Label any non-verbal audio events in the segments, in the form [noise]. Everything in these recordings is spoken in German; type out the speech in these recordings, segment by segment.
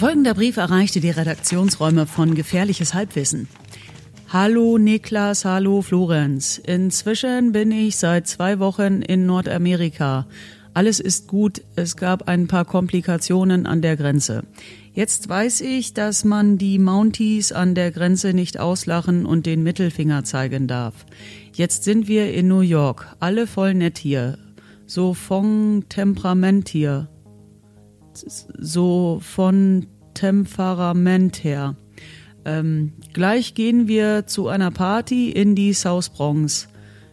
Folgender Brief erreichte die Redaktionsräume von Gefährliches Halbwissen. Hallo Niklas, hallo Florenz. Inzwischen bin ich seit zwei Wochen in Nordamerika. Alles ist gut, es gab ein paar Komplikationen an der Grenze. Jetzt weiß ich, dass man die Mounties an der Grenze nicht auslachen und den Mittelfinger zeigen darf. Jetzt sind wir in New York, alle voll nett hier. So von Temperament hier. So von Temperament her. Ähm, gleich gehen wir zu einer Party in die South Bronx.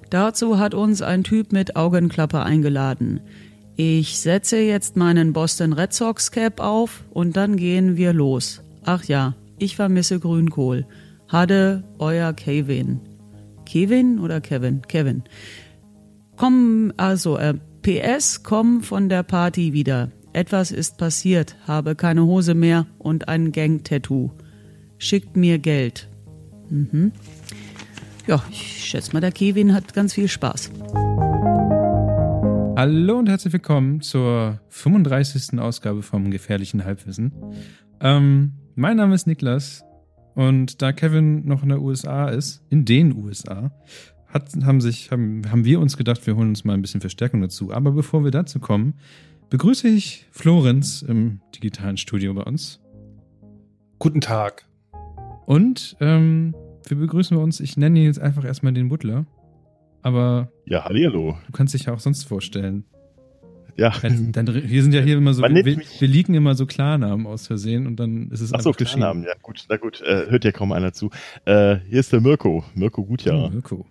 Dazu hat uns ein Typ mit Augenklappe eingeladen. Ich setze jetzt meinen Boston Red Sox Cap auf und dann gehen wir los. Ach ja, ich vermisse Grünkohl. Hade euer Kevin. Kevin oder Kevin? Kevin. Komm, also, äh, PS, komm von der Party wieder. Etwas ist passiert, habe keine Hose mehr und ein Gang-Tattoo. Schickt mir Geld. Mhm. Ja, ich schätze mal, der Kevin hat ganz viel Spaß. Hallo und herzlich willkommen zur 35. Ausgabe vom Gefährlichen Halbwissen. Ähm, mein Name ist Niklas und da Kevin noch in der USA ist, in den USA, hat, haben, sich, haben, haben wir uns gedacht, wir holen uns mal ein bisschen Verstärkung dazu. Aber bevor wir dazu kommen, begrüße ich Florenz im digitalen Studio bei uns. Guten Tag. Und ähm, wir begrüßen wir uns, ich nenne ihn jetzt einfach erstmal den Butler. Aber. Ja, hallo. Du kannst dich ja auch sonst vorstellen. Ja. Dann, dann, wir sind ja hier immer so, wir, wir liegen immer so Klarnamen aus Versehen und dann ist es Ach so, einfach Klarnamen, ja gut, na gut, äh, hört ja kaum einer zu. Äh, hier ist der Mirko, Mirko Gutjahr. Oh, Mirko.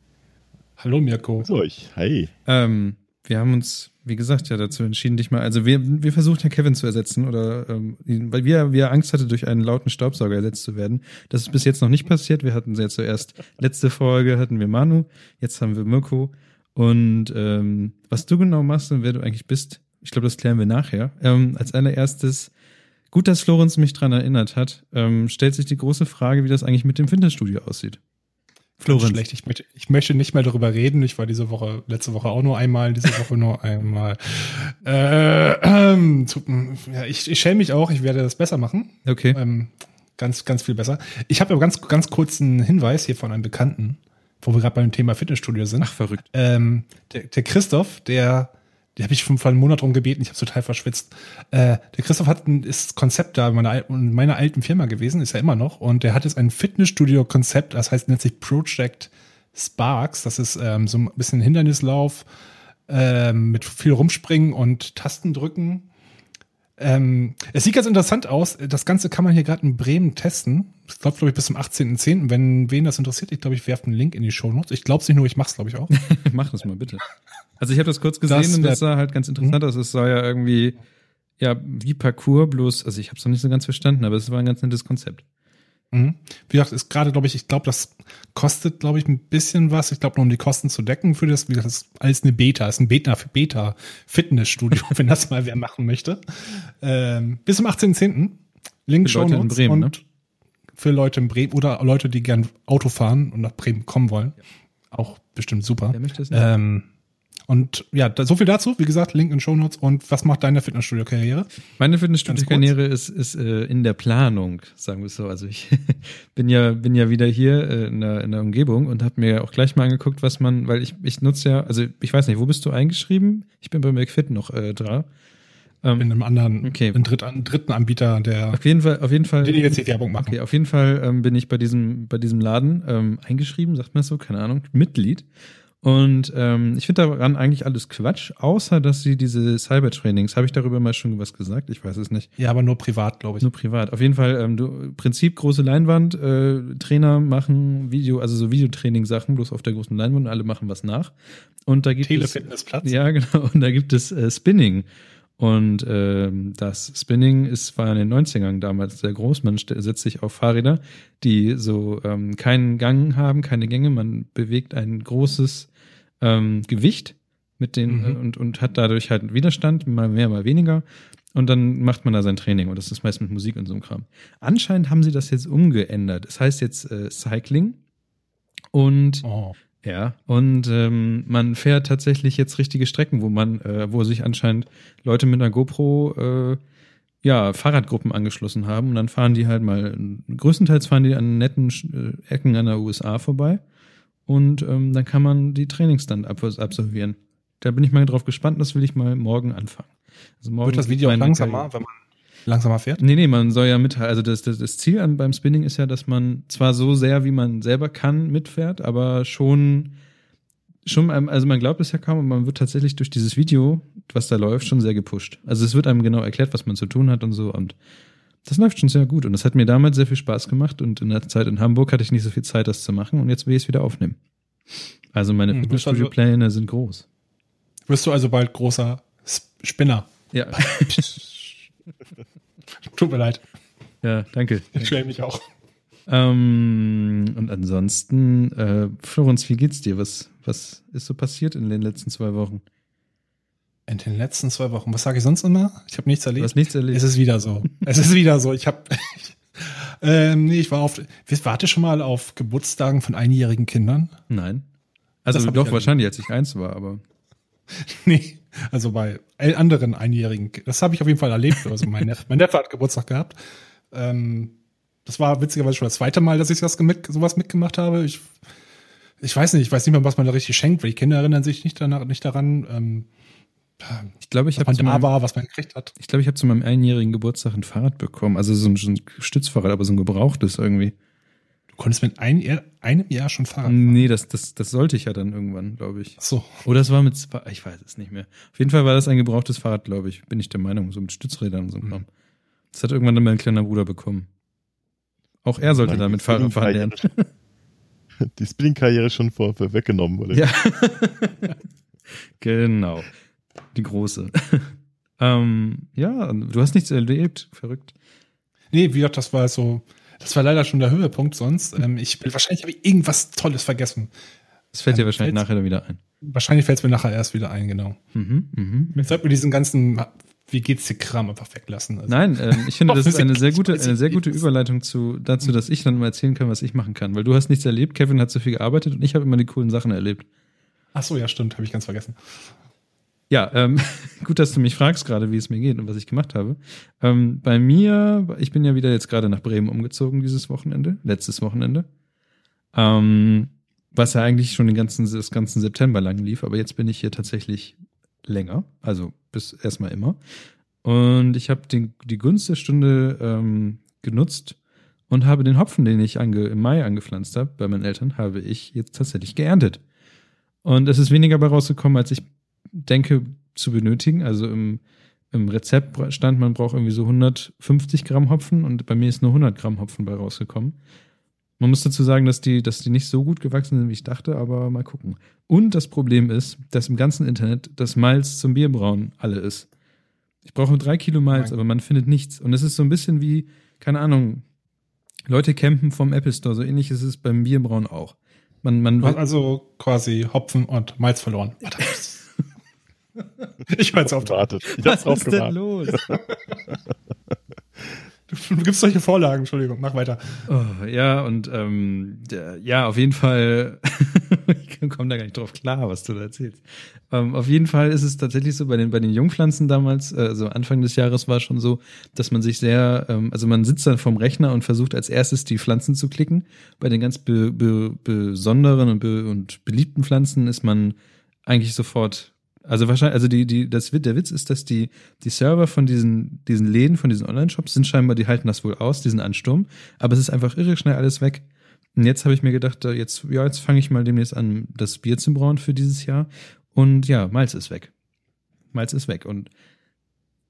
Hallo Mirko. Grüß euch, hi. Ähm, wir haben uns, wie gesagt, ja dazu entschieden, dich mal, also wir, wir versuchen ja Kevin zu ersetzen oder ähm, weil wir, wir Angst hatte, durch einen lauten Staubsauger ersetzt zu werden. Das ist bis jetzt noch nicht passiert. Wir hatten ja zuerst letzte Folge hatten wir Manu, jetzt haben wir Mirko. Und ähm, was du genau machst und wer du eigentlich bist, ich glaube, das klären wir nachher. Ähm, als allererstes, gut, dass Florenz mich dran erinnert hat, ähm, stellt sich die große Frage, wie das eigentlich mit dem Fitnessstudio aussieht. Florenz. Schlecht. Ich möchte, ich möchte nicht mehr darüber reden. Ich war diese Woche, letzte Woche auch nur einmal, diese Woche nur [laughs] einmal. Äh, ähm, ja, ich, ich schäme mich auch. Ich werde das besser machen. Okay. Ähm, ganz, ganz viel besser. Ich habe aber ganz, ganz kurzen Hinweis hier von einem Bekannten, wo wir gerade beim Thema Fitnessstudio sind. Ach, verrückt. Ähm, der, der Christoph, der die habe ich vor einem Monat drum gebeten, ich habe total verschwitzt. Äh, der Christoph hat ein ist Konzept da in meiner, in meiner alten Firma gewesen, ist ja immer noch, und der hat jetzt ein Fitnessstudio-Konzept, das heißt, nennt sich Project Sparks. Das ist ähm, so ein bisschen Hindernislauf ähm, mit viel Rumspringen und Tastendrücken. Ähm, es sieht ganz interessant aus. Das Ganze kann man hier gerade in Bremen testen. Das läuft, glaube ich, bis zum 18.10. Wenn wen das interessiert, ich glaube, ich werfe einen Link in die Show Notes. Ich glaube es nicht nur, ich mache es, glaube ich, auch. [laughs] Mach das mal, bitte. Also ich habe das kurz gesehen das und das sah halt ganz interessant mhm. aus. Es sah ja irgendwie, ja, wie Parcours, bloß, also ich habe es noch nicht so ganz verstanden, aber es war ein ganz nettes Konzept. Mhm. Wie gesagt, ist gerade, glaube ich, ich glaube, das kostet, glaube ich, ein bisschen was. Ich glaube, nur um die Kosten zu decken für das, wie gesagt, das ist alles eine Beta, ist ein Beta, Beta Fitnessstudio, [laughs] wenn das mal wer machen möchte. Ähm, bis zum 18.10. Link für Leute in Bremen, und ne? für Leute in Bremen oder Leute, die gern Auto fahren und nach Bremen kommen wollen. Ja. Auch bestimmt super. Wer möchte es nicht? Ähm, und ja, da, so viel dazu. Wie gesagt, Link in Show Notes. Und was macht deine Fitnessstudio-Karriere? Meine Fitnessstudio-Karriere ist, ist äh, in der Planung, sagen wir es so. Also ich [laughs] bin ja bin ja wieder hier äh, in, der, in der Umgebung und habe mir auch gleich mal angeguckt, was man, weil ich ich nutze ja, also ich weiß nicht, wo bist du eingeschrieben? Ich bin bei McFit noch äh, dran. Ähm, in einem anderen, okay. in dritt, dritten Anbieter, der. Auf jeden Fall, auf jeden Fall. Den ich jetzt die Werbung machen. Okay, auf jeden Fall ähm, bin ich bei diesem, bei diesem Laden ähm, eingeschrieben, sagt man so, keine Ahnung, Mitglied. Und ähm, ich finde daran eigentlich alles Quatsch, außer dass sie diese Cybertrainings, habe ich darüber mal schon was gesagt? Ich weiß es nicht. Ja, aber nur privat, glaube ich. Nur privat. Auf jeden Fall, ähm, du, Prinzip große Leinwand, äh, Trainer machen Video, also so Videotraining-Sachen, bloß auf der großen Leinwand und alle machen was nach. Und da gibt Telefitnessplatz. es. Ja, [laughs] genau. Und da gibt es äh, Spinning. Und ähm, das Spinning ist war in den 90ern damals sehr groß. Man setzt sich auf Fahrräder, die so ähm, keinen Gang haben, keine Gänge. Man bewegt ein großes ähm, Gewicht mit den mhm. und, und hat dadurch halt Widerstand, mal mehr, mal weniger. Und dann macht man da sein Training und das ist meist mit Musik und so einem Kram. Anscheinend haben sie das jetzt umgeändert. Es das heißt jetzt äh, Cycling und oh. ja, und ähm, man fährt tatsächlich jetzt richtige Strecken, wo man, äh, wo sich anscheinend Leute mit einer GoPro äh, ja, Fahrradgruppen angeschlossen haben und dann fahren die halt mal, größtenteils fahren die an netten äh, Ecken an der USA vorbei und ähm, dann kann man die Trainings dann ab absolvieren. Da bin ich mal drauf gespannt, das will ich mal morgen anfangen. Also morgen Wird das Video auch langsamer, wenn man langsamer fährt? Nee, nee, man soll ja mit, also das, das, das Ziel an, beim Spinning ist ja, dass man zwar so sehr, wie man selber kann, mitfährt, aber schon schon, also man glaubt es ja kaum, aber man wird tatsächlich durch dieses Video, was da läuft, schon sehr gepusht. Also es wird einem genau erklärt, was man zu tun hat und so und das läuft schon sehr gut und das hat mir damals sehr viel Spaß gemacht und in der Zeit in Hamburg hatte ich nicht so viel Zeit, das zu machen und jetzt will ich es wieder aufnehmen. Also meine hm, Fitnessstudio-Pläne also, sind groß. Wirst du also bald großer Spinner? Ja. [laughs] Tut mir leid. Ja, danke. Ich schäme mich auch. Ähm, und ansonsten, äh, Florenz, wie geht's dir? Was, was ist so passiert in den letzten zwei Wochen? In den letzten zwei Wochen. Was sage ich sonst immer? Ich habe nichts erlebt. Du hast nichts erlebt. Es ist wieder so. es ist wieder so. Ich habe. [laughs] ähm, nee, ich war auf. Warte schon mal auf Geburtstagen von einjährigen Kindern? Nein. Also doch wahrscheinlich, als ich eins war, aber. [laughs] nee, also bei anderen einjährigen. Das habe ich auf jeden Fall erlebt. Also mein Neffe, mein Neffe hat Geburtstag gehabt. Ähm, das war witzigerweise schon das zweite Mal, dass ich das mit, sowas mitgemacht habe. Ich, ich weiß nicht, ich weiß nicht mehr, was man da richtig schenkt, weil die Kinder erinnern sich nicht, danach, nicht daran. Ähm, ich glaube, ich habe da meinem, war, was man gekriegt hat. Ich glaube, ich habe zu meinem einjährigen Geburtstag ein Fahrrad bekommen, also so ein, so ein Stützfahrrad, aber so ein gebrauchtes irgendwie. Du konntest mit ein, einem Jahr schon Fahrrad fahren? Nee, das, das, das sollte ich ja dann irgendwann, glaube ich. Ach so. Oder es war mit zwei, ich weiß es nicht mehr. Auf jeden Fall war das ein gebrauchtes Fahrrad, glaube ich, bin ich der Meinung, so mit Stützrädern und so. Mhm. Das hat irgendwann dann mein kleiner Bruder bekommen. Auch er sollte damit Fahrrad fahren lernen. Die Spinning-Karriere schon vor, vor weggenommen, oder? Ja. [laughs] genau. Die große. [laughs] ähm, ja, du hast nichts erlebt. Verrückt. Nee, wie gesagt, das war so, das war leider schon der Höhepunkt sonst. Ähm, ich, wahrscheinlich habe ich irgendwas Tolles vergessen. Das fällt dir ähm, wahrscheinlich nachher wieder ein. Wahrscheinlich fällt es mir nachher erst wieder ein, genau. Mhm, mh. Jetzt sollten wir diesen ganzen wie geht's dir Kram einfach weglassen. Also. Nein, ähm, ich finde, [laughs] das ist eine sehr gute, eine sehr gute Überleitung zu, dazu, dass ich dann mal erzählen kann, was ich machen kann. Weil du hast nichts erlebt, Kevin hat so viel gearbeitet und ich habe immer die coolen Sachen erlebt. Ach so, ja, stimmt, habe ich ganz vergessen. Ja, ähm, [laughs] gut, dass du mich fragst gerade, wie es mir geht und was ich gemacht habe. Ähm, bei mir, ich bin ja wieder jetzt gerade nach Bremen umgezogen dieses Wochenende, letztes Wochenende. Ähm, was ja eigentlich schon den ganzen, das ganzen September lang lief, aber jetzt bin ich hier tatsächlich länger, also bis erstmal immer. Und ich habe die Gunst der Stunde ähm, genutzt und habe den Hopfen, den ich ange, im Mai angepflanzt habe, bei meinen Eltern, habe ich jetzt tatsächlich geerntet. Und es ist weniger bei rausgekommen, als ich denke zu benötigen. Also im, im Rezept stand, man braucht irgendwie so 150 Gramm Hopfen und bei mir ist nur 100 Gramm Hopfen bei rausgekommen. Man muss dazu sagen, dass die, dass die nicht so gut gewachsen sind, wie ich dachte, aber mal gucken. Und das Problem ist, dass im ganzen Internet das Malz zum Bierbrauen alle ist. Ich brauche drei Kilo Malz, aber man findet nichts. Und es ist so ein bisschen wie, keine Ahnung, Leute campen vom Apple Store. So ähnlich ist es beim Bierbrauen auch. Man, man also quasi Hopfen und Malz verloren. [laughs] [laughs] ich war jetzt auf wartet. Was ist denn los? [laughs] Du gibst solche Vorlagen, Entschuldigung, mach weiter. Oh, ja, und ähm, der, ja, auf jeden Fall, [laughs] ich komme da gar nicht drauf klar, was du da erzählst. Ähm, auf jeden Fall ist es tatsächlich so, bei den, bei den Jungpflanzen damals, äh, also Anfang des Jahres war schon so, dass man sich sehr, ähm, also man sitzt dann vorm Rechner und versucht als erstes die Pflanzen zu klicken. Bei den ganz be, be, besonderen und, be, und beliebten Pflanzen ist man eigentlich sofort also wahrscheinlich, also die, die, das, der Witz ist, dass die, die Server von diesen, diesen Läden, von diesen Online-Shops sind scheinbar, die halten das wohl aus, diesen Ansturm. Aber es ist einfach irre schnell alles weg. Und jetzt habe ich mir gedacht, jetzt, ja, jetzt fange ich mal demnächst an, das Bier zu brauen für dieses Jahr. Und ja, Malz ist weg. Malz ist weg. Und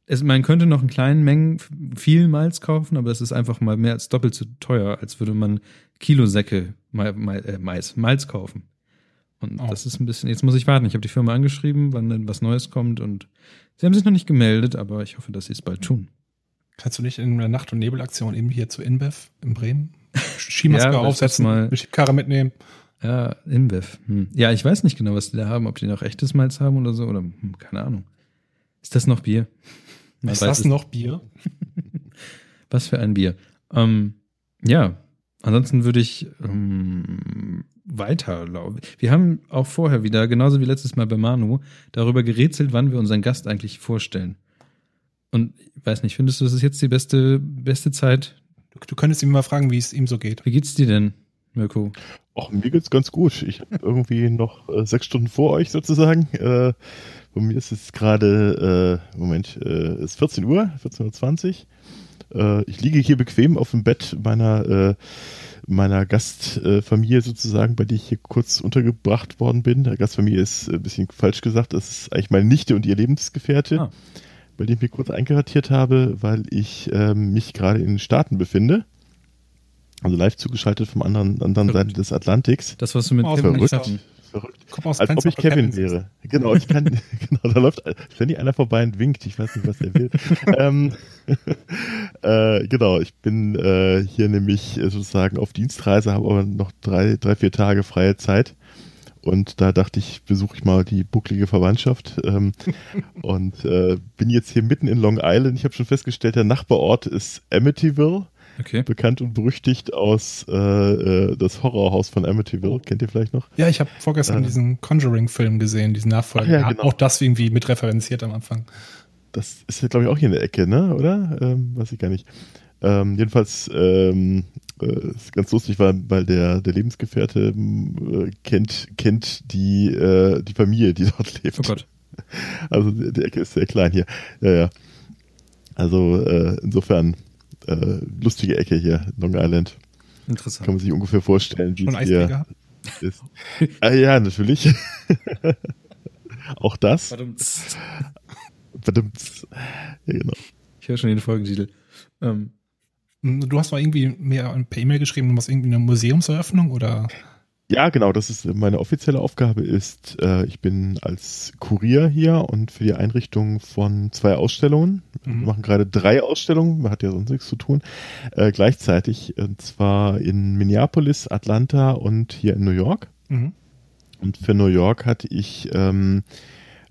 es, man könnte noch in kleinen Mengen viel Malz kaufen, aber es ist einfach mal mehr als doppelt so teuer, als würde man Kilosäcke Ma, Ma, äh, Mais, Malz kaufen. Und oh. das ist ein bisschen, jetzt muss ich warten. Ich habe die Firma angeschrieben, wann denn was Neues kommt und sie haben sich noch nicht gemeldet, aber ich hoffe, dass sie es bald tun. Kannst du nicht in einer Nacht- und Nebelaktion eben hier zu InBev in Bremen Skimaske [laughs] ja, aufsetzen, mal Karre mitnehmen? Ja, InBev. Hm. Ja, ich weiß nicht genau, was die da haben, ob die noch echtes Malz haben oder so, oder hm, keine Ahnung. Ist das noch Bier? [laughs] Man ist das noch Bier? [laughs] was für ein Bier. Ähm, ja, ansonsten würde ich ähm, weiterlaufen. Wir haben auch vorher wieder, genauso wie letztes Mal bei Manu, darüber gerätselt, wann wir unseren Gast eigentlich vorstellen. Und ich weiß nicht, findest du, das ist jetzt die beste, beste Zeit? Du, du könntest ihn mal fragen, wie es ihm so geht. Wie geht's dir denn, Mirko? Ach, mir geht's ganz gut. Ich habe irgendwie noch äh, sechs Stunden vor euch sozusagen. Äh, bei mir ist es gerade, äh, Moment, äh, ist 14 Uhr, 14.20 Uhr. Äh, ich liege hier bequem auf dem Bett meiner, äh, meiner Gastfamilie sozusagen, bei der ich hier kurz untergebracht worden bin. Der Gastfamilie ist ein bisschen falsch gesagt, das ist eigentlich meine Nichte und ihr Lebensgefährte. Ah. bei dem ich mich kurz einkartiert habe, weil ich ähm, mich gerade in den Staaten befinde. Also live zugeschaltet vom anderen, anderen Verrückt. Seite des Atlantiks. Das, was du mit Oh, Kevin nicht verrückt. Verrückt. Komm aus Als ob ich Kevin wäre. Genau, ich kann, [laughs] genau, da läuft ständig einer vorbei und winkt. Ich weiß nicht, was der will. [laughs] ähm, [laughs] äh, genau, ich bin äh, hier nämlich äh, sozusagen auf Dienstreise, habe aber noch drei, drei, vier Tage freie Zeit. Und da dachte ich, besuche ich mal die bucklige Verwandtschaft ähm, und äh, bin jetzt hier mitten in Long Island. Ich habe schon festgestellt, der Nachbarort ist Amityville, Okay. bekannt und berüchtigt aus äh, äh, das Horrorhaus von Amityville. Kennt ihr vielleicht noch? Ja, ich habe vorgestern Äh. diesen Conjuring-Film gesehen, diesen Nachfolger. Ach ja, genau. Auch das irgendwie mit referenziert am Anfang. Das ist ja, glaube ich, auch hier in der Ecke, ne? Oder? Ähm, weiß ich gar nicht. Ähm, jedenfalls ähm, äh, ist ganz lustig, weil, weil der, der Lebensgefährte äh, kennt, kennt die, äh, die Familie, die [laughs] dort lebt. Oh Gott. Also die, die Ecke ist sehr klein hier. Ja, ja. Also äh, insofern äh, lustige Ecke hier, Long Island. Kann Interessant. man sich ungefähr vorstellen, wie Schon es hier gehabt? ist. ah, ja, natürlich. [laughs] auch das. Verdammt. Verdammt. Ja, genau. Ich höre schon den Folgentitel. Ähm, Hm, Du hast mal irgendwie mehr per E-Mail geschrieben, du machst irgendwie eine Museumseröffnung oder? Ja, genau, das ist meine offizielle Aufgabe ist, äh, ich bin als Kurier hier und für die Einrichtung von zwei Ausstellungen. Mhm. Wir machen gerade drei Ausstellungen, man hat ja sonst nichts zu tun, äh, gleichzeitig, und zwar in Minneapolis, Atlanta und hier in New York. Mhm. Und für New York hatte ich ähm,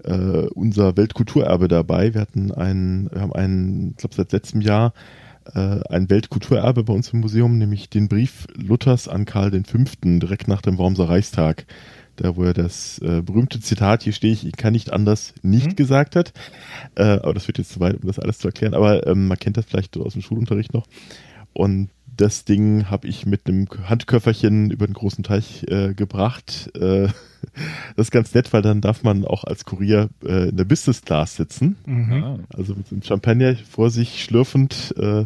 äh, unser Weltkulturerbe dabei. Wir hatten einen, wir haben einen, ich glaube seit letztem Jahr ein Weltkulturerbe bei uns im Museum, nämlich den Brief Luthers an Karl V. direkt nach dem Wormser Reichstag. Da, wo er das äh, berühmte Zitat, hier stehe ich, ich kann nicht anders, nicht Mhm. gesagt hat. Äh, aber das wird jetzt zu weit, um das alles zu erklären. Aber ähm, man kennt das vielleicht aus dem Schulunterricht noch. Und das Ding habe ich mit einem Handköfferchen über den großen Teich äh, gebracht. Äh, [laughs] das ist ganz nett, weil dann darf man auch als Kurier äh, in der Business Class sitzen. Mhm. Also mit so einem Champagner vor sich schlürfend äh,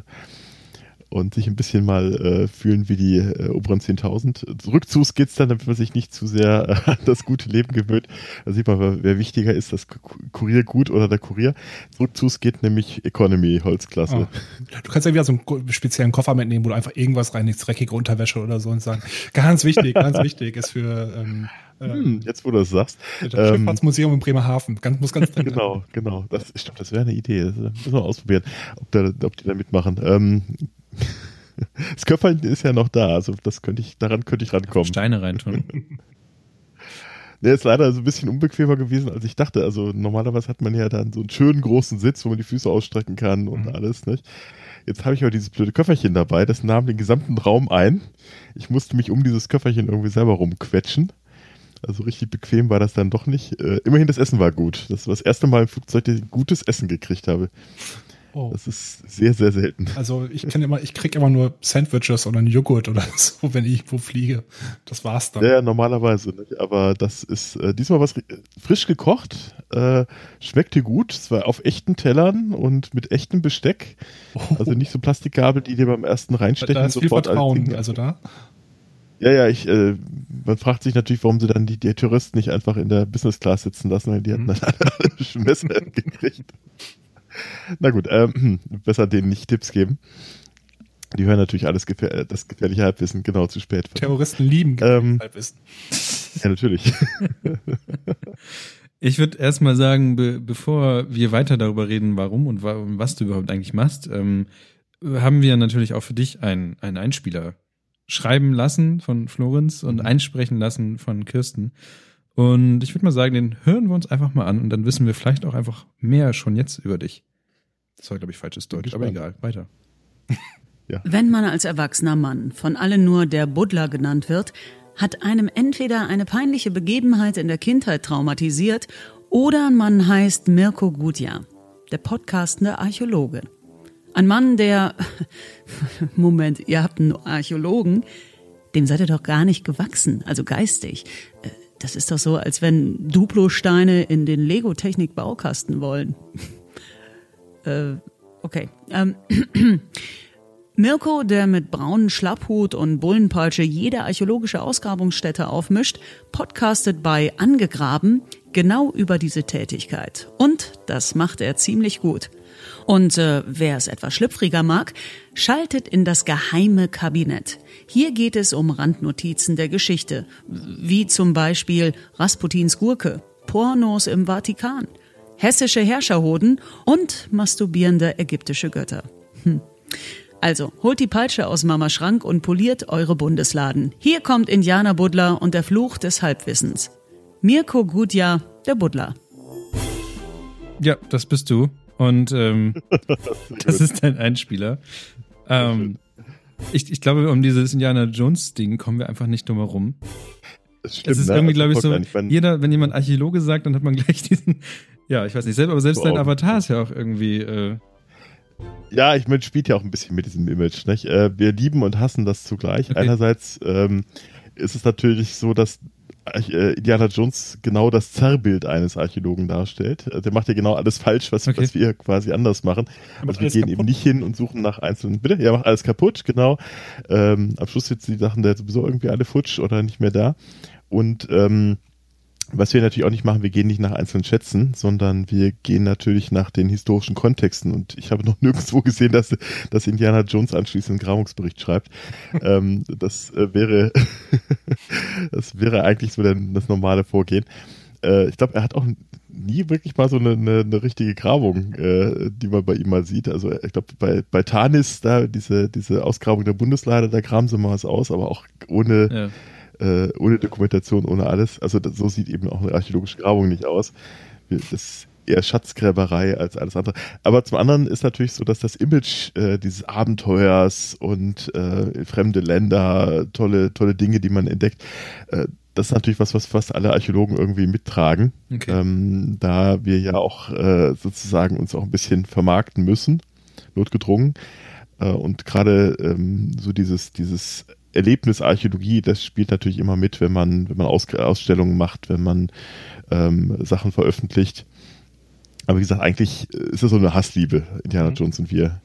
und sich ein bisschen mal äh, fühlen wie die äh, oberen 10.000. Rückzugs geht's dann, damit man sich nicht zu sehr äh, an [laughs] das gute Leben gewöhnt. Da sieht man, wer- wer wichtiger ist, das Ku- Kuriergut oder der Kurier. Rückzugs geht nämlich Economy, Holzklasse. Ah. Du kannst ja wieder so einen speziellen Koffer mitnehmen, wo du einfach irgendwas reinlegst, dreckige Unterwäsche oder so und sagen, ganz wichtig, ganz wichtig ist für ähm, äh, Hm, jetzt, wo du das sagst. das ähm, Schifffahrtsmuseum in Bremerhaven. Ganz, muss ganz dringend. Genau, genau. Das, ich glaube, das wäre eine Idee. Das müssen wir ausprobieren, ob, da, ob die da mitmachen. Ähm, [laughs] das Köpferchen ist ja noch da, also das könnte ich, daran könnte ich rankommen. Steine reintun. [laughs] Der ist leider so ein bisschen unbequemer gewesen, als ich dachte. Also normalerweise hat man ja dann so einen schönen großen Sitz, wo man die Füße ausstrecken kann und Mhm. alles, nicht? Jetzt habe ich aber dieses blöde Köfferchen dabei, das nahm den gesamten Raum ein. Ich musste mich um dieses Köfferchen irgendwie selber rumquetschen. Also richtig bequem war das dann doch nicht. Äh, immerhin das Essen war gut. Das war das erste Mal im Flugzeug, dass ich gutes Essen gekriegt habe. Oh. Das ist sehr, sehr selten. Also ich kenne immer, ich krieg immer nur Sandwiches oder einen Joghurt oder [laughs] so, wenn ich irgendwo fliege. Das war's dann. Ja, ja, normalerweise. Nicht? Aber das ist äh, diesmal was ri- frisch gekocht, äh, schmeckte gut. Es war auf echten Tellern und mit echtem Besteck. Also [laughs] nicht so Plastikgabel, die dir beim ersten reinstechen da ist viel sofort als Vertrauen, also da. Ja, ja, ich, äh, man fragt sich natürlich, warum sie dann die, die Touristen nicht einfach in der Business Class sitzen lassen, weil die Mhm. hatten dann alle [laughs] schon Messer gekriegt. Na gut, ähm, besser denen nicht Tipps geben. Die hören natürlich alles gefähr äh, das gefährliche Halbwissen genau zu spät. Terroristen lieben Ähm, Halbwissen. Ja, natürlich. [laughs] Ich würde erstmal sagen, be bevor wir weiter darüber reden, warum und wa was du überhaupt eigentlich machst, ähm, haben wir natürlich auch für dich einen, einen Einspieler schreiben lassen von Florenz und Mhm. einsprechen lassen von Kirsten. Und ich würde mal sagen, den hören wir uns einfach mal an und dann wissen wir vielleicht auch einfach mehr schon jetzt über dich. Das war, glaube ich, falsches Deutsch, aber egal, weiter. [laughs] Wenn man als erwachsener Mann von allen nur der Buddler genannt wird, hat einem entweder eine peinliche Begebenheit in der Kindheit traumatisiert oder man heißt Mirko Gutjahr. der podcastende Archäologe. Ein Mann, der. [laughs] Moment, ihr habt einen Archäologen, dem seid ihr doch gar nicht gewachsen, also geistig. Äh, das ist doch so, als wenn Duplo-Steine in den Lego-Technik-Baukasten wollen. [laughs] äh, okay. Ähm, [clears throat] Mirko, der mit braunen Schlapphut und Bullenpeitsche jede archäologische Ausgrabungsstätte aufmischt, podcastet bei Angegraben genau über diese Tätigkeit. Und das macht er ziemlich gut. Und äh, wer es etwas schlüpfriger mag, schaltet in das geheime Kabinett. Hier geht es um Randnotizen der Geschichte, wie zum Beispiel Rasputins Gurke, Pornos im Vatikan, hessische Herrscherhoden und masturbierende ägyptische Götter. Hm. Also, holt die Peitsche aus Mamas Schrank und poliert eure Bundesladen. Hier kommt Indianer Buddler und der Fluch des Halbwissens. Mirko Gudja, der Buddler. Ja, das bist du. Und ähm, [laughs] das ist dein Einspieler. Ähm, ich, ich glaube, um dieses Indiana Jones-Ding kommen wir einfach nicht drum herum. Das, stimmt, das ist ne? irgendwie, glaube ich, so, jeder, wenn jemand Archäologe sagt, dann hat man gleich [laughs] diesen, ja, ich weiß nicht, selber, aber selbst dein Avatar ist ja auch irgendwie. Äh, ja, ich meine, spielt ja auch ein bisschen mit diesem Image. Nicht? Äh, wir lieben und hassen das zugleich. Okay. Einerseits ähm, ist es natürlich so, dass Indiana Jones genau das Zerrbild eines Archäologen darstellt. Äh, der macht ja genau alles falsch, was, okay. was wir quasi anders machen. Also wir gehen kaputt. eben nicht hin und suchen nach einzelnen, bitte, ja, macht alles kaputt, genau. Ähm, am Schluss sitzen die Sachen da sowieso irgendwie alle futsch oder nicht mehr da. Und ähm, was wir natürlich auch nicht machen, wir gehen nicht nach einzelnen Schätzen, sondern wir gehen natürlich nach den historischen Kontexten. Und ich habe noch [laughs] nirgendwo gesehen, dass, dass Indiana Jones anschließend einen Grabungsbericht schreibt. [laughs] ähm, das äh, wäre, [laughs] das wäre eigentlich so der, das normale Vorgehen. Äh, ich glaube, er hat auch nie wirklich mal so eine, eine, eine richtige Grabung, äh, die man bei ihm mal sieht. Also ich glaube, bei, bei Tanis, da diese, diese Ausgrabung der Bundeslade, da graben sie mal was aus, aber auch ohne ja äh, ohne Dokumentation, ohne alles. Also das, so sieht eben auch eine archäologische Grabung nicht aus. Das ist eher Schatzgräberei als alles andere. Aber zum anderen ist natürlich so, dass das Image äh, dieses Abenteuers und äh, fremde Länder, tolle, tolle Dinge, die man entdeckt, äh, das ist natürlich was, was fast alle Archäologen irgendwie mittragen. Okay. Ähm, da wir ja auch äh, sozusagen uns auch ein bisschen vermarkten müssen, notgedrungen. Äh, und gerade ähm, so dieses, dieses Erlebnisarchäologie, das spielt natürlich immer mit, wenn man, wenn man Aus Ausstellungen macht, wenn man ähm, Sachen veröffentlicht. Aber wie gesagt, eigentlich ist das so eine Hassliebe, Indiana mhm. Jones und wir.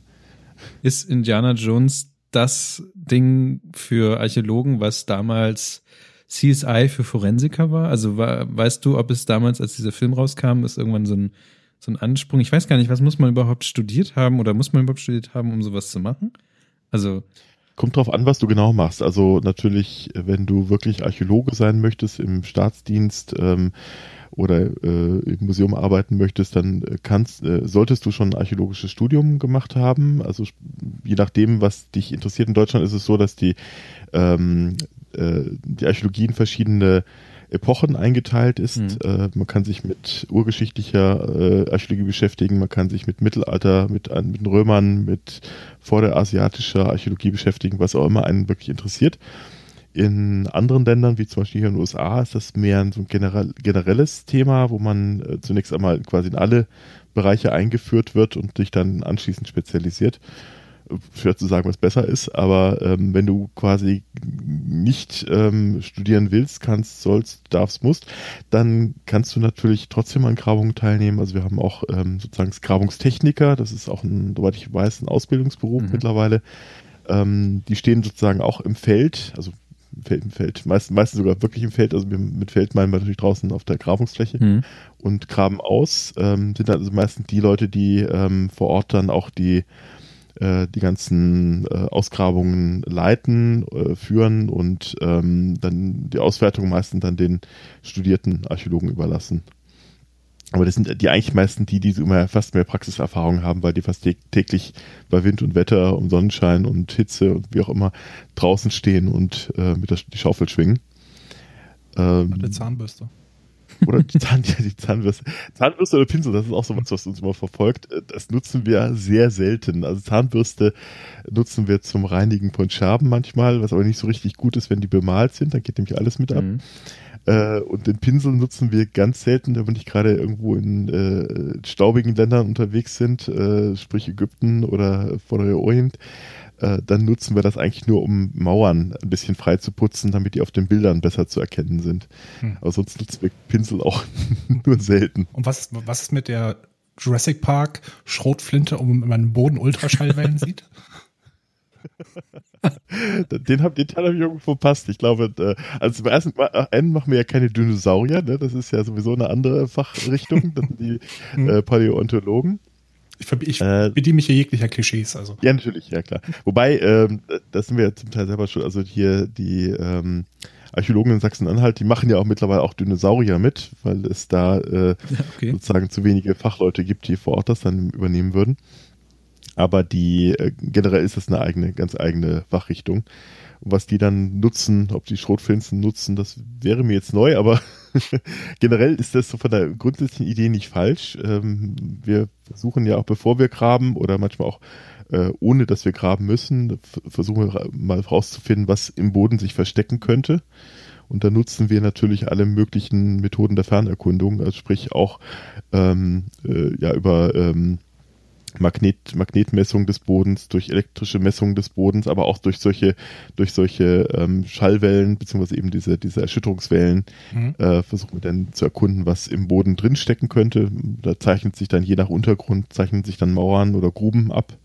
Ist Indiana Jones das Ding für Archäologen, was damals CSI für Forensiker war? Also war, weißt du, ob es damals, als dieser Film rauskam, ist irgendwann so ein, so ein Ansprung? Ich weiß gar nicht, was muss man überhaupt studiert haben oder muss man überhaupt studiert haben, um sowas zu machen? Also Kommt drauf an, was du genau machst. Also natürlich, wenn du wirklich Archäologe sein möchtest im Staatsdienst ähm, oder äh, im Museum arbeiten möchtest, dann kannst, äh, solltest du schon ein archäologisches Studium gemacht haben. Also je nachdem, was dich interessiert. In Deutschland ist es so, dass die ähm, äh, die Archäologie in verschiedene Epochen eingeteilt ist. Mhm. Äh, man kann sich mit urgeschichtlicher äh, Archäologie beschäftigen, man kann sich mit Mittelalter, mit, mit den Römern, mit vorderasiatischer Archäologie beschäftigen, was auch immer einen wirklich interessiert. In anderen Ländern, wie zum Beispiel hier in den USA, ist das mehr ein so ein generelles Thema, wo man äh, zunächst einmal quasi in alle Bereiche eingeführt wird und sich dann anschließend spezialisiert schwer zu sagen, was besser ist, aber ähm, wenn du quasi nicht ähm, studieren willst, kannst, sollst, darfst, musst, dann kannst du natürlich trotzdem an Grabungen teilnehmen. Also wir haben auch ähm, sozusagen Grabungstechniker, das ist auch ein, soweit ich weiß, ein Ausbildungsberuf mhm. mittlerweile. Ähm, die stehen sozusagen auch im Feld, also im Feld, meistens, meistens sogar wirklich im Feld, also mit Feld meinen wir natürlich draußen auf der Grabungsfläche mhm. und graben aus, ähm, sind dann also meistens die Leute, die ähm, vor Ort dann auch die die ganzen äh, Ausgrabungen leiten, äh, führen und ähm, dann die Auswertung meistens dann den studierten Archäologen überlassen. Aber das sind die eigentlich meisten die, die immer fast mehr Praxiserfahrung haben, weil die fast täglich bei Wind und Wetter und Sonnenschein und Hitze und wie auch immer draußen stehen und äh, mit der die Schaufel schwingen. Ähm, Eine Zahnbürste. Oder die, Zahn, die Zahnbürste. Zahnbürste oder Pinsel, das ist auch so was, was uns immer verfolgt. Das nutzen wir sehr selten. Also Zahnbürste nutzen wir zum Reinigen von Scherben manchmal, was aber nicht so richtig gut ist, wenn die bemalt sind. Da geht nämlich alles mit ab. Mhm. Äh, und den Pinsel nutzen wir ganz selten, wenn wir nicht gerade irgendwo in äh, staubigen Ländern unterwegs sind, äh, sprich Ägypten oder Vorderer Orient. Äh, dann nutzen wir das eigentlich nur, um Mauern ein bisschen frei zu putzen, damit die auf den Bildern besser zu erkennen sind. Hm. Aber sonst nutzen wir Pinsel auch [laughs] nur selten. Und was, was ist mit der Jurassic Park Schrotflinte, um man den Boden Ultraschallwellen sieht? [laughs] den habe den Teil hab ich irgendwo verpasst. Ich glaube, äh, also zum ersten Mal, äh, machen wir ja keine Dinosaurier, ne? das ist ja sowieso eine andere Fachrichtung, [laughs] das sind die hm. äh, Paläontologen. Ich, ich äh, bediene mich hier jeglicher Klischees. Also. Ja, natürlich, ja klar. Wobei, ähm, das sind wir ja zum Teil selber schon, also hier die ähm, Archäologen in Sachsen-Anhalt, die machen ja auch mittlerweile auch Dinosaurier mit, weil es da äh, [laughs] okay. sozusagen zu wenige Fachleute gibt, die vor Ort das dann übernehmen würden. Aber die äh, generell ist das eine eigene, ganz eigene Fachrichtung. Und was die dann nutzen, ob die Schrotflinzen nutzen, das wäre mir jetzt neu, aber [laughs] [laughs] generell ist das so von der grundsätzlichen Idee nicht falsch. Ähm, wir versuchen ja auch, bevor wir graben oder manchmal auch äh, ohne dass wir graben müssen, versuchen wir mal rauszufinden, was im Boden sich verstecken könnte. Und da nutzen wir natürlich alle möglichen Methoden der Fernerkundung, also sprich auch ähm, äh, ja über ähm, Magnet, Magnetmessung des Bodens, durch elektrische Messung des Bodens, aber auch durch solche, durch solche ähm, Schallwellen, beziehungsweise eben diese, diese Erschütterungswellen, mhm. äh, versuchen wir dann zu erkunden, was im Boden drinstecken könnte. Da zeichnet sich dann je nach Untergrund, zeichnen sich dann Mauern oder Gruben ab.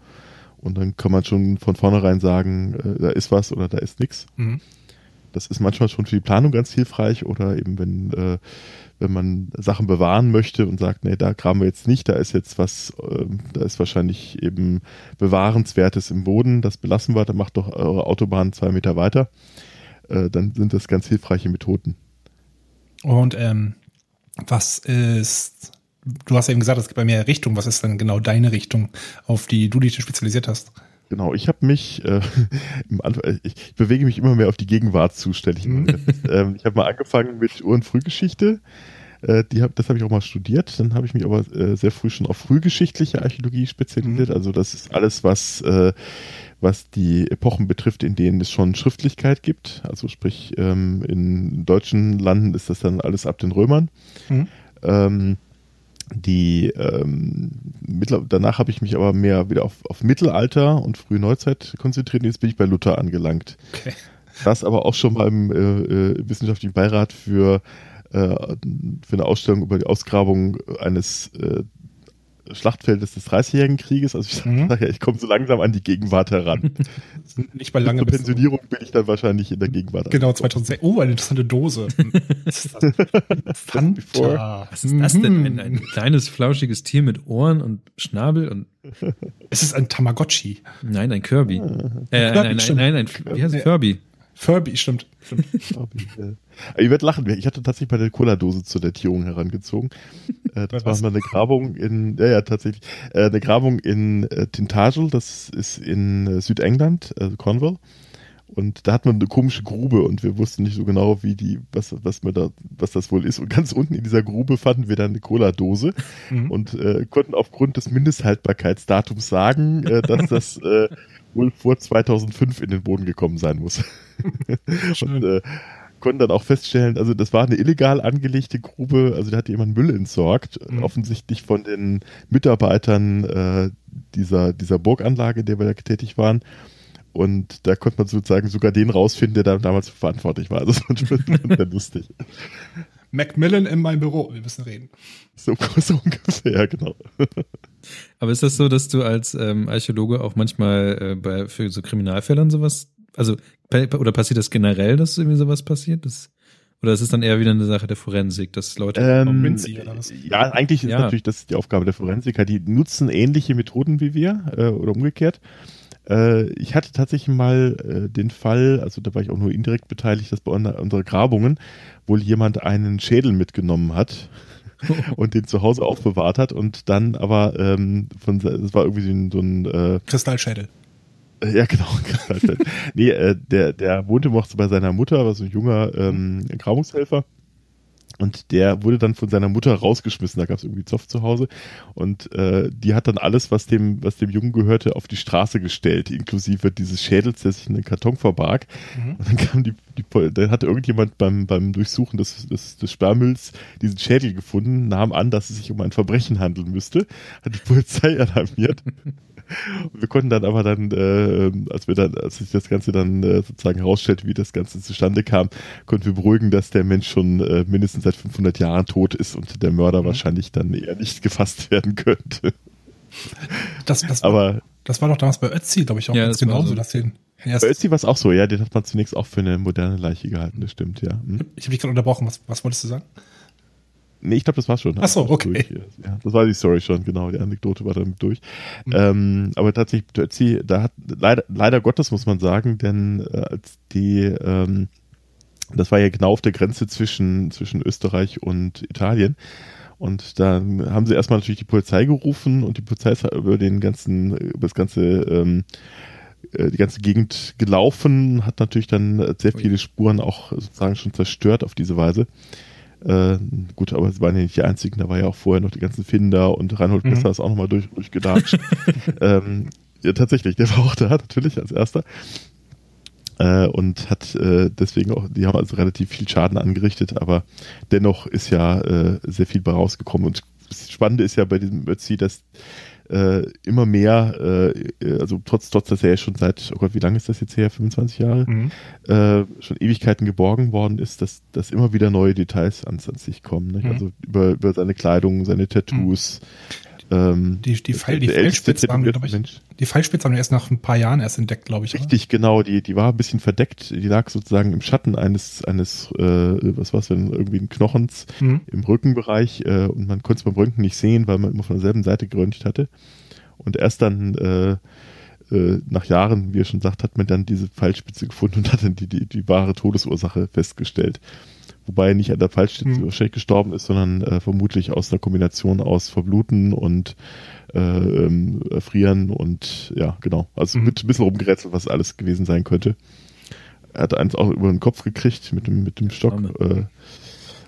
Und dann kann man schon von vornherein sagen, äh, da ist was oder da ist nichts. Mhm. Das ist manchmal schon für die Planung ganz hilfreich oder eben wenn, äh, wenn man Sachen bewahren möchte und sagt, nee, da graben wir jetzt nicht, da ist jetzt was, äh, da ist wahrscheinlich eben bewahrenswertes im Boden, das belassen wir, dann macht doch eure Autobahn zwei Meter weiter. Äh, dann sind das ganz hilfreiche Methoden. Und ähm, was ist du hast eben gesagt, es gibt bei mir Richtung. Was ist dann genau deine Richtung, auf die du dich spezialisiert hast? Genau, ich habe mich, äh, [laughs] Anfang, ich bewege mich immer mehr auf die Gegenwart zu, stelle ich mal. [laughs] Ähm, ich habe mal angefangen mit Ur- und Frühgeschichte. Äh, die hab, das habe ich auch mal studiert. Dann habe ich mich aber äh, sehr früh schon auf frühgeschichtliche Archäologie spezialisiert. Mhm. Also das ist alles, was, äh, was die Epochen betrifft, in denen es schon Schriftlichkeit gibt. Also sprich, ähm, in deutschen Landen ist das dann alles ab den Römern. Mhm. Ähm, die ähm, danach habe ich mich aber mehr wieder auf, auf Mittelalter und frühe Neuzeit konzentriert. Jetzt bin ich bei Luther angelangt. Okay. Das aber auch schon mal im äh, äh, wissenschaftlichen Beirat für, äh, für eine Ausstellung über die Ausgrabung eines äh, Schlachtfeldes des Dreißigjährigen Krieges. Also ich mhm. sage ja, ich komme so langsam an die Gegenwart heran. [laughs] Nicht bei langer Pensionierung bin ich dann wahrscheinlich in der Gegenwart. Genau, 2006. Oh, eine interessante Dose. [laughs] Fanta. Was ist das denn? Ein, ein, kleines, flauschiges Tier mit Ohren und Schnabel und. Es ist ein Tamagotchi. Nein, ein Kirby. Ah. Äh, nein, nein, nein, ein, wie heißt es? Furby. Stimmt. stimmt. Furby. Ihr werdet lachen. Ich hatte tatsächlich bei der Cola-Dose zur Datierung herangezogen. Äh, das war mal eine Grabung in, ja, ja, tatsächlich, äh, eine Grabung in äh, Tintagel, das ist in äh, Südengland, also Cornwall. Und da hat man eine komische Grube und wir wussten nicht so genau, wie die, was, was man da, was das wohl ist. Und ganz unten in dieser Grube fanden wir dann eine Cola-Dose mhm. und äh, konnten aufgrund des Mindesthaltbarkeitsdatums sagen, äh, dass das äh, wohl vor 2005 in den Boden gekommen sein muss. [laughs] und äh, konnten dann auch feststellen, also das war eine illegal angelegte Grube, also da hat jemand Müll entsorgt, mhm. offensichtlich von den Mitarbeitern äh, dieser, dieser Burganlage, in der wir da tätig waren. Und da konnte man sozusagen sogar den rausfinden, der da damals verantwortlich war. Das war schon sehr [laughs] lustig. Macmillan in meinem Büro, wir müssen reden. So, so [laughs] ungefähr, genau. [laughs] Aber ist das so, dass du als ähm, Archäologe auch manchmal äh, bei, für so Kriminalfälle und sowas, also oder passiert das generell, dass irgendwie sowas passiert? Das, oder ist es dann eher wieder eine Sache der Forensik, dass Leute ähm, oder was? Ja, eigentlich ist ja. natürlich das die Aufgabe der Forensiker. Die nutzen ähnliche Methoden wie wir äh, oder umgekehrt. Äh, ich hatte tatsächlich mal äh, den Fall, also da war ich auch nur indirekt beteiligt, dass bei unseren Grabungen wohl jemand einen Schädel mitgenommen hat [laughs] und den zu Hause aufbewahrt hat und dann aber ähm, von das war irgendwie so ein, so ein äh, Kristallschädel. Äh, ja, genau. [laughs] Kristallschädel. nee, äh, der, der wohnte noch bei seiner Mutter, war so ein junger ähm, Grabungshelfer. Und der wurde dann von seiner Mutter rausgeschmissen. Da gab es irgendwie Zoff zu Hause. Und äh, die hat dann alles, was dem, was dem Jungen gehörte, auf die Straße gestellt, inklusive dieses Schädels, der sich in den Karton verbarg. Mhm. Und dann kam die, die dann hatte irgendjemand beim, beim Durchsuchen des, des, des Sperrmülls diesen Schädel gefunden, nahm an, dass es sich um ein Verbrechen handeln müsste, hat die Polizei [laughs] alarmiert. Wir konnten dann aber dann, äh, als wir dann, als sich das Ganze dann äh, sozusagen herausstellte, wie das Ganze zustande kam, konnten wir beruhigen, dass der Mensch schon äh, mindestens seit 500 Jahren tot ist und der Mörder mhm. wahrscheinlich dann eher nicht gefasst werden könnte. Das, das, aber, war, das war doch damals bei Ötzi, glaube ich, auch ja, ganz genauso. So. Dass den, bei Ötzi war es auch so, ja, den hat man zunächst auch für eine moderne Leiche gehalten, das stimmt, ja. Hm? Ich habe dich gerade unterbrochen, was, was wolltest du sagen? Nee, ich glaube, das war's schon. Ach so, okay. Ja, das war die Story schon, genau. Die Anekdote war damit durch. Mhm. Ähm, aber tatsächlich, Ötzi, da hat leider, leider Gottes muss man sagen, denn äh, als die, ähm, das war ja genau auf der Grenze zwischen, zwischen Österreich und Italien. Und da haben sie erstmal natürlich die Polizei gerufen und die Polizei ist über den ganzen, über das ganze, ähm, äh, die ganze Gegend gelaufen, hat natürlich dann sehr viele Spuren auch sozusagen schon zerstört auf diese Weise. Äh, gut, aber sie waren ja nicht die einzigen, da war ja auch vorher noch die ganzen Finder und Reinhold mhm. ist auch nochmal durch, durchgedatscht. [laughs] ähm, ja, tatsächlich, der war auch da, natürlich, als erster. Äh, und hat äh, deswegen auch, die haben also relativ viel Schaden angerichtet, aber dennoch ist ja äh, sehr viel bei rausgekommen. Und das Spannende ist ja bei diesem Ötzi, dass äh, immer mehr, äh, also trotz, trotz, dass er schon seit, oh Gott, wie lange ist das jetzt her? 25 Jahre? Mhm. Äh, schon Ewigkeiten geborgen worden ist, dass, dass immer wieder neue Details ans, ans sich kommen. Mhm. Also über, über seine Kleidung, seine Tattoos, mhm. Ähm, die die, Pfeil, die Pfeilspitze haben wir, ich, die Pfeilspitze haben wir erst nach ein paar Jahren erst entdeckt, glaube ich. Richtig, oder? genau. Die, die war ein bisschen verdeckt. Die lag sozusagen im Schatten eines, eines äh, was war es denn, irgendwie ein Knochens mhm. im Rückenbereich äh, und man konnte es beim Röntgen nicht sehen, weil man immer von derselben Seite geröntgt hatte. Und erst dann äh, äh, nach Jahren, wie er schon sagt, hat man dann diese Pfeilspitze gefunden und hat dann die, die, die wahre Todesursache festgestellt wobei er nicht an der Fallstelle mhm. gestorben ist, sondern äh, vermutlich aus einer Kombination aus Verbluten und äh, ähm, Erfrieren und ja, genau. Also mhm. mit ein bisschen rumgerätselt, was alles gewesen sein könnte. Er hat eins auch über den Kopf gekriegt mit dem, mit dem Stock. Äh,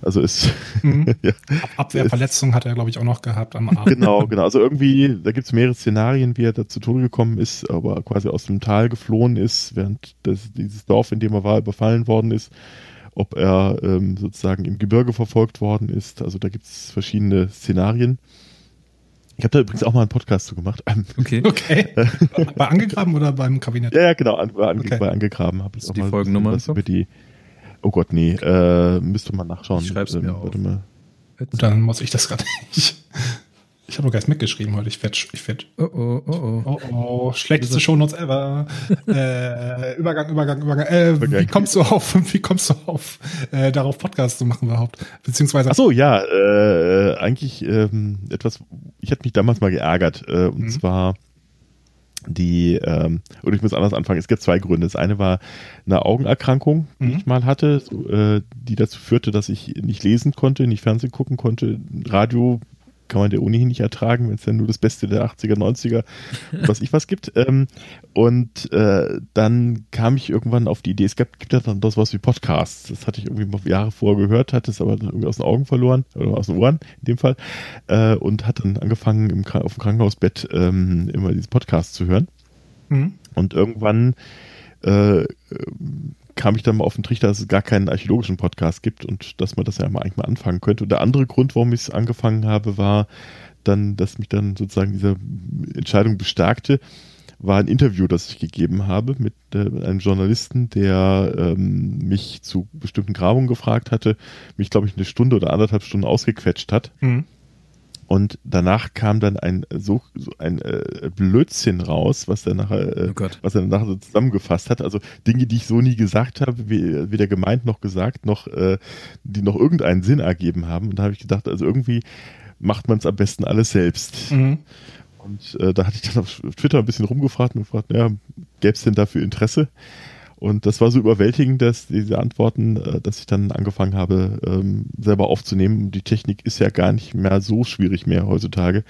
also ist mhm. [laughs] ja. Abwehrverletzung hat er, glaube ich, auch noch gehabt am Arm. Genau, genau. Also irgendwie, da gibt es mehrere Szenarien, wie er da zu Tode gekommen ist, aber quasi aus dem Tal geflohen ist, während das, dieses Dorf, in dem er war, überfallen worden ist ob er ähm, sozusagen im Gebirge verfolgt worden ist. Also da gibt es verschiedene Szenarien. Ich habe da übrigens auch mal einen Podcast zu gemacht. Okay. [laughs] okay. bei Angegraben oder beim Kabinett? Ja, ja, genau. Bei, Ange okay. bei Angegraben habe ich auch die mal Folgennummer was über die. Oh Gott, nee. Äh, müsste man nachschauen. Ich schreib's ähm, mir auf. Mal. Und dann muss ich das gerade [laughs] nicht. Ich habe noch gar nichts mitgeschrieben heute. Ich werde, ich werd, oh oh, oh oh. Oh oh, schlechteste Shownotes ever. [laughs] äh, Übergang, Übergang, Übergang. Äh, Wie kommst du auf, [laughs] wie kommst du auf, äh, darauf Podcast zu machen überhaupt? Beziehungsweise. Ach so, ja, äh, eigentlich ähm, etwas, ich hatte mich damals mal geärgert. Äh, und mhm. zwar die, ähm, oder ich muss anders anfangen, es gibt zwei Gründe. Das eine war eine Augenerkrankung, die mhm. ich mal hatte, so, äh, die dazu führte, dass ich nicht lesen konnte, nicht Fernsehen gucken konnte, Radio kann man der ohnehin nicht ertragen, wenn es dann nur das Beste der 80er, 90er, was ich was gibt. Ähm, und äh, dann kam ich irgendwann auf die Idee, es gibt, gibt ja dann das was wie Podcasts. Das hatte ich irgendwie mal Jahre vorher gehört, hatte es aber irgendwie aus den Augen verloren, oder aus den Ohren in dem Fall, äh, und hat dann angefangen, im, auf dem Krankenhausbett ähm, immer diese Podcasts zu hören. Mhm. Und irgendwann äh, kam ich dann mal auf den Trichter, dass es gar keinen archäologischen Podcast gibt und dass man das ja mal eigentlich mal anfangen könnte. Und der andere Grund, warum ich es angefangen habe, war dann, dass mich dann sozusagen diese Entscheidung bestärkte, war ein Interview, das ich gegeben habe mit äh, einem Journalisten, der ähm, mich zu bestimmten Grabungen gefragt hatte, mich, glaube ich, eine Stunde oder anderthalb Stunden ausgequetscht hat. Mhm. Und danach kam dann ein so, so ein äh, Blödsinn raus, was er nachher, äh, oh was er nachher so zusammengefasst hat. Also Dinge, die ich so nie gesagt habe, weder gemeint noch gesagt, noch äh, die noch irgendeinen Sinn ergeben haben. Und da habe ich gedacht, also irgendwie macht man es am besten alles selbst. Mhm. Und äh, da hatte ich dann auf Twitter ein bisschen rumgefragt und gefragt, ja, gäbe es denn dafür Interesse? Und das war so überwältigend, dass diese Antworten, äh, dass ich dann angefangen habe, ähm, selber aufzunehmen. Die Technik ist ja gar nicht mehr so schwierig mehr heutzutage.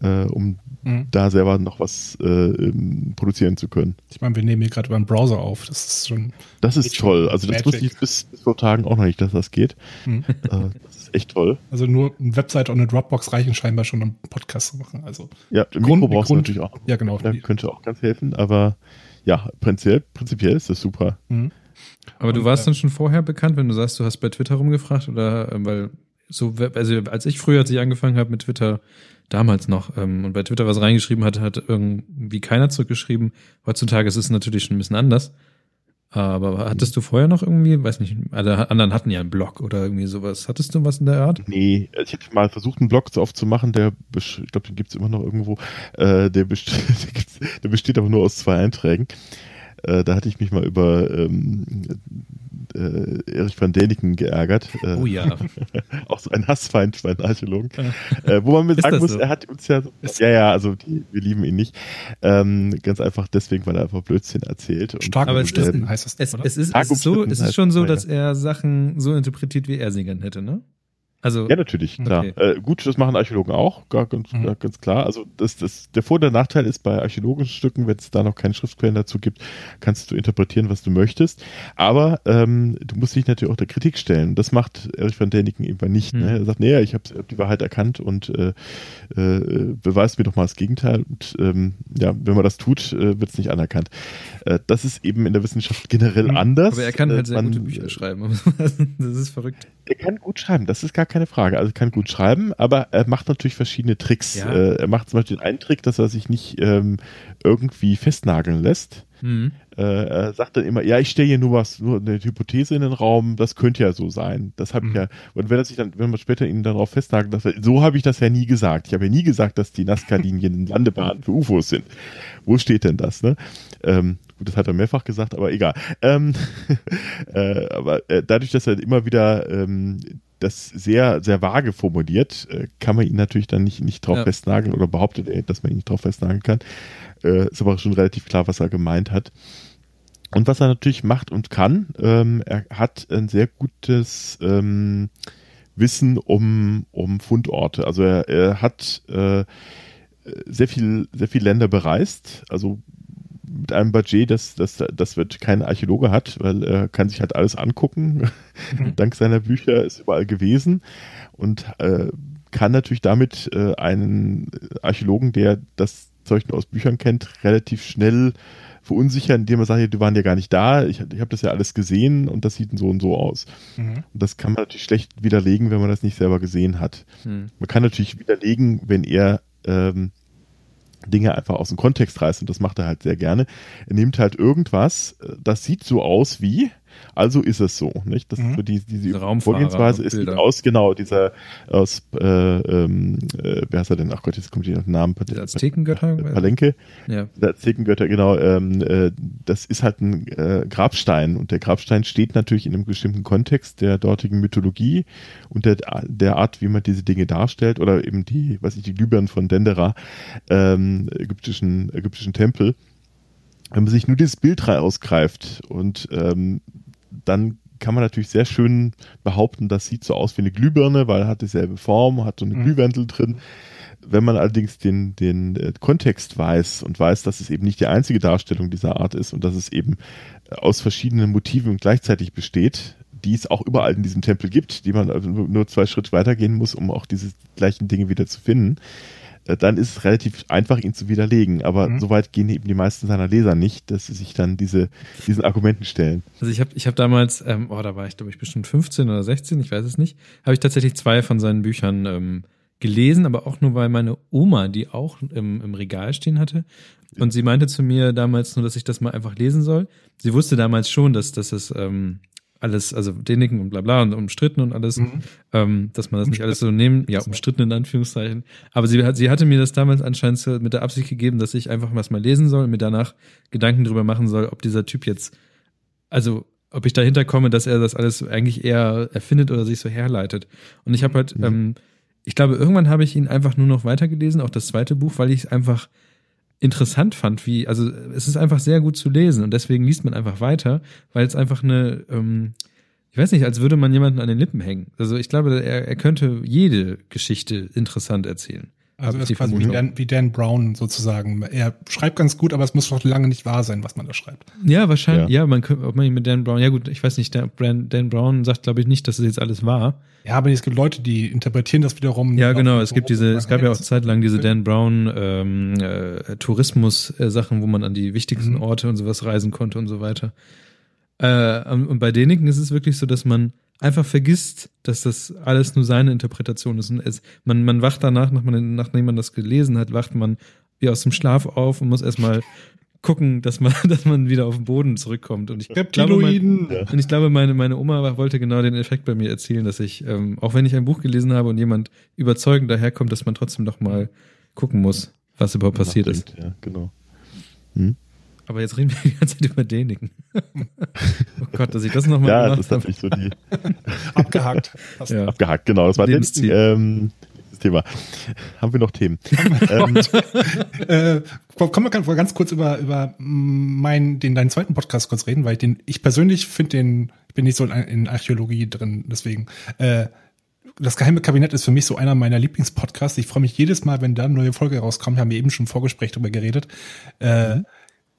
äh, um Mhm. da selber noch was äh, ähm, produzieren zu können. Ich meine, wir nehmen hier gerade über einen Browser auf. Das ist schon. Das ist toll. Also das wusste ich bis, bis vor Tagen auch noch nicht, dass das geht. Mhm. Das ist echt toll. Also nur eine Webseite und eine Dropbox reichen scheinbar schon, um einen Podcast zu machen. Also Ja, im Grund- Mikro brauchst du natürlich auch. ja, genau. Da könnte auch ganz helfen, aber ja, prinzipiell, prinzipiell ist das super. Mhm. Aber du Und, warst äh, dann schon vorher bekannt, wenn du sagst, du hast bei Twitter rumgefragt oder äh, weil so, also als ich früher, als ich angefangen habe mit Twitter, damals noch, ähm, und bei Twitter was reingeschrieben hatte, hat irgendwie keiner zurückgeschrieben. Heutzutage ist es natürlich schon ein bisschen anders. Aber hattest du vorher noch irgendwie, weiß nicht, alle anderen hatten ja einen Blog oder irgendwie sowas. Hattest du was in der Art? Nee, ich hätte mal versucht, einen Blog so aufzumachen, der, ich glaube, den gibt's immer noch irgendwo, äh, der, best [laughs] der, der besteht aber nur aus zwei Einträgen. Äh, da hatte ich mich mal über ähm, äh, Erich van Däniken geärgert. Äh, Oh ja. [laughs] auch so ein Hassfeind bei den Archäologen. äh, wo man mir sagen muss, so? er hat uns ja, ja, ja, also die, wir lieben ihn nicht. Ähm, ganz einfach deswegen, weil er einfach Blödsinn erzählt. Und, Stark Aber es umstritten ist- heißt das, Es, oder? es, ist, es, ist so, es ist schon so, dass er Sachen so interpretiert, wie er sie gern hätte, ne? Also, Ja, natürlich, klar. Okay. Äh, gut, das machen Archäologen auch, gar, ganz, Mhm. ganz klar. Also das, das, der Vor- und der Nachteil ist bei archäologischen Stücken, wenn es da noch keine Schriftquellen dazu gibt, kannst du interpretieren, was du möchtest. Aber ähm, du musst dich natürlich auch der Kritik stellen. Das macht Erich van Däniken eben nicht. Mhm. Ne? Er sagt, nee, ich habe hab die Wahrheit erkannt und äh, äh, beweist mir doch mal das Gegenteil. Und ähm, ja, wenn man das tut, äh, wird es nicht anerkannt. Äh, das ist eben in der Wissenschaft generell Mhm. anders. aber er kann Äh, halt sehr man- gute Bücher schreiben. [laughs] das ist verrückt. Er kann gut schreiben, das ist gar keine Frage. Also er kann gut schreiben, aber er macht natürlich verschiedene Tricks. Ja. Äh, er macht zum Beispiel einen Trick, dass er sich nicht ähm, irgendwie festnageln lässt. Mhm. Äh, er sagt dann immer, ja, ich stelle hier nur was, nur eine Hypothese in den Raum, das könnte ja so sein. Das habe ich Mhm. ja. Und wenn er sich dann, wenn man später ihn darauf festnagelt, dass er, so habe ich das ja nie gesagt. Ich habe ja nie gesagt, dass die Nazca-Linien Landebahnen für UFOs sind. Wo steht denn das, ne? Ähm, gut, das hat er mehrfach gesagt, aber egal. Ähm, [laughs] äh, aber äh, dadurch, dass er immer wieder ähm, das sehr, sehr vage formuliert, äh, kann man ihn natürlich dann nicht, nicht drauf Ja. festnageln oder behauptet er, dass man ihn nicht drauf festnageln kann. Äh, ist aber schon relativ klar, was er gemeint hat. Und was er natürlich macht und kann, ähm, er hat ein sehr gutes ähm, Wissen um, um Fundorte. Also er, er hat äh, sehr viel, sehr viel Länder bereist, also mit einem Budget, das, das, das wird kein Archäologe hat, weil er kann sich halt alles angucken. Mhm. [laughs] Dank seiner Bücher ist überall gewesen und äh, kann natürlich damit äh, einen Archäologen, der das Zeug nur aus Büchern kennt, relativ schnell verunsichern, indem er sagt, ja, die waren ja gar nicht da, ich, ich habe das ja alles gesehen und das sieht so und so aus. Mhm. Und das kann man natürlich schlecht widerlegen, wenn man das nicht selber gesehen hat. Hm. Man kann natürlich widerlegen, wenn er ähm, Dinge einfach aus dem Kontext reißt und das macht er halt sehr gerne. Er nimmt halt irgendwas, äh, das sieht so aus wie, also ist es so, nicht? Das Mhm. so die, diese Diese Raumfahrer- Vorgehensweise ist Bilder. aus, genau, dieser aus, äh, ähm, äh, wer heißt er denn? Ach Gott, jetzt kommt die Namen. Die Aztekengötter? Palenke. Ja. Der Aztekengötter, genau, ähm, äh, das ist halt ein äh, Grabstein und der Grabstein steht natürlich in einem bestimmten Kontext der dortigen Mythologie und der, der Art, wie man diese Dinge darstellt oder eben die, was ich, die Glühbirnen von Dendera, ähm, ägyptischen, ägyptischen Tempel. Wenn man sich nur dieses Bild rausgreift und ähm, dann kann man natürlich sehr schön behaupten, das sieht so aus wie eine Glühbirne, weil er hat dieselbe Form, hat so eine Mhm. Glühwendel drin. Wenn man allerdings den, den äh, Kontext weiß und weiß, dass es eben nicht die einzige Darstellung dieser Art ist und dass es eben äh, aus verschiedenen Motiven gleichzeitig besteht, die es auch überall in diesem Tempel gibt, die man also nur zwei Schritte weitergehen muss, um auch diese gleichen Dinge wieder zu finden, dann ist es relativ einfach, ihn zu widerlegen. Aber Mhm. soweit gehen eben die meisten seiner Leser nicht, dass sie sich dann diese, diesen Argumenten stellen. Also ich habe ich hab damals, ähm, oh, da war ich glaube ich bestimmt 15 oder 16, ich weiß es nicht, habe ich tatsächlich zwei von seinen Büchern ähm, gelesen, aber auch nur, weil meine Oma die auch im, im Regal stehen hatte. Und sie meinte zu mir damals nur, dass ich das mal einfach lesen soll. Sie wusste damals schon, dass, dass es ähm, alles, also Däniken und bla bla und umstritten und alles, Mhm. ähm, dass man das nicht alles so nehmen, ja, umstritten in Anführungszeichen. Aber sie, hat, sie hatte mir das damals anscheinend so mit der Absicht gegeben, dass ich einfach was mal lesen soll und mir danach Gedanken drüber machen soll, ob dieser Typ jetzt, also ob ich dahinter komme, dass er das alles eigentlich eher erfindet oder sich so herleitet. Und ich habe halt, Mhm. ähm, ich glaube, irgendwann habe ich ihn einfach nur noch weitergelesen, auch das zweite Buch, weil ich es einfach interessant fand, wie, also es ist einfach sehr gut zu lesen und deswegen liest man einfach weiter, weil es einfach eine, ähm, ich weiß nicht, als würde man jemanden an den Lippen hängen. Also ich glaube, er, er könnte jede Geschichte interessant erzählen. Also er ist quasi wie Dan, wie Dan, Brown sozusagen. Er schreibt ganz gut, aber es muss doch lange nicht wahr sein, was man da schreibt. Ja, wahrscheinlich. Ja, ja man könnte, ob man ihn mit Dan Brown. Ja gut, ich weiß nicht. Dan, Dan Brown sagt, glaube ich, nicht, dass es jetzt alles war. Ja, aber es gibt Leute, die interpretieren das wiederum. Ja, genau. Es gibt diese. Es gab ja auch zeitlang diese Dan Brown ähm, äh, Tourismus-Sachen, wo man an die wichtigsten mhm. Orte und sowas reisen konnte und so weiter. Äh, und bei denigen ist es wirklich so, dass man einfach vergisst, dass das alles nur seine Interpretation ist. Und es, man, man wacht danach, nachdem man das gelesen hat, wacht man wie aus dem Schlaf auf und muss erstmal gucken, dass man, [laughs] dass man wieder auf den Boden zurückkommt. Und ich glaube, mein, und ich glaube, meine, meine Oma wollte genau den Effekt bei mir erzielen, dass ich, ähm, auch wenn ich ein Buch gelesen habe und jemand überzeugend daherkommt, dass man trotzdem noch mal gucken muss, was überhaupt passiert ist. Ja, genau. Hm? Aber jetzt reden wir die ganze Zeit über Däniken. [laughs] oh Gott, dass ich das nochmal ja, gemacht habe. Ja, das habe ich so die. [laughs] Abgehakt. Ja. Abgehakt, genau. Das war das ähm, Thema. Haben wir noch Themen? [laughs] ähm, äh, kommen wir ganz kurz über, über meinen, den, deinen zweiten Podcast kurz reden, weil ich den, ich persönlich finde den, ich bin nicht so in, Archäologie drin, deswegen, äh, das geheime Kabinett ist für mich so einer meiner Lieblingspodcasts. Ich freue mich jedes Mal, wenn da eine neue Folge rauskommt. Haben wir eben schon im Vorgespräch drüber geredet. Äh, mhm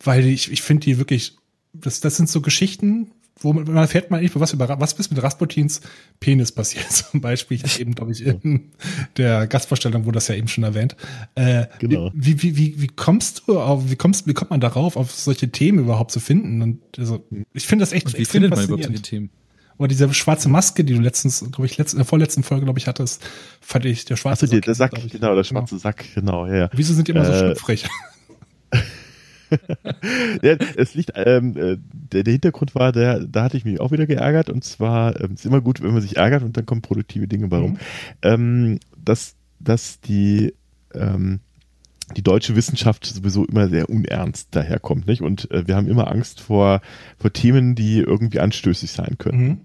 weil ich, ich finde die wirklich, das, das sind so Geschichten, wo man, man erfährt man nicht, was über was ist mit Rasputins Penis passiert. [laughs] Zum Beispiel, ich eben, glaube ich, in der Gastvorstellung wurde das ja eben schon erwähnt. Äh, genau. Wie, wie, wie, wie kommst du auf, wie kommst, wie kommt man darauf, auf solche Themen überhaupt zu finden? Und also, ich finde das echt Und wie findet man überhaupt solche Themen? Oder diese schwarze Maske, die du letztens, glaube ich, letzten, in der vorletzten Folge, glaube ich, hattest, fand ich der schwarze Achso, der Sack, genau, der schwarze genau. Sack, genau, ja. Wieso sind die immer äh, so schlüpfrig? [laughs] ja, es liegt, ähm, äh, der, der Hintergrund war, der, da hatte ich mich auch wieder geärgert und zwar ähm, ist immer gut, wenn man sich ärgert und dann kommen produktive Dinge bei rum. Mhm. Ähm, dass, dass die, ähm, die deutsche Wissenschaft sowieso immer sehr unernst daherkommt, nicht? Und äh, wir haben immer Angst vor, vor Themen, die irgendwie anstößig sein können. Mhm.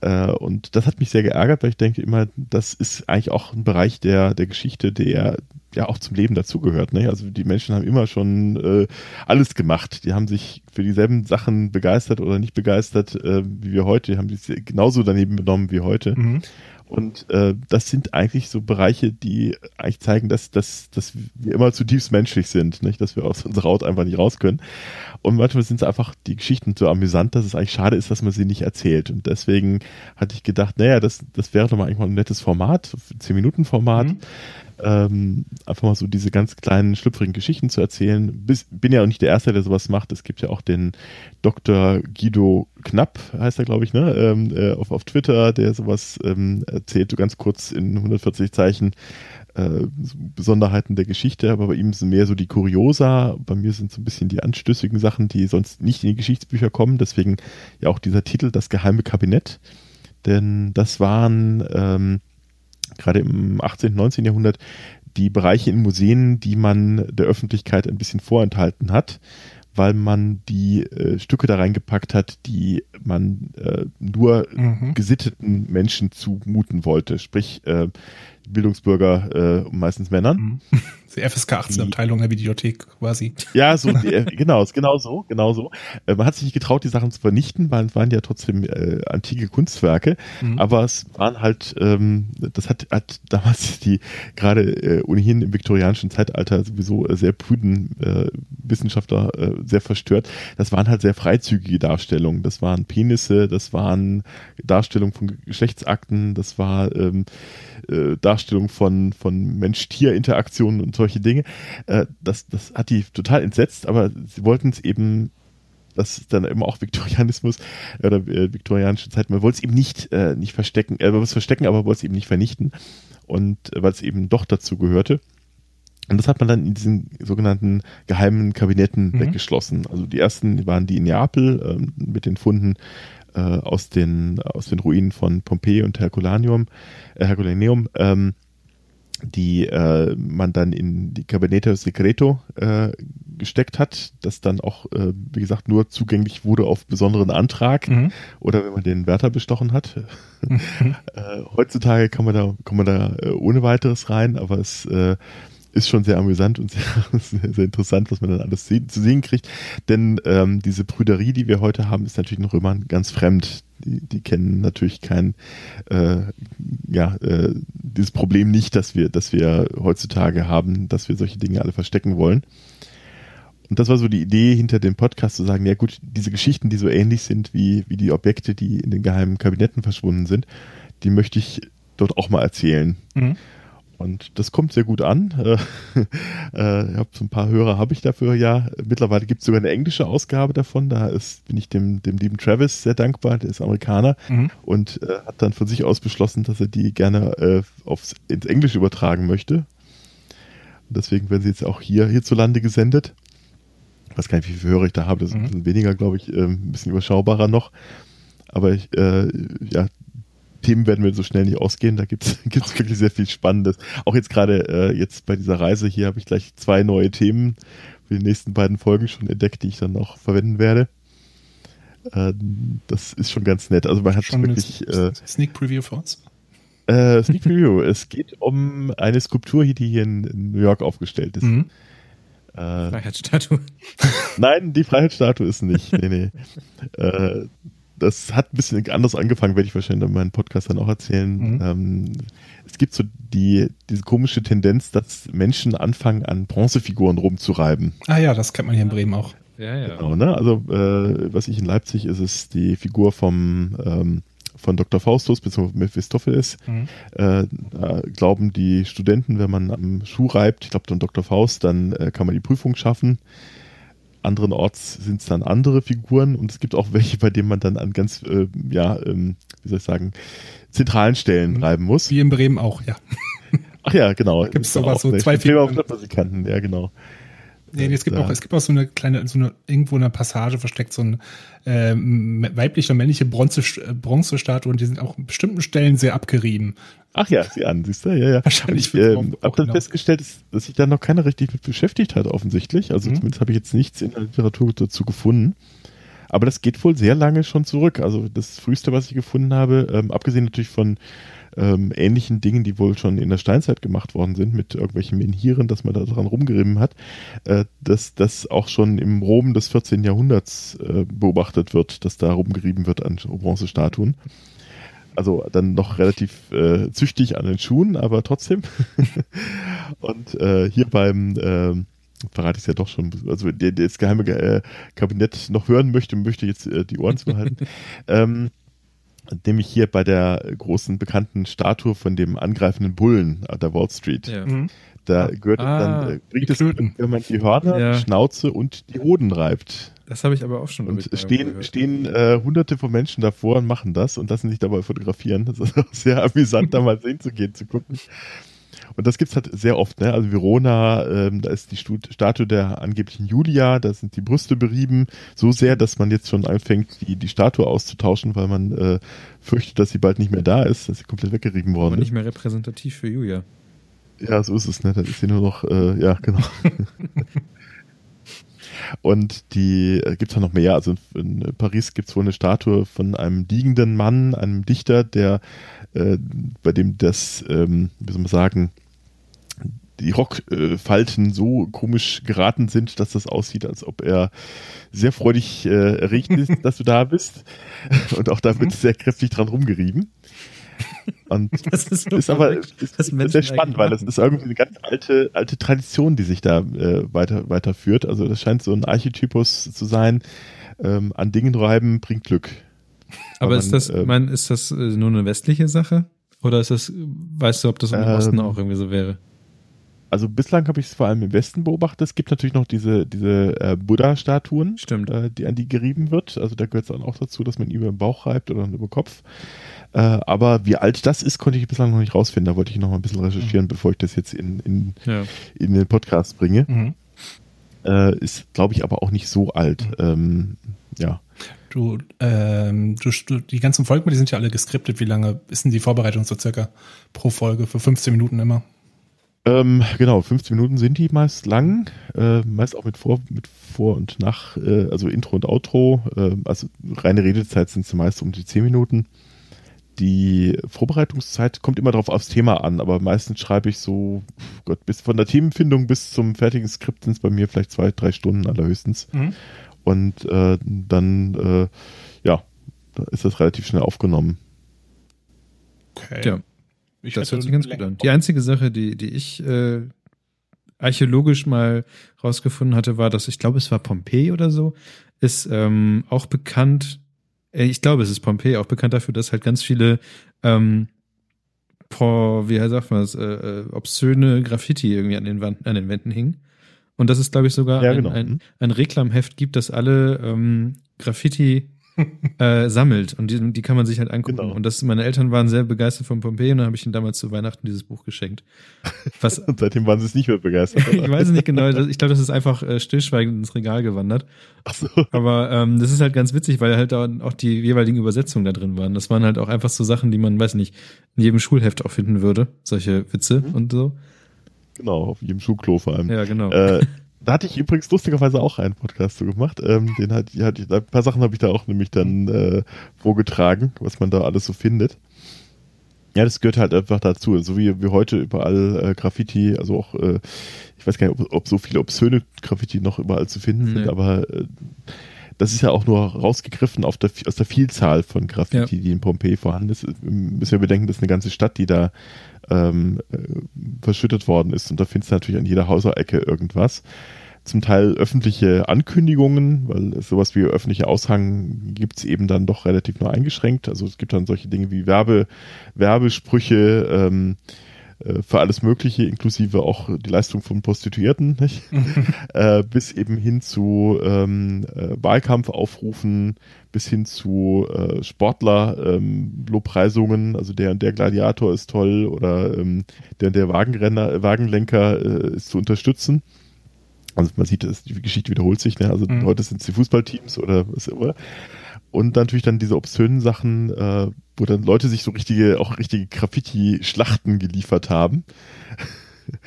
Äh, und das hat mich sehr geärgert, weil ich denke immer, das ist eigentlich auch ein Bereich der, der Geschichte, der ja auch zum Leben dazugehört. Ne? Also die Menschen haben immer schon äh, alles gemacht. Die haben sich für dieselben Sachen begeistert oder nicht begeistert äh, wie wir heute. Die haben sich genauso daneben benommen wie heute. Mhm. Und äh, das sind eigentlich so Bereiche, die eigentlich zeigen, dass, dass, dass wir immer zutiefst menschlich sind, nicht? dass wir aus unserer Haut einfach nicht raus können. Und manchmal sind es einfach die Geschichten so amüsant, dass es eigentlich schade ist, dass man sie nicht erzählt. Und deswegen hatte ich gedacht, naja, das, das wäre doch mal eigentlich mal ein nettes Format, 10-Minuten-Format. Mhm ähm, einfach mal so diese ganz kleinen, schlüpfrigen Geschichten zu erzählen. Bis, bin ja auch nicht der Erste, der sowas macht. Es gibt ja auch den Dr. Guido Knapp, heißt er, glaube ich, ne? Ähm, äh, auf, auf Twitter, der sowas ähm, erzählt, so ganz kurz in 140 Zeichen. Äh, Besonderheiten der Geschichte, aber bei ihm sind mehr so die Kuriosa. Bei mir sind so ein bisschen die anstößigen Sachen, die sonst nicht in die Geschichtsbücher kommen. Deswegen ja auch dieser Titel, das geheime Kabinett. Denn das waren ähm, gerade im 18., 19. Jahrhundert die Bereiche in Museen, die man der Öffentlichkeit ein bisschen vorenthalten hat, weil man die äh, Stücke da reingepackt hat, die man äh, nur mhm. gesitteten Menschen zumuten wollte, sprich äh, Bildungsbürger, äh, meistens Männern. Mhm. [laughs] Die FSK 18 Abteilung der Videothek quasi. Ja, so, äh, genau, genau so, genau so. Äh, man hat sich nicht getraut, die Sachen zu vernichten, weil es waren ja trotzdem äh, antike Kunstwerke, mhm. aber es waren halt, ähm, das hat, hat damals die gerade äh, ohnehin im viktorianischen Zeitalter sowieso äh, sehr prüden äh, Wissenschaftler äh, sehr verstört. Das waren halt sehr freizügige Darstellungen. Das waren Penisse, das waren Darstellungen von Geschlechtsakten, das war ähm, äh, Darstellung von, von Mensch-Tier-Interaktionen und solche Dinge. Äh, das, das hat die total entsetzt, aber sie wollten es eben das ist dann eben auch Viktorianismus oder äh, viktorianische Zeit. Man wollte es eben nicht, äh, nicht verstecken, äh, man wollte es verstecken, aber wollte es eben nicht vernichten. Und äh, weil es eben doch dazu gehörte. Und das hat man dann in diesen sogenannten geheimen Kabinetten mhm. weggeschlossen. Also die ersten waren die in Neapel ähm, mit den Funden äh, aus, den, aus den Ruinen von Pompeji und Herculaneum, äh, Herculaneum ähm, die äh, man dann in die Cabinete Secreto äh, gesteckt hat, das dann auch, äh, wie gesagt, nur zugänglich wurde auf besonderen Antrag mhm. oder wenn man den Wärter bestochen hat. [laughs] Mhm. äh, heutzutage kann man da, kann man da äh, ohne weiteres rein, aber es äh, ist schon sehr amüsant und sehr, [laughs] sehr, sehr interessant, was man dann alles sehen, zu sehen kriegt. Denn ähm, diese Prüderie, die wir heute haben, ist natürlich den Römern ganz fremd. Die, die kennen natürlich kein, äh, ja, äh, dieses Problem nicht, dass wir, dass wir heutzutage haben, dass wir solche Dinge alle verstecken wollen. Und das war so die Idee hinter dem Podcast, zu sagen, ja gut, diese Geschichten, die so ähnlich sind wie, wie die Objekte, die in den geheimen Kabinetten verschwunden sind, die möchte ich dort auch mal erzählen. Mhm. Und das kommt sehr gut an. Äh, [laughs] äh, ich habe so ein paar Hörer habe ich dafür ja. Mittlerweile gibt es sogar eine englische Ausgabe davon. Da ist, bin ich dem, dem lieben Travis sehr dankbar, der ist Amerikaner mhm. und äh, hat dann von sich aus beschlossen, dass er die gerne äh, aufs, ins Englische übertragen möchte. Und deswegen werden sie jetzt auch hier hierzulande gesendet. Ich weiß gar nicht, wie viele Hörer ich da habe. Das ist mhm. ein bisschen weniger, glaube ich, äh, ein bisschen überschaubarer noch. Aber ich, äh, ja, Themen werden wir so schnell nicht ausgehen. Da gibt es [laughs] wirklich sehr viel Spannendes. Auch jetzt gerade äh, jetzt bei dieser Reise hier habe ich gleich zwei neue Themen für die nächsten beiden Folgen schon entdeckt, die ich dann auch verwenden werde. Äh, das ist schon ganz nett. Also man hat schon wirklich äh, Sneak Preview für uns. Äh, Sneak Preview. es geht um eine Skulptur, die hier in, in New York aufgestellt ist. Mhm. Äh, Freiheitsstatue. [laughs] Nein, die Freiheitsstatue ist nicht. Nee, nee. [laughs] Äh, das hat ein bisschen anders angefangen, werde ich wahrscheinlich in meinem Podcast dann auch erzählen. Mhm. Ähm, es gibt so die, diese komische Tendenz, dass Menschen anfangen, an Bronzefiguren rumzureiben. Ah ja, das kennt man hier in Bremen auch. Ja, ja. Genau, ne? Also, äh, was ich in Leipzig ist, ist die Figur vom ähm, von Dr. Faustus bzw. Mephistopheles. Mhm. Äh, da glauben die Studenten, wenn man am Schuh reibt, ich glaube dann Dr. Faust, dann äh, kann man die Prüfung schaffen anderen Orts sind es dann andere Figuren und es gibt auch welche, bei denen man dann an ganz, äh, ja, ähm, wie soll ich sagen, zentralen Stellen mhm. reiben muss. Wie in Bremen auch, ja. Ach ja, genau. Gibt es sowas, so zwei Figuren. Ja, genau. Nee, nee, es gibt auch, es gibt auch so eine kleine, so eine, irgendwo in einer Passage versteckt so ein äh, weibliche und männliche Bronze, Bronzestatue und die sind auch an bestimmten Stellen sehr abgerieben. Ach ja, sieh an, siehst du, ja, ja. Wahrscheinlich. Ich äh, habe dann festgestellt, dass, dass sich da noch keiner richtig mit beschäftigt hat, offensichtlich. Also mhm. zumindest habe ich jetzt nichts in der Literatur dazu gefunden. Aber das geht wohl sehr lange schon zurück. Also das früheste, was ich gefunden habe, ähm, abgesehen natürlich von ähm, ähnlichen Dingen, die wohl schon in der Steinzeit gemacht worden sind, mit irgendwelchen Menhiren, dass man da dran rumgerieben hat, äh, dass das auch schon im Rom des 14. Jahrhunderts äh, beobachtet wird, dass da rumgerieben wird an Bronzestatuen. Also dann noch relativ äh, züchtig an den Schuhen, aber trotzdem. [laughs] Und äh, hier beim äh, verrate ich es ja doch schon, also der, der das geheime äh, Kabinett noch hören möchte, möchte jetzt äh, die Ohren zuhalten. [laughs] ähm, nämlich hier bei der großen bekannten Statue von dem angreifenden Bullen an der Wall Street. Ja. Mhm. Da gehört ah, dann, äh, bringt es, wenn man die Hörner, ja. die Schnauze und die Hoden reibt. Das habe ich aber auch schon Und stehen, stehen äh, hunderte von Menschen davor und machen das und lassen sich dabei fotografieren. Das ist [laughs] auch sehr amüsant, da mal sehen zu gehen, zu gucken. Und das gibt's halt sehr oft, ne? Also Verona, ähm, da ist die Statue der angeblichen Julia, da sind die Brüste berieben, so sehr, dass man jetzt schon anfängt, die, die Statue auszutauschen, weil man äh, fürchtet, dass sie bald nicht mehr da ist, dass sie komplett weggerieben worden ist. Nicht mehr repräsentativ für Julia. Ja, so ist es, ne? Da ist sie nur noch, äh, ja, genau. [laughs] Und die äh, gibt es noch mehr. Also in, in Paris gibt es wohl eine Statue von einem liegenden Mann, einem Dichter, der äh, bei dem das, ähm, wie soll man sagen, die Rockfalten so komisch geraten sind, dass das aussieht, als ob er sehr freudig äh, erregt ist, [laughs] dass du da bist. Und auch da wird sehr kräftig dran rumgerieben. Und [laughs] das ist, so ist aber ist, ist sehr spannend, weil das ist irgendwie eine ganz alte, alte Tradition, die sich da äh, weiter, weiterführt. Also das scheint so ein Archetypus zu sein. Ähm, an Dingen reiben bringt Glück. Aber man, ist das, ähm, mein, ist das äh, nur eine westliche Sache? Oder ist das, weißt du, ob das im ähm, Osten auch irgendwie so wäre? Also bislang habe ich es vor allem im Westen beobachtet. Es gibt natürlich noch diese, diese äh, Buddha-Statuen, äh, die an die gerieben wird. Also da gehört es dann auch dazu, dass man ihn über den Bauch reibt oder über den Kopf. Äh, aber wie alt das ist, konnte ich bislang noch nicht rausfinden. Da wollte ich noch mal ein bisschen recherchieren, mhm. bevor ich das jetzt in, in, ja. in den Podcast bringe. Mhm. Äh, ist, glaube ich, aber auch nicht so alt. Mhm. Ähm, ja. Du, ähm, du, du, die ganzen Folgen, die sind ja alle geskriptet. Wie lange ist denn die Vorbereitung so circa pro Folge? Für 15 Minuten immer? Ähm, genau, 15 Minuten sind die meist lang, äh, meist auch mit Vor, mit Vor und Nach, äh, also Intro und Outro. Äh, also reine Redezeit sind sie meist um die 10 Minuten. Die Vorbereitungszeit kommt immer darauf aufs Thema an, aber meistens schreibe ich so, Gott, bis von der Themenfindung bis zum fertigen Skript sind es bei mir vielleicht zwei, drei Stunden allerhöchstens. Mhm. Und äh, dann, äh, ja, da ist das relativ schnell aufgenommen. Okay. Ja. Ich das hört sich ganz gut an. Die einzige Sache, die, die ich äh, archäologisch mal rausgefunden hatte, war, dass ich glaube, es war Pompeji oder so, ist ähm, auch bekannt, ich glaube, es ist Pompeji auch bekannt dafür, dass halt ganz viele ähm, por, wie sagt man das, äh, äh, obszöne Graffiti irgendwie an den, Wand, an den Wänden hingen. Und dass es, glaube ich, sogar ja, genau. ein, ein, mhm. ein Reklamheft gibt, das alle ähm, Graffiti [laughs] äh, sammelt und die, die kann man sich halt angucken. Genau. Und das, meine Eltern waren sehr begeistert von Pompeji und dann habe ich ihnen damals zu Weihnachten dieses Buch geschenkt. Was, [laughs] und seitdem waren sie es nicht mehr begeistert. [laughs] ich weiß nicht genau, ich glaube, das ist einfach äh, stillschweigend ins Regal gewandert. Ach so. Aber ähm, das ist halt ganz witzig, weil halt auch die jeweiligen Übersetzungen da drin waren. Das waren halt auch einfach so Sachen, die man, weiß nicht, in jedem Schulheft auch finden würde, solche Witze mhm. und so. Genau, auf jedem Schulklo vor allem. Ja, genau. Äh, da hatte ich übrigens lustigerweise auch einen Podcast so gemacht. Ähm, den hat, hat, ein paar Sachen habe ich da auch nämlich dann äh, vorgetragen, was man da alles so findet. Ja, das gehört halt einfach dazu. So wie wir heute überall äh, Graffiti, also auch, äh, ich weiß gar nicht, ob, ob so viele obszöne Graffiti noch überall zu finden nee. sind, aber äh, das ist ja auch nur rausgegriffen der, aus der Vielzahl von Graffiti, ja. die in Pompeji vorhanden ist. Müssen wir bedenken, das ist eine ganze Stadt, die da ähm, äh, verschüttet worden ist. Und da findest du natürlich an jeder Hauserecke irgendwas. Zum Teil öffentliche Ankündigungen, weil sowas wie öffentliche Aushang gibt es eben dann doch relativ nur eingeschränkt. Also es gibt dann solche Dinge wie Werbe, Werbesprüche, ähm, äh, für alles Mögliche, inklusive auch die Leistung von Prostituierten, nicht? [laughs] äh, bis eben hin zu ähm, äh, Wahlkampfaufrufen, bis hin zu äh, Sportler-Lobpreisungen, ähm, also der und der Gladiator ist toll oder ähm, der und der Wagenrenner, Wagenlenker äh, ist zu unterstützen. Also man sieht, dass die Geschichte wiederholt sich, ne? Also mhm. heute sind es die Fußballteams oder was immer. Und natürlich dann diese obszönen Sachen, äh, wo dann Leute sich so richtige, auch richtige Graffiti-Schlachten geliefert haben.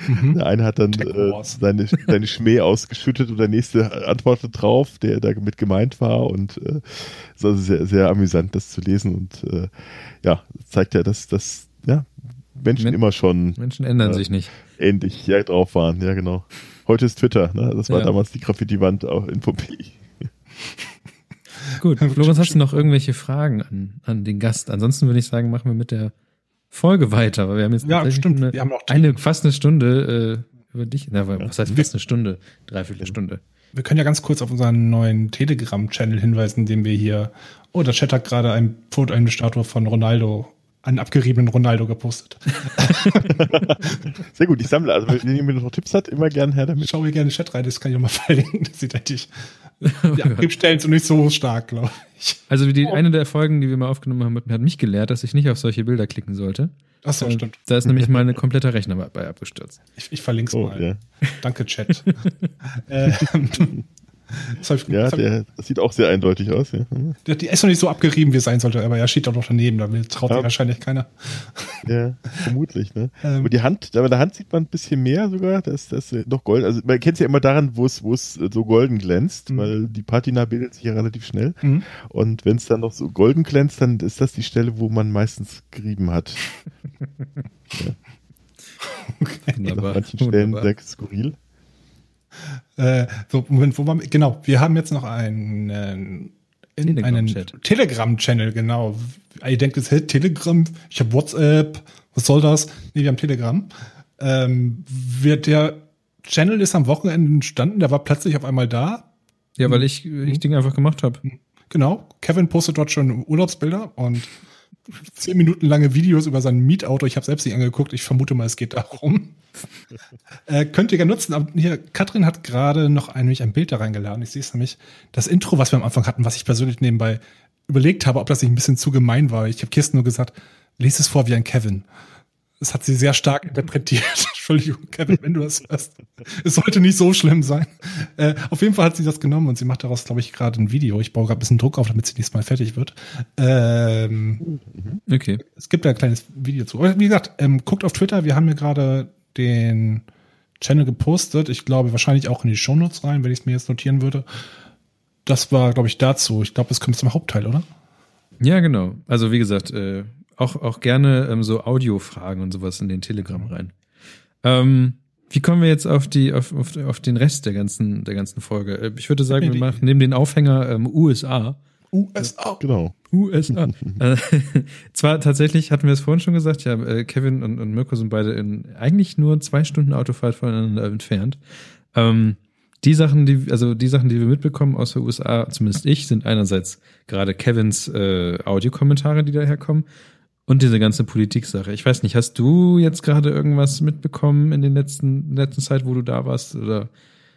Mhm. [laughs] Der eine hat dann äh, seine, seine Schmäh [laughs] ausgeschüttet und der nächste antwortet drauf, der damit gemeint war. Und äh, es ist also sehr, sehr amüsant, das zu lesen. Und äh, ja, zeigt ja, dass, dass ja, Menschen Men immer schon Menschen ändern äh, sich nicht. Ähnlich ja, drauf waren, ja genau. Heute ist Twitter, ne? Das war ja. damals die Graffiti-Wand auch in Pompeji. [laughs] Gut, Florenz, hast du noch irgendwelche Fragen an, an den Gast? Ansonsten würde ich sagen, machen wir mit der Folge weiter, weil wir haben jetzt ja, stimmt. Eine, wir haben noch eine fast eine Stunde äh, über dich. Na, was heißt fast eine Stunde? Dreiviertel Stunde. Wir können ja ganz kurz auf unseren neuen Telegram-Channel hinweisen, den wir hier. Oh, der Chat hat gerade ein Foto, eine Statue von Ronaldo einen abgeriebenen Ronaldo gepostet. [laughs] Sehr gut, ich sammle. Also, wenn ihr mir noch Tipps hat, immer gerne her damit. Schau mir gerne in den Chat rein, das kann ich auch mal verlinken. Das sieht eigentlich, [laughs] die Abgriebstellen sind nicht so stark, glaube ich. Also, die, eine der Folgen, die wir mal aufgenommen haben, hat mich gelehrt, dass ich nicht auf solche Bilder klicken sollte. Ach so, stimmt. Da ist nämlich mal ein kompletter Rechner bei abgestürzt. Ich, ich verlinke es oh, mal. Ja. Danke, Chat. [laughs] ähm, das ja, der, das sieht auch sehr eindeutig aus. Ja. Die, ist noch nicht so abgerieben, wie es sein sollte, aber er steht doch noch daneben, da traut ja. sich wahrscheinlich keiner. Ja, [laughs] vermutlich. Ne? Ähm. Aber die Hand, bei der Hand sieht man ein bisschen mehr sogar, das ist noch Gold. Also man kennt es ja immer daran, wo es, wo es so golden glänzt, mhm. weil die Patina bildet sich ja relativ schnell. Mhm. Und wenn es dann noch so golden glänzt, dann ist das die Stelle, wo man meistens gerieben hat. [laughs] ja. Okay. Wunderbar. An manchen Stellen Wunderbar. sehr skurril. Äh, so, Moment, wo waren wir? Genau, wir haben jetzt noch einen, Telegram einen Telegram-Channel, genau. Ihr denkt jetzt, hey, Telegram, ich habe WhatsApp, was soll das? Nee, wir haben Telegram. Ähm, wird der Channel ist am Wochenende entstanden, der war plötzlich auf einmal da. Ja, weil ich, ich Dinge einfach gemacht habe. Genau. Kevin postet dort schon Urlaubsbilder und [laughs] zehn Minuten lange Videos über sein Mietauto. Ich habe selbst nicht angeguckt. Ich vermute mal, es geht darum. [laughs] äh, könnt ihr gerne nutzen. Aber hier, Katrin hat gerade noch ein, ein Bild da reingeladen. Ich sehe es nämlich. Das Intro, was wir am Anfang hatten, was ich persönlich nebenbei überlegt habe, ob das nicht ein bisschen zu gemein war. Ich habe Kirsten nur gesagt, lese es vor wie ein Kevin. Das hat sie sehr stark interpretiert. [laughs] Entschuldigung, Kevin, wenn du das hörst. Es sollte nicht so schlimm sein. Äh, auf jeden Fall hat sie das genommen und sie macht daraus, glaube ich, gerade ein Video. Ich baue gerade ein bisschen Druck auf, damit sie nächstes Mal fertig wird. Ähm, okay. Es gibt da ein kleines Video zu. Aber wie gesagt, ähm, guckt auf Twitter. Wir haben hier gerade den Channel gepostet. Ich glaube, wahrscheinlich auch in die Shownotes rein, wenn ich es mir jetzt notieren würde. Das war, glaube ich, dazu. Ich glaube, es kommt zum Hauptteil, oder? Ja, genau. Also wie gesagt, äh, auch, auch gerne ähm, so Audiofragen und sowas in den Telegram rein. Ähm, wie kommen wir jetzt auf die, auf, auf, auf den Rest der ganzen, der ganzen Folge? Äh, Ich würde sagen, wir machen neben den Aufhänger ähm, USA. USA. Genau. USA. [laughs] äh, [laughs] zwar tatsächlich hatten wir es vorhin schon gesagt, ja, äh, Kevin und, und Mirko sind beide in eigentlich nur zwei Stunden Autofahrt voneinander entfernt. Ähm, die Sachen, die, also die Sachen, die wir mitbekommen aus den USA, zumindest ich, sind einerseits gerade Kevins äh, Audiokommentare, die daherkommen, und diese ganze Politik-Sache. Ich weiß nicht, hast du jetzt gerade irgendwas mitbekommen in den letzten, letzten Zeit, wo du da warst? Oder?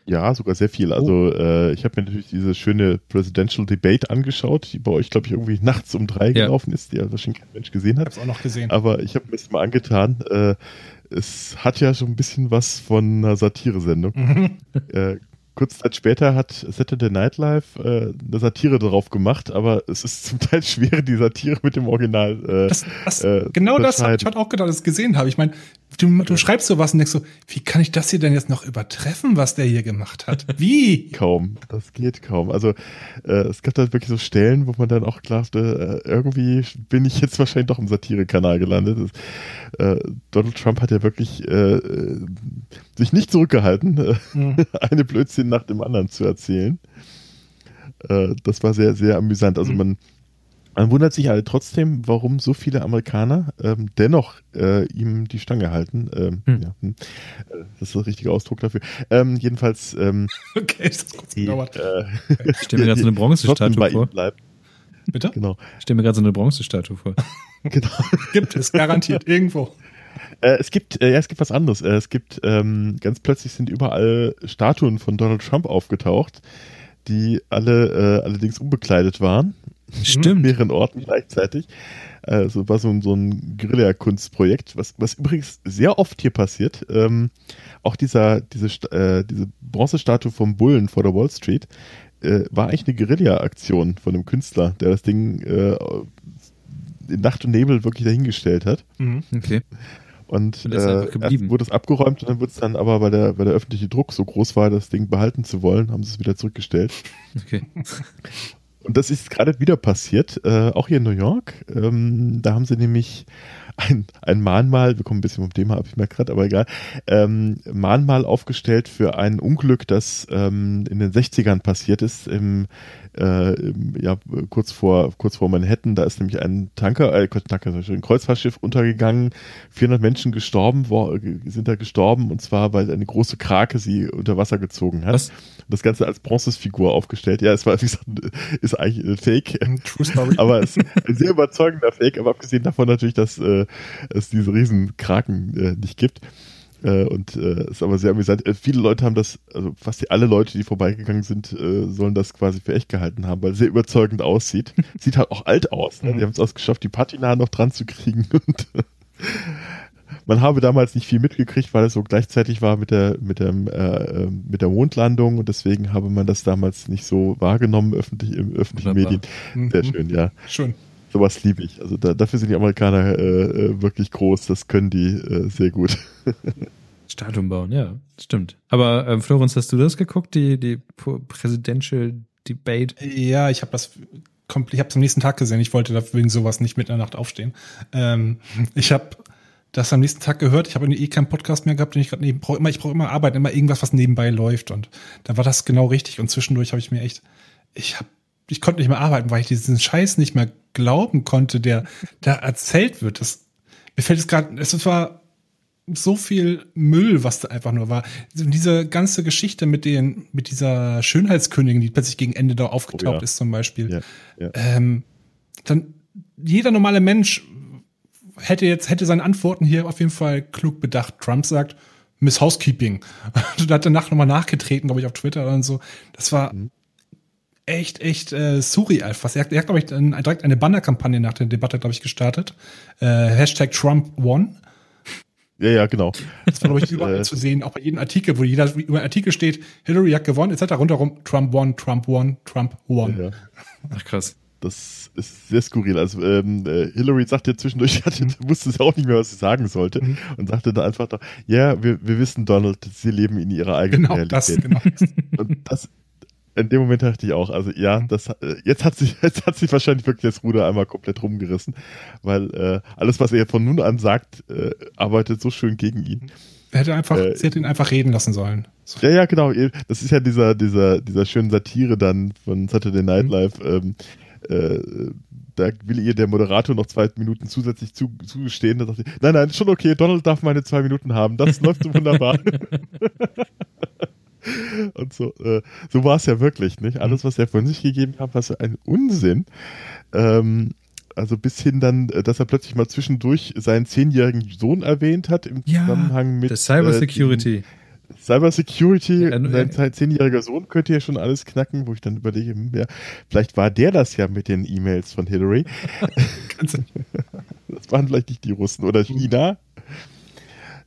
Ja, sogar sehr viel. Also äh, ich habe mir natürlich diese schöne Presidential Debate angeschaut, die bei euch, glaube ich, irgendwie nachts um drei Ja. gelaufen ist, die ja wahrscheinlich kein Mensch gesehen Ich hat. hab's auch noch gesehen. Aber ich habe mir das mal angetan. Äh, es hat ja schon ein bisschen was von einer Satire-Sendung. Mhm. Äh, kurz Zeit später hat Saturday Night Live äh, eine Satire darauf gemacht, aber es ist zum Teil schwer, die Satire mit dem Original äh, Das, das, äh, genau das habe ich heute auch gedacht, als ich es gesehen habe. Ich meine, du, du schreibst sowas und denkst so, wie kann ich das hier denn jetzt noch übertreffen, was der hier gemacht hat? Wie? [laughs] kaum. Das geht kaum. Also äh, es gab da wirklich so Stellen, wo man dann auch glaubte, äh, irgendwie bin ich jetzt wahrscheinlich doch im Satire-Kanal gelandet. Das, äh, Donald Trump hat ja wirklich äh, äh, sich nicht zurückgehalten, äh, Mhm. [laughs] eine Blödsinn nach dem anderen zu erzählen. Äh, das war sehr, sehr amüsant. Also man, man wundert sich alle trotzdem, warum so viele Amerikaner ähm, dennoch äh, ihm die Stange halten. Ähm, Hm. ja, hm. Äh, Das ist der richtige Ausdruck dafür. Ähm, jedenfalls ähm, [laughs] Okay, das hat kurz die, gedauert. äh, Ich stelle mir gerade so eine Bronzestatue vor. bleibt. Bitte? Genau. Ich stelle mir gerade so eine Bronzestatue vor. [laughs] genau. Gibt es, garantiert, irgendwo. Äh, es gibt, äh, ja, es gibt was anderes. Äh, es gibt, ähm, ganz plötzlich sind überall Statuen von Donald Trump aufgetaucht, die alle äh, allerdings unbekleidet waren. [laughs] Stimmt. mehreren Orten gleichzeitig. Äh, so war so ein, so ein Guerilla-Kunstprojekt, was, was übrigens sehr oft hier passiert. Ähm, auch dieser, diese, äh, diese Bronzestatue vom Bullen vor der Wall Street äh, war eigentlich eine Guerilla-Aktion von einem Künstler, der das Ding äh, in Nacht und Nebel wirklich dahingestellt hat. Mhm. Okay. Und Und äh, erst wurde es abgeräumt und dann wurde es dann aber, weil der, weil der öffentliche Druck so groß war, das Ding behalten zu wollen, haben sie es wieder zurückgestellt. Okay. [laughs] Und das ist gerade wieder passiert, äh, auch hier in New York. Ähm, da haben sie nämlich ein, ein Mahnmal, wir kommen ein bisschen vom Thema ab, ich merke gerade, aber egal, ähm, Mahnmal aufgestellt für ein Unglück, das ähm, in den 60ern passiert ist, im, äh, im, ja, kurz vor, kurz vor Manhattan. Da ist nämlich ein Tanker, äh, Tanker, ein Kreuzfahrtschiff untergegangen, 400 Menschen gestorben, wo, sind da gestorben und zwar, weil eine große Krake sie unter Wasser gezogen hat. Was? Das Ganze als Bronzesfigur aufgestellt. Ja, es war, wie gesagt, ist eigentlich ein Fake. True Story. [laughs] Aber es ist ein sehr überzeugender Fake, aber abgesehen davon natürlich, dass äh, es diese riesen Kraken äh, nicht gibt. Äh, und äh, ist aber sehr amüsant. Äh, viele Leute haben das, also fast alle Leute, die vorbeigegangen sind, äh, sollen das quasi für echt gehalten haben, weil es sehr überzeugend aussieht. [laughs] Sieht halt auch alt aus. Ne? Die haben es auch geschafft, die Patina noch dran zu kriegen. [laughs] Und man habe damals nicht viel mitgekriegt, weil es so gleichzeitig war mit der mit dem äh, äh, mit der Mondlandung und deswegen habe man das damals nicht so wahrgenommen öffentlich im öffentlichen. Medien. Sehr Mhm. schön, ja. Schön. Sowas liebe ich. Also da, dafür sind die Amerikaner äh, äh, wirklich groß. Das können die äh, sehr gut. [laughs] Statuen bauen, ja, stimmt. Aber ähm, Florenz, hast du das geguckt, die, die Presidential Debate? Ja, ich habe das ich habe es am nächsten Tag gesehen. Ich wollte dafür wegen sowas nicht mit in der Nacht aufstehen. Ähm, [laughs] ich habe das am nächsten Tag gehört. Ich habe eh keinen Podcast mehr gehabt, den ich gerade neben brauche immer. Ich brauche immer Arbeit, immer irgendwas, was nebenbei läuft. Und da war das genau richtig. Und zwischendurch habe ich mir echt, ich habe, ich konnte nicht mehr arbeiten, weil ich diesen Scheiß nicht mehr glauben konnte, der da erzählt wird. Das mir fällt es gerade, es war so viel Müll, was da einfach nur war. Diese ganze Geschichte mit den, mit dieser Schönheitskönigin, die plötzlich gegen Ende da aufgetaucht Oh ja. ist zum Beispiel. Ja, ja. Ähm, dann jeder normale Mensch hätte jetzt hätte seine Antworten hier auf jeden Fall klug bedacht. Trump sagt Miss Housekeeping. [laughs] da hat danach nochmal nachgetreten, glaube ich, auf Twitter und so. Das war echt, echt äh, surreal fast. Er hat, er hat glaube ich, ein, direkt eine Bannerkampagne nach der Debatte, glaube ich, gestartet. Äh, Hashtag Trump won. ja, ja, genau. Das war, glaube ich, [laughs] überall äh, zu sehen, auch bei jedem Artikel, wo jeder über einen Artikel steht, Hillary hat gewonnen, etc. Rundherum, Trump won, Trump won, Trump won. Ja. Ach krass. Das ist sehr skurril. Also ähm, äh, Hillary sagte zwischendurch, [laughs] hatte, wusste sie auch nicht mehr, was sie sagen sollte und sagte dann einfach doch, ja, wir, wir wissen, Donald, sie leben in ihrer eigenen Genau, Realität. das, genau. [laughs] Und das, in dem Moment dachte ich auch, also ja, Mhm. das äh, jetzt hat sich [laughs] jetzt hat sich wahrscheinlich wirklich das Ruder einmal komplett rumgerissen, weil äh, alles, was er von nun an sagt, äh, arbeitet so schön gegen ihn. Er hätte einfach, Äh, sie hätte ihn einfach reden lassen sollen. So. Ja, ja, genau. Das ist ja dieser dieser dieser schönen Satire dann von Saturday Night Mhm. Live. Ähm, äh, da will ihr der Moderator noch zwei Minuten zusätzlich zu, zugestehen. Da sagt sie, nein, nein, schon okay, Donald darf meine zwei Minuten haben. Das [laughs] läuft so wunderbar. [laughs] Und so, äh, so war es ja wirklich, nicht? Alles, was er von sich gegeben hat, war so ein Unsinn. Ähm, also bis hin dann, äh, dass er plötzlich mal zwischendurch seinen zehnjährigen Sohn erwähnt hat im Ja, Zusammenhang mit Das Cyber äh, Cyber Security. Ja, äh, sein zehnjähriger Sohn könnte ja schon alles knacken, wo ich dann überlege, hm, ja, vielleicht war der das ja mit den E-Mails von Hillary. [laughs] Das waren vielleicht nicht die Russen oder China.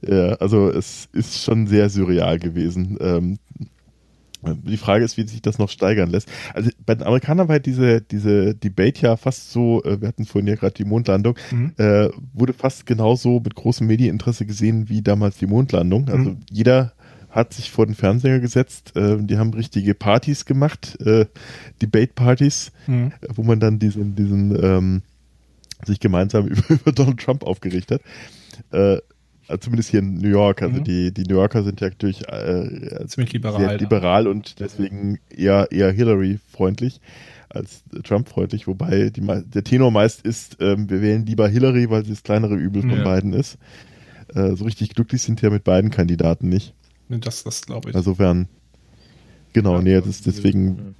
Ja, also es ist schon sehr surreal gewesen. Ähm, die Frage ist, wie sich das noch steigern lässt. Also bei den Amerikanern war diese, diese Debate ja fast so, äh, wir hatten vorhin ja gerade die Mondlandung, Mhm. äh, wurde fast genauso mit großem Medieninteresse gesehen wie damals die Mondlandung. Also Mhm. jeder hat sich vor den Fernseher gesetzt, äh, die haben richtige Partys gemacht, äh, Debate-Partys, Mhm. wo man dann diesen, diesen ähm, sich gemeinsam [laughs] über, über Donald Trump aufgeregt hat. Äh, also zumindest hier in New York. Also Mhm. die, die New Yorker sind ja durch äh, Ziemlich liberal. sehr liberal und deswegen eher, eher Hillary-freundlich als Trump-freundlich, wobei die, der Tenor meist ist, ähm, wir wählen lieber Hillary, weil sie das kleinere Übel von Ja. beiden ist. Äh, so richtig glücklich sind ja mit beiden Kandidaten nicht. Nee, Das, das glaube ich. Insofern, genau, Ja, nee, das ist deswegen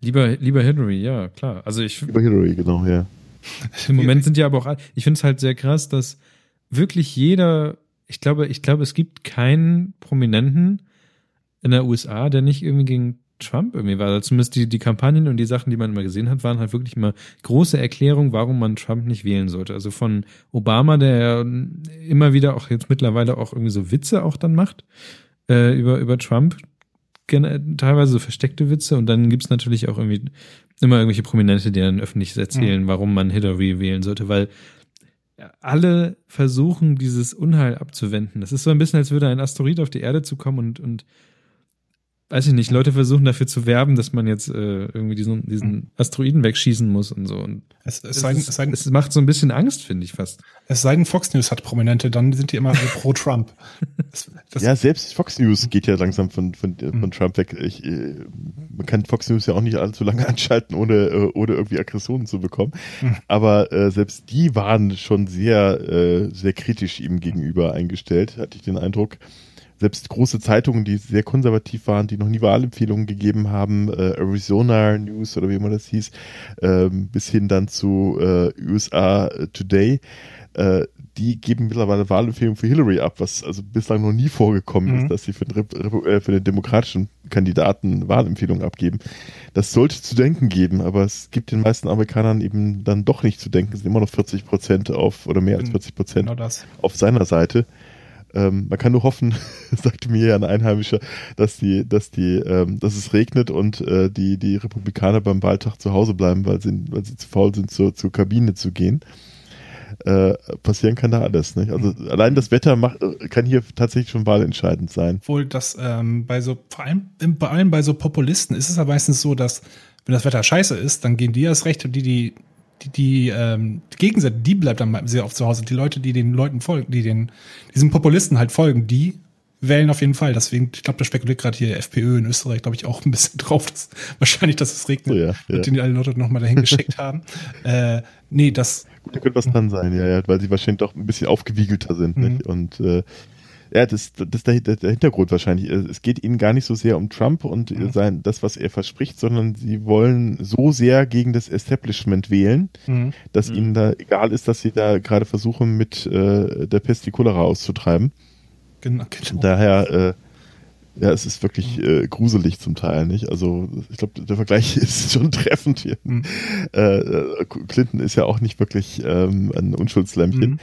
Lieber, lieber Hillary, ja, klar. Also ich, über Hillary, genau, ja. Im Moment sind ja aber auch, ich finde es halt sehr krass, dass wirklich jeder, ich glaube, ich glaube, es gibt keinen Prominenten in der USA, der nicht irgendwie gegen Trump irgendwie war. Also zumindest die, die Kampagnen und die Sachen, die man immer gesehen hat, waren halt wirklich immer große Erklärungen, warum man Trump nicht wählen sollte. Also von Obama, der ja immer wieder auch jetzt mittlerweile auch irgendwie so Witze auch dann macht äh, über, über Trump, teilweise so versteckte Witze und dann gibt's natürlich auch irgendwie immer irgendwelche Prominente, die dann öffentlich erzählen, warum man Hillary wählen sollte, weil alle versuchen, dieses Unheil abzuwenden. Das ist so ein bisschen, als würde ein Asteroid auf die Erde zukommen und, und weiß ich nicht, Leute versuchen dafür zu werben, dass man jetzt äh, irgendwie diesen, diesen Asteroiden wegschießen muss und so. Und Es, es, es, sei, ist, es, sei, es macht so ein bisschen Angst, finde ich fast. es sei denn, Fox News hat Prominente, dann sind die immer alle pro Trump. [laughs] Das, das, ja, selbst Fox News geht ja langsam von, von, von Mhm. Trump weg. Ich, äh, man kann Fox News ja auch nicht allzu lange [laughs] anschalten, ohne, äh, ohne irgendwie Aggressionen zu bekommen. Mhm. Aber äh, selbst die waren schon sehr, äh, sehr kritisch ihm gegenüber eingestellt, hatte ich den Eindruck. Selbst große Zeitungen, die sehr konservativ waren, die noch nie Wahlempfehlungen gegeben haben, äh, Arizona News oder wie immer das hieß, ähm, bis hin dann zu äh, USA Today, äh, die geben mittlerweile Wahlempfehlungen für Hillary ab, was also bislang noch nie vorgekommen Mhm. ist, dass sie für den, äh, für den demokratischen Kandidaten Wahlempfehlungen abgeben. Das sollte zu denken geben, aber es gibt den meisten Amerikanern eben dann doch nicht zu denken. Es sind immer noch 40 Prozent auf oder mehr als Mhm. 40 Prozent genau auf seiner Seite. Ähm, man kann nur hoffen, [laughs] sagte mir ja ein Einheimischer, dass die, dass die, ähm, dass es regnet und äh, die, die Republikaner beim Wahltag zu Hause bleiben, weil sie, weil sie zu faul sind, zur, zur Kabine zu gehen. Äh, passieren kann da alles. Nicht? Also allein das Wetter macht, kann hier tatsächlich schon wahlentscheidend sein. Obwohl das ähm, bei so, vor allem, bei allem bei so Populisten ist es ja meistens so, dass wenn das Wetter scheiße ist, dann gehen die das Recht und die, die, die, die, ähm, die Gegenseite, die bleibt dann sehr oft zu Hause. Die Leute, die den Leuten folgen, die den, diesen Populisten halt folgen, die wählen auf jeden Fall. Deswegen, ich glaube, da spekuliert gerade hier FPÖ in Österreich, glaube ich, auch ein bisschen [laughs] drauf, dass wahrscheinlich, dass es regnet, So, ja, ja. den die alle Leute nochmal dahin geschickt [laughs] haben. Äh, nee, das, Gut, da könnte was dran sein, ja, ja, weil sie wahrscheinlich doch ein bisschen aufgewiegelter sind. Mhm. Nicht? Und äh, ja, das, das ist der, der Hintergrund wahrscheinlich. Äh, Es geht ihnen gar nicht so sehr um Trump und Mhm. sein, das, was er verspricht, sondern sie wollen so sehr gegen das Establishment wählen, mh, dass Mhm. ihnen da egal ist, dass sie da gerade versuchen, mit äh, der Pest die Cholera auszutreiben. genau, genau. Daher, äh, ja, es ist wirklich äh, gruselig zum Teil, nicht? Also ich glaube, der Vergleich [laughs] ist schon treffend hier. Mhm. Äh, äh, Clinton ist ja auch nicht wirklich ähm, ein Unschuldslämmchen.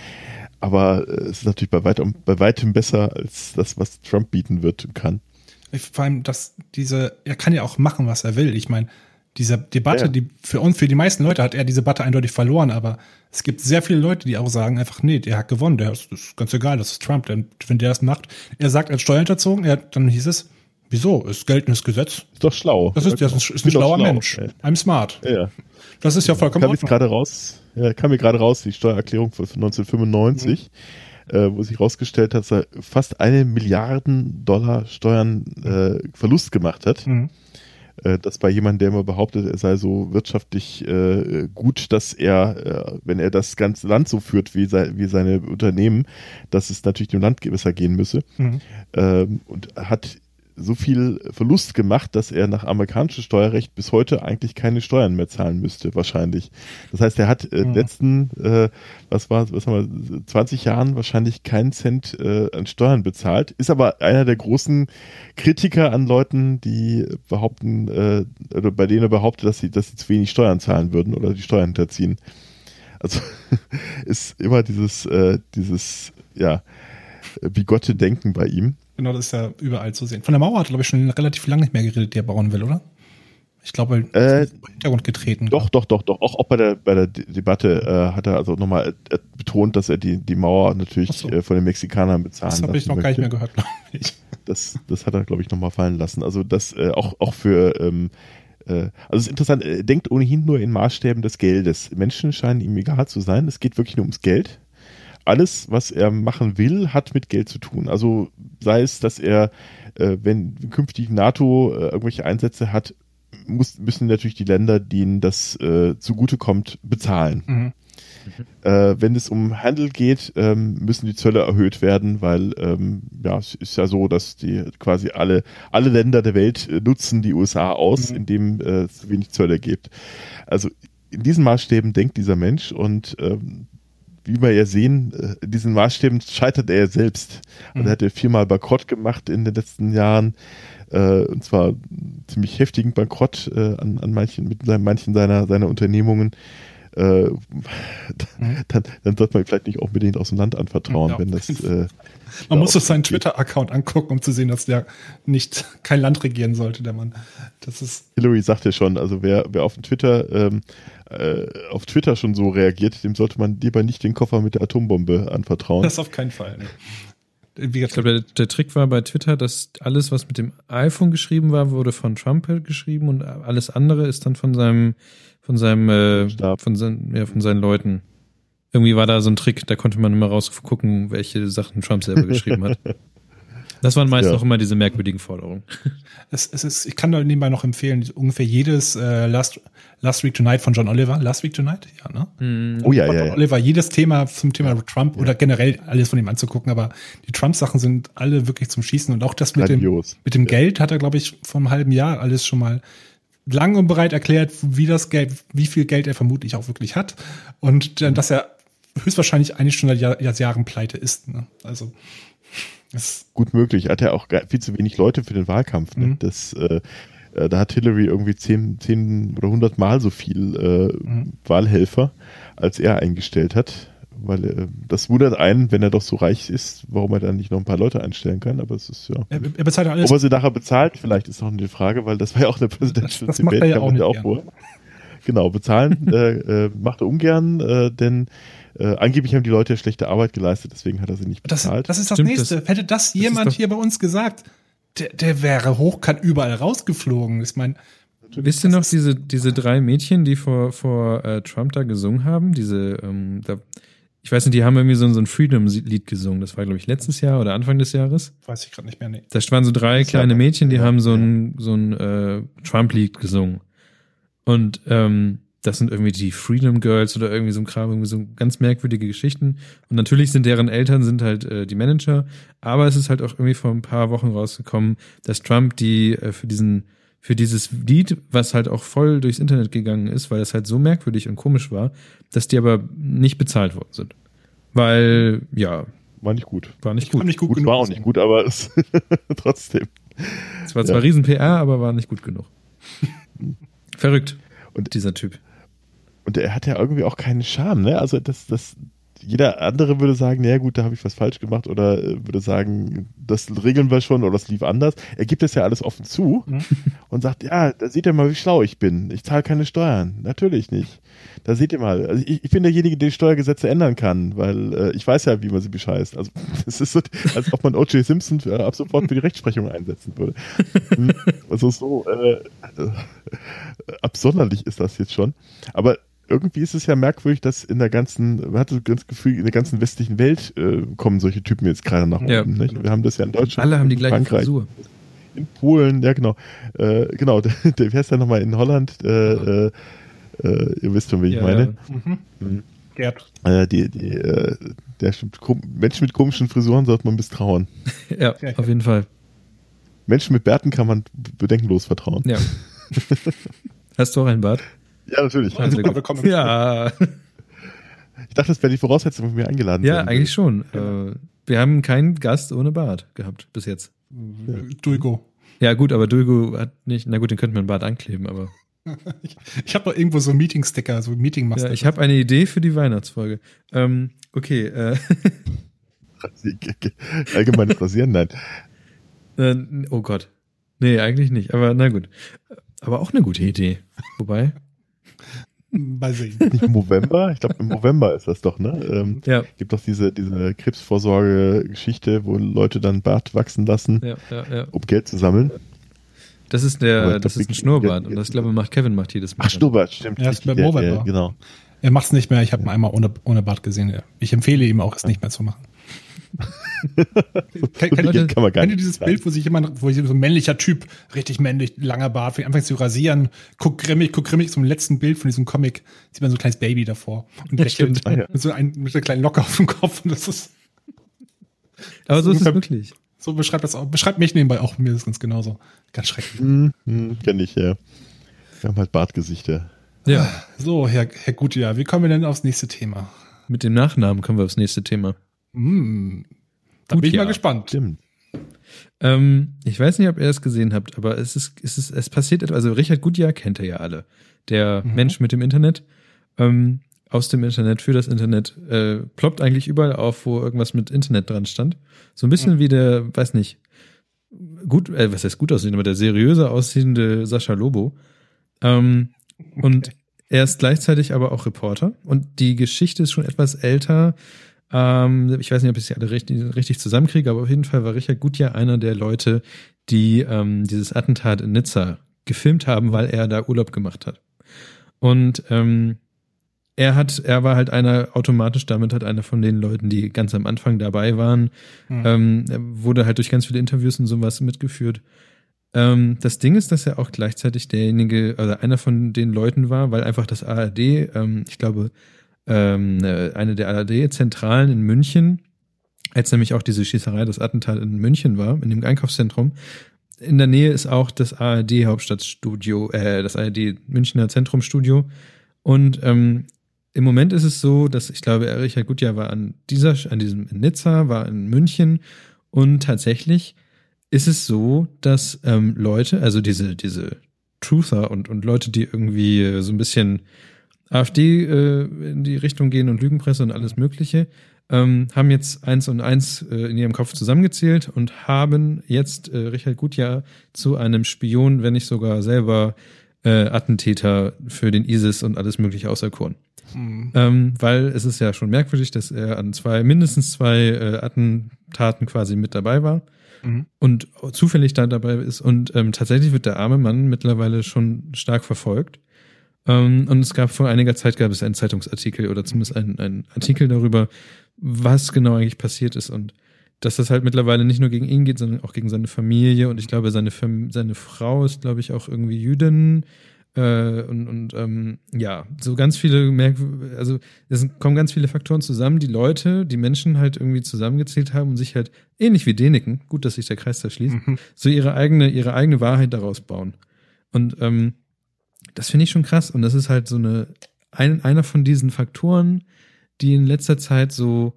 Aber äh, es ist natürlich bei weitem, bei weitem besser als das, was Trump bieten wird und kann. Vor allem, dass diese, er kann ja auch machen, was er will. Ich meine, diese Debatte, Ja. die für uns, für die meisten Leute hat er diese Debatte eindeutig verloren, aber es gibt sehr viele Leute, die auch sagen einfach, nee, der hat gewonnen, der ist, das ist ganz egal, das ist Trump, denn wenn der das macht, er sagt, er hat Steuern hinterzogen, er, dann hieß es, Wieso? Ist geltendes Gesetz. Ist doch schlau. Das ist, das ist, ist ein Bin doch schlauer schlau. Mensch. Ja. I'm smart. Ja. Das ist ja vollkommen kam jetzt gerade raus, ja, kam mir gerade raus, die Steuererklärung von von 1995, äh, wo sich herausgestellt hat, dass er fast eine Milliarden Dollar Steuern äh, Verlust gemacht hat. Mhm. Äh, das bei jemandem, der immer behauptet, er sei so wirtschaftlich äh, gut, dass er, äh, wenn er das ganze Land so führt wie, sei, wie seine Unternehmen, dass es natürlich dem Land besser gehen müsse. Mhm. Ähm, und hat so viel Verlust gemacht, dass er nach amerikanischem Steuerrecht bis heute eigentlich keine Steuern mehr zahlen müsste, wahrscheinlich. Das heißt, er hat äh, in Mhm. den letzten, äh, was war, was haben wir, 20 Jahren wahrscheinlich keinen Cent äh, an Steuern bezahlt, ist aber einer der großen Kritiker an Leuten, die behaupten, äh, oder bei denen er behauptet, dass sie, dass sie zu wenig Steuern zahlen würden oder die Steuern hinterziehen. Also [laughs] ist immer dieses, äh, dieses, ja, bigotte Denken bei ihm. Genau, das ist ja überall zu sehen. Von der Mauer hat er, glaube ich, schon relativ lange nicht mehr geredet, die er bauen will, oder? Ich glaube, er Äh, ist im Hintergrund getreten. Doch, doch, doch, doch. Auch, auch bei der, bei der De- Debatte äh, hat er also nochmal äh, betont, dass er die, die Mauer natürlich so. äh, von den Mexikanern bezahlen Das habe ich noch gar nicht mehr möchte. gehört, glaube ich. Das, das hat er, glaube ich, nochmal fallen lassen. Also das äh, auch, auch für, ähm, äh, also es ist interessant, er denkt ohnehin nur in Maßstäben des Geldes. Menschen scheinen ihm egal zu sein. Es geht wirklich nur ums Geld. Alles, was er machen will, hat mit Geld zu tun. Also sei es, dass er, äh, wenn künftig NATO äh, irgendwelche Einsätze hat, muss, müssen natürlich die Länder, denen das äh, zugutekommt, bezahlen. Mhm. Äh, wenn es um Handel geht, ähm, müssen die Zölle erhöht werden, weil ähm, ja, es ist ja so, dass die quasi alle, alle Länder der Welt äh, nutzen die USA aus, Mhm. indem äh, es wenig Zölle gibt. Also in diesen Maßstäben denkt dieser Mensch und ähm, wie wir ja sehen, äh, in diesen Maßstäben scheitert er selbst. Also Mhm. er hat ja viermal Bankrott gemacht in den letzten Jahren. Äh, und zwar ziemlich heftigen Bankrott äh, an, an manchen, mit seinen- manchen seiner, seiner Unternehmungen. Äh, dann, dann sollte man vielleicht nicht auch unbedingt aus dem Land anvertrauen, Ja, wenn das. [laughs] Man Ja, muss doch seinen. Twitter-Account angucken, um zu sehen, dass der nicht kein Land regieren sollte, der Mann. Das ist. Hillary sagte schon, also wer, wer auf Twitter ähm, äh, auf Twitter schon so reagiert, dem sollte man lieber nicht den Koffer mit der Atombombe anvertrauen. Das auf keinen Fall. Ne. Wie Ich glaube, der, der Trick war bei Twitter, dass alles, was mit dem iPhone geschrieben war, wurde von Trump halt geschrieben und alles andere ist dann von seinem, von seinem, äh, von, seinen, ja, von seinen Leuten. Irgendwie war da so ein Trick, da konnte man immer rausgucken, welche Sachen Trump selber geschrieben hat. [laughs] Das waren meist Ja. auch immer diese merkwürdigen Forderungen. [laughs] es, es ist, ich kann da nebenbei noch empfehlen, ungefähr jedes äh, Last, Last Week Tonight von John Oliver. Last Week Tonight? Ja, ne? oh ja, Von ja, John ja. Oliver, jedes Thema zum Thema Trump oder generell alles von ihm anzugucken, aber die Trump-Sachen sind alle wirklich zum Schießen und auch das mit dem, Grandios. mit dem Geld hat er, glaube ich, vor einem halben Jahr alles schon mal lang und breit erklärt, wie das Geld, wie viel Geld er vermutlich auch wirklich hat und dann, dass er höchstwahrscheinlich eigentlich schon seit Jahr, Jahr- Jahren pleite ist. Ne? Also gut möglich. Hat er auch viel zu wenig Leute für den Wahlkampf. Ne? Mhm. Das, äh, äh, da hat Hillary irgendwie zehn, zehn oder hundert Mal so viel äh, Mhm. Wahlhelfer, als er eingestellt hat. Weil äh, das wundert einen, wenn er doch so reich ist, warum er dann nicht noch ein paar Leute einstellen kann. Aber es ist ja. er, er bezahlt alles. Ob er sie nachher bezahlt, vielleicht ist noch eine Frage, weil das war ja auch eine Presidential Das- das macht er ja auch nicht vor. Genau, bezahlen [laughs] äh, äh, macht er ungern, äh, denn äh, angeblich haben die Leute ja schlechte Arbeit geleistet, deswegen hat er sie nicht Das, bezahlt. das ist das Stimmt, Nächste. Hätte das jemand doch- hier bei uns gesagt, der, der wäre hochkant überall rausgeflogen. Ich meine, Wisst ihr noch diese, diese drei Mädchen, die vor, vor äh, Trump da gesungen haben? Diese, ähm, da, ich weiß nicht, die haben irgendwie so, so ein Freedom-Lied gesungen. Das war, glaube ich, letztes Jahr oder Anfang des Jahres. weiß ich gerade nicht mehr. Nee. Da waren so drei Das kleine Mädchen, die ja, haben so ja. ein, so ein äh, Trump-Lied gesungen. Und ähm, das sind irgendwie die Freedom Girls oder irgendwie so ein Kram, irgendwie so ganz merkwürdige Geschichten. Und natürlich sind deren Eltern sind halt äh, die Manager, aber es ist halt auch irgendwie vor ein paar Wochen rausgekommen, dass Trump die äh, für diesen für dieses Lied, was halt auch voll durchs Internet gegangen ist, weil es halt so merkwürdig und komisch war, dass die aber nicht bezahlt worden sind. Weil, ja, War nicht gut. war nicht gut. nicht gut, Gut, genug war auch nicht gut, aber es [laughs] trotzdem. Es war zwar Ja. riesen PR, aber war nicht gut genug. [laughs] Verrückt. Und- dieser Typ. Und er hat ja irgendwie auch keinen Charme, ne? Also das, das, jeder andere würde sagen, naja gut, da habe ich was falsch gemacht oder äh, würde sagen, das regeln wir schon oder das lief anders. Er gibt es ja alles offen zu Mhm. [laughs] und sagt, ja, da seht ihr mal, wie schlau ich bin. Ich zahle keine Steuern. Natürlich nicht. Da seht ihr mal. Also ich, ich bin derjenige, der die Steuergesetze ändern kann, weil äh, ich weiß ja, wie man sie bescheißt. Also [laughs] es ist so, als ob man O.J. Simpson äh, ab sofort für die Rechtsprechung einsetzen würde. Hm, also so äh, äh, absonderlich ist das jetzt schon. Aber irgendwie ist es ja merkwürdig, dass in der ganzen, man hat so das Gefühl, in der ganzen westlichen Welt äh, kommen solche Typen jetzt gerade nach oben. Ja. Nicht? Wir haben das ja in Deutschland, Alle haben die gleiche Frankreich, Frisur. in Polen, ja genau. Äh, genau, [laughs] der, der, wie heißt der nochmal in Holland? Äh, äh, äh, ihr wisst schon, wen ich Ja, meine. Mhm. Mhm. Gerd. Äh, die, die, äh, der stimmt, Menschen mit komischen Frisuren sollte man misstrauen. Ja, [laughs] Ja, auf jeden Fall. Menschen mit Bärten kann man bedenkenlos vertrauen. Ja. [laughs] Hast du auch einen Bart? Ja, natürlich. Ja, sehr super, willkommen. Ja, Ich dachte, das wäre die Voraussetzung, wenn wir eingeladen ja, werden. eigentlich schon. Äh, wir haben keinen Gast ohne Bart gehabt bis jetzt. Dulgo. Ja, gut, aber Dulgo hat nicht, na gut, den könnten wir einen Bart ankleben, aber. [laughs] Ich, ich habe doch irgendwo so Meeting-Sticker, so Meeting-Master. Ja, ich habe eine Idee für die Weihnachtsfolge. Ähm, okay, äh, [laughs] Allgemeines Rasieren, nein. [laughs] äh, oh Gott. Nee, eigentlich nicht, aber na gut. Aber auch eine gute Idee. Wobei, Mal sehen. Nicht im November? Ich glaube, im November ist das doch, ne? Ähm, ja, gibt doch diese, diese Krebsvorsorge-Geschichte, wo Leute dann Bart wachsen lassen, ja, ja, ja. um Geld zu sammeln. Das ist der, das glaub, ist ein Schnurrbart. Und das, glaube ich, macht Kevin macht jedes Mal. Ach, Schnurrbart, stimmt. Ja, ist richtig, bei November. der- Genau. Er macht's nicht mehr. Ich habe ihn einmal ohne, ohne Bart gesehen. Ja. Ich empfehle ihm auch, es nicht mehr zu machen. [laughs] Kennt- kennt, Leute, kann man gar kennt ihr nicht dieses sagen. Bild, wo sich jemand, wo sich so ein männlicher Typ, richtig männlich, langer Bart, fängt anfängt zu rasieren, guckt grimmig, guckt grimmig, zum letzten Bild von diesem Comic, sieht man so ein kleines Baby davor und lächelt [laughs] stimmt. Ah, ja. mit so ein, mit einer kleinen Locke auf dem Kopf und das ist, Aber so ist es wirklich. so beschreibt das auch, beschreibt mich nebenbei auch, mir ist es ganz genauso. Ganz schrecklich. Hm, hm, kenn ich, ja. Wir haben halt Bartgesichter. Ja, So, Herr, Herr Gutjahr, wie kommen wir denn aufs nächste Thema? mit dem Nachnamen kommen wir aufs nächste Thema. Hm, da bin ich Gutjahr. mal gespannt. Stimmt. Ähm, ich weiß nicht, ob ihr es gesehen habt, aber es ist, es ist, es passiert etwas. Also Richard Gutjahr kennt ihr ja alle. Der Mhm. Mensch mit dem Internet. Ähm, aus dem Internet, für das Internet, äh, ploppt eigentlich überall auf, wo irgendwas mit Internet dran stand. So ein bisschen wie der, weiß nicht, gut, äh, was heißt gut aussehende, aber der seriöse aussehende Sascha Lobo. Ähm, Und er ist gleichzeitig aber auch Reporter. Und die Geschichte ist schon etwas älter. Ähm, ich weiß nicht, ob ich sie alle richtig, richtig zusammenkriege, aber auf jeden Fall war Richard Gutjahr einer der Leute, die ähm, dieses Attentat in Nizza gefilmt haben, weil er da Urlaub gemacht hat. Und ähm, er hat, er war halt einer, automatisch damit halt einer von den Leuten, die ganz am Anfang dabei waren. Hm. Ähm, er wurde halt durch ganz viele Interviews und sowas mitgeführt. Ähm, das Ding ist, dass er auch gleichzeitig derjenige, oder einer von den Leuten war, weil einfach das ARD, ähm, ich glaube, ähm, äh, eine der ARD-Zentralen in München, als nämlich auch diese Schießerei, das Attentat in München war, in dem Einkaufszentrum, in der Nähe ist auch das ARD Hauptstadtstudio, äh, das ARD Münchner Zentrumstudio. Und ähm, im Moment ist es so, dass ich glaube, Richard Gutjahr war an dieser, an diesem in Nizza, war in München und tatsächlich ist es so, dass ähm, Leute, also diese, diese Truther und, und Leute, die irgendwie so ein bisschen AfD äh, in die Richtung gehen und Lügenpresse und alles Mögliche, ähm, haben jetzt eins und eins äh, in ihrem Kopf zusammengezählt und haben jetzt äh, Richard Gutjahr zu einem Spion, wenn nicht sogar selber äh, Attentäter für den ISIS und alles Mögliche auserkoren. Hm. Ähm, weil es ist ja schon merkwürdig, dass er an zwei, mindestens zwei äh, Attentaten quasi mit dabei war Mhm. und zufällig da dabei ist. Und ähm, tatsächlich wird der arme Mann mittlerweile schon stark verfolgt. Ähm, und es gab vor einiger Zeit gab es einen Zeitungsartikel oder zumindest einen, einen Artikel darüber, was genau eigentlich passiert ist und dass das halt mittlerweile nicht nur gegen ihn geht, sondern auch gegen seine Familie. Und ich glaube, seine, Fam seine Frau ist, glaube ich, auch irgendwie Jüdin. Äh, und und ähm, ja, so ganz viele Merk also es kommen ganz viele Faktoren zusammen, die Leute, die Menschen halt irgendwie zusammengezählt haben und sich halt ähnlich wie Däniken, gut, dass sich der Kreis da schließt, Mhm. so ihre eigene, ihre eigene Wahrheit daraus bauen. Und ähm, das finde ich schon krass. Und das ist halt so eine, ein, einer von diesen Faktoren, die in letzter Zeit so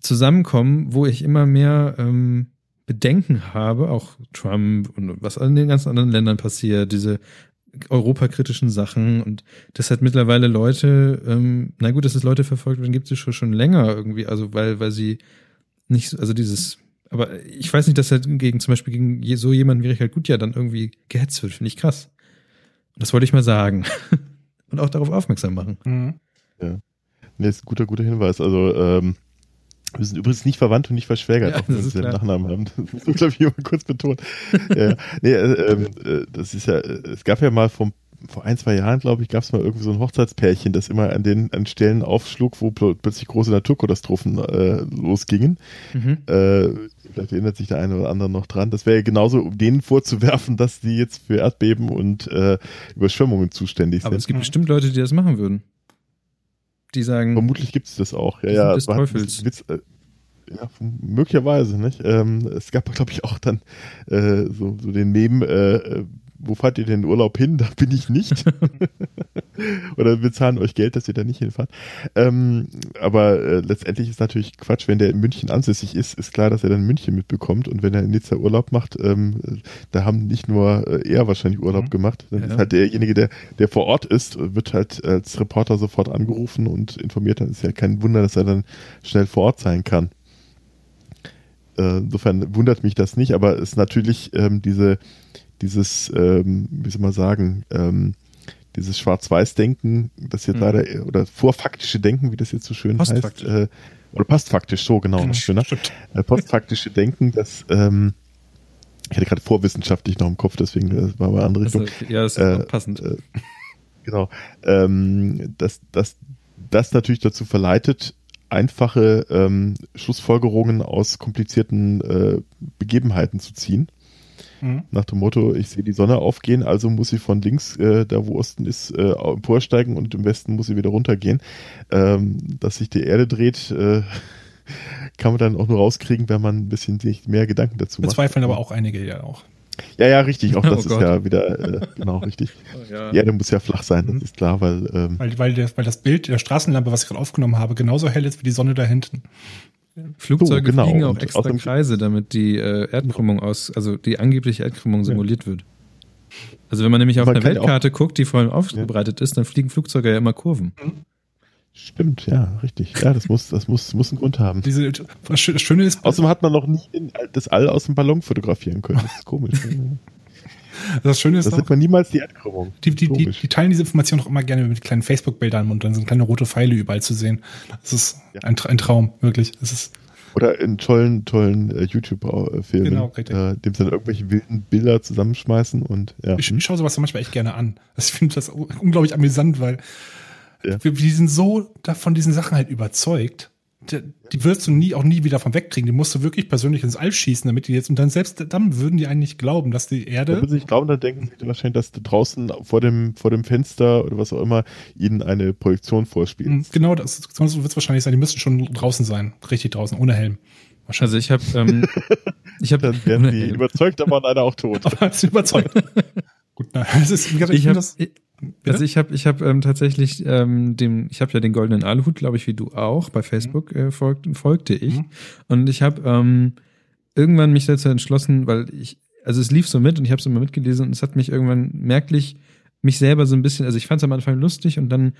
zusammenkommen, wo ich immer mehr ähm, Bedenken habe, auch Trump und was in den ganzen anderen Ländern passiert, diese europakritischen Sachen und das hat mittlerweile Leute, ähm, na gut, dass es Leute verfolgt werden, gibt es schon, schon länger irgendwie, also weil, weil sie nicht, also dieses, aber ich weiß nicht, dass halt gegen zum Beispiel gegen so jemanden wie Richard Gutjahr dann irgendwie gehetzt wird, finde ich krass. Das wollte ich mal sagen. [laughs] und auch darauf aufmerksam machen. Mhm. Ja. Nee, ist ein guter, guter Hinweis. Also, ähm, wir sind übrigens nicht verwandt und nicht verschwägert, Ja, auch wenn wir den. Nachnamen haben. Das muss man, glaube ich, mal kurz betonen. ja, ja. nee, äh, ähm, äh, das ist ja, äh, es gab ja mal vom, vor ein, zwei Jahren, glaube ich, gab es mal irgendwie so ein Hochzeitspärchen, das immer an den an Stellen aufschlug, wo pl- plötzlich große Naturkatastrophen äh, losgingen. Mhm. Äh, vielleicht erinnert sich der eine oder andere noch dran. Das wäre ja genauso, um denen vorzuwerfen, dass die jetzt für Erdbeben und äh, Überschwemmungen zuständig Aber es sind. gibt bestimmt Leute, die das machen würden. Die sagen, Vermutlich gibt es das auch. Ja, ja, sind des Teufels. Witz, äh, ja, möglicherweise, nicht? Ähm, es gab, glaube ich, auch dann äh, so, so den Meme, äh, äh, wo fahrt ihr denn Urlaub hin? Da bin ich nicht. [laughs] Oder wir zahlen euch Geld, dass ihr da nicht hinfahrt. Ähm, aber äh, letztendlich ist natürlich Quatsch, wenn der in München ansässig ist, ist klar, dass er dann München mitbekommt. Und wenn er in Nizza Urlaub macht, ähm, äh, da haben nicht nur äh, er wahrscheinlich Urlaub Mhm. gemacht. Dann Ja. ist halt derjenige, der, der vor Ort ist, wird halt als Reporter sofort angerufen und informiert. Dann ist ja kein Wunder, dass er dann schnell vor Ort sein kann. Äh, insofern wundert mich das nicht, aber es ist natürlich ähm, diese, dieses, ähm, wie soll man sagen, ähm, dieses Schwarz-Weiß-Denken, das jetzt Mhm. leider, oder vorfaktische Denken, wie das jetzt so schön heißt, äh, oder postfaktisch, so genau, noch schöner, äh, postfaktische [laughs] Denken, das, ähm, ich hatte gerade vorwissenschaftlich noch im Kopf, deswegen äh, war aber andere also, Richtung. ja, das ist Äh, auch passend. äh, Genau. Ähm, dass das, das natürlich dazu verleitet, einfache ähm, Schlussfolgerungen aus komplizierten äh, Begebenheiten zu ziehen. Mhm. Nach dem Motto, ich sehe die Sonne aufgehen, also muss sie von links, äh, da wo Osten ist, äh, emporsteigen und im Westen muss sie wieder runtergehen. Ähm, dass sich die Erde dreht, äh, [laughs] kann man dann auch nur rauskriegen, wenn man ein bisschen sich mehr Gedanken dazu macht. Bezweifeln aber auch einige ja auch. Ja, ja, richtig. Auch [laughs] Oh das ist Gott. ja wieder äh, genau richtig. [laughs] ja. Die Erde muss ja flach sein, das Mhm. ist klar, weil ähm, Weil, weil, der, weil das Bild der Straßenlampe, was ich gerade aufgenommen habe, genauso hell ist wie die Sonne da hinten. Flugzeuge So, genau. fliegen auch Und extra außerdem- Kreise, damit die äh, Erdkrümmung aus, also die angebliche Erdkrümmung simuliert wird. Also wenn man nämlich auf Man eine ja Weltkarte guckt, die vor allem aufbereitet ist, dann fliegen Flugzeuge ja immer Kurven. Stimmt, ja, richtig. Ja, das muss, das muss, muss einen Grund haben. Diese, das Schö- das Schöne ist, Außerdem hat man noch nie das All aus dem Ballon fotografieren können. Das ist komisch. [laughs] das Schöne ist Das auch, sieht man niemals die Erdkrümmung. die, die, die, die teilen diese Information auch immer gerne mit kleinen Facebook-Bildern und dann sind kleine rote Pfeile überall zu sehen. Das ist Ja. ein, ein Traum, wirklich. Das ist, Oder in tollen, tollen äh, YouTube-Filmen, Genau, äh, dem sie dann irgendwelche wilden Bilder zusammenschmeißen und ja. ich, ich schaue sowas manchmal echt gerne an. Ich finde das unglaublich amüsant, weil Ja. wir, wir sind so von diesen Sachen halt überzeugt. Die, die wirst du nie auch nie wieder vom wegkriegen. Die musst du wirklich persönlich ins All schießen, damit die jetzt und dann selbst dann würden die eigentlich glauben, dass die Da Erde würden sie nicht glauben, dann denken sie wahrscheinlich, dass da draußen vor dem, vor dem Fenster oder was auch immer ihnen eine Projektion vorspielt. Mhm, Genau, das sonst wird es wahrscheinlich sein. Die müssen schon draußen sein, richtig draußen, ohne Helm. Also ich habe, ähm, [laughs] ich habe, Dann werden die überzeugt, aber leider auch tot. [laughs] Aber ist überzeugt. [laughs] Gut, na, es ist, wie gesagt, ich ich finde habe, das. also ich habe, ich habe ähm, tatsächlich ähm, dem, ich habe ja den goldenen Aluhut, glaube ich, wie du auch bei Facebook äh, folgt, folgte ich Mhm. und ich habe ähm, irgendwann mich dazu entschlossen, weil ich, also es lief so mit und ich habe es immer mitgelesen und es hat mich irgendwann merklich mich selber so ein bisschen, also ich fand es am Anfang lustig und dann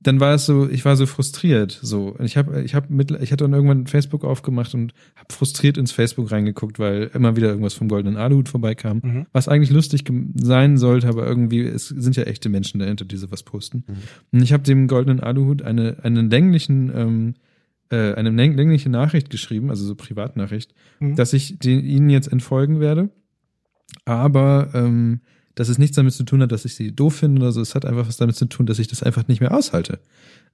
dann war es so, ich war so frustriert, so. Und Ich habe, ich habe mit, ich hatte dann irgendwann Facebook aufgemacht und habe frustriert ins Facebook reingeguckt, weil immer wieder irgendwas vom goldenen Aluhut vorbeikam, Mhm. was eigentlich lustig sein sollte, aber irgendwie es sind ja echte Menschen dahinter, die sowas posten. Und ich habe dem goldenen Aluhut eine einen länglichen ähm, äh, eine läng- längliche Nachricht geschrieben, also so Privatnachricht, Mhm. dass ich den, ihnen jetzt entfolgen werde, aber ähm, dass es nichts damit zu tun hat, dass ich sie doof finde oder so. Es hat einfach was damit zu tun, dass ich das einfach nicht mehr aushalte.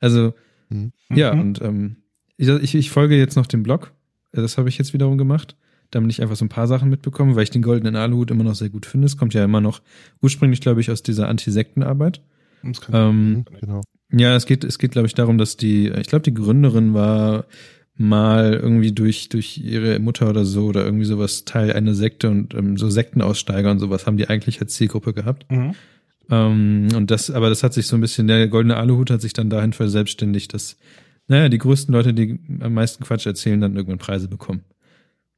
Also, Mhm. ja, Mhm. und ähm, ich, ich, ich folge jetzt noch dem Blog. Äh, Das habe ich jetzt wiederum gemacht, damit ich einfach so ein paar Sachen mitbekomme, weil ich den goldenen Aluhut immer noch sehr gut finde. Es kommt ja immer noch ursprünglich, glaube ich, aus dieser Antisektenarbeit. Ähm, Genau. ja, es geht, es geht, glaube ich, darum, dass die, ich glaube, die Gründerin war mal irgendwie durch, durch ihre Mutter oder so oder irgendwie sowas Teil einer Sekte und ähm, so Sektenaussteiger und sowas haben die eigentlich als Zielgruppe gehabt. Mhm. Ähm, und das, aber das hat sich so ein bisschen, der goldene Aluhut hat sich dann dahin verselbstständigt, dass, naja, die größten Leute, die am meisten Quatsch erzählen, dann irgendwann Preise bekommen.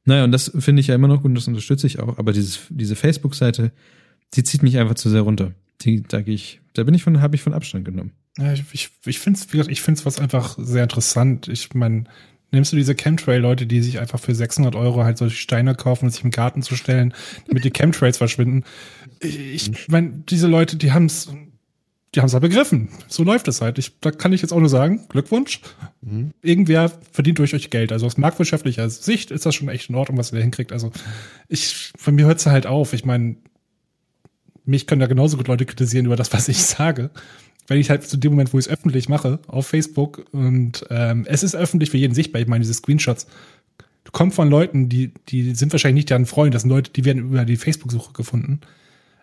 Naja, und das finde ich ja immer noch gut und das unterstütze ich auch, aber dieses, diese Facebook-Seite, die zieht mich einfach zu sehr runter. die, da gehe ich, da bin ich von, habe ich von Abstand genommen. Ja, ich ich, ich finde es ich find's was einfach sehr interessant. Ich meine, nimmst du diese Chemtrail-Leute, die sich einfach für 600 Euro halt solche Steine kaufen und sich im Garten zu stellen, damit die Chemtrails verschwinden. Ich meine, diese Leute, die haben es die haben es halt begriffen. So läuft es halt. Ich, da kann ich jetzt auch nur sagen, Glückwunsch. Mhm. Irgendwer verdient durch euch Geld. Also aus marktwirtschaftlicher Sicht ist das schon echt in Ordnung, was ihr da hinkriegt. Also ich, von mir hört es halt auf. Ich meine, mich können da genauso gut Leute kritisieren über das, was ich sage. Wenn ich halt zu dem Moment, wo ich es öffentlich mache, auf Facebook und ähm, es ist öffentlich für jeden sichtbar, ich meine, diese Screenshots, kommen von Leuten, die, die sind wahrscheinlich nicht deren Freund, das sind Leute, die werden über die Facebook-Suche gefunden.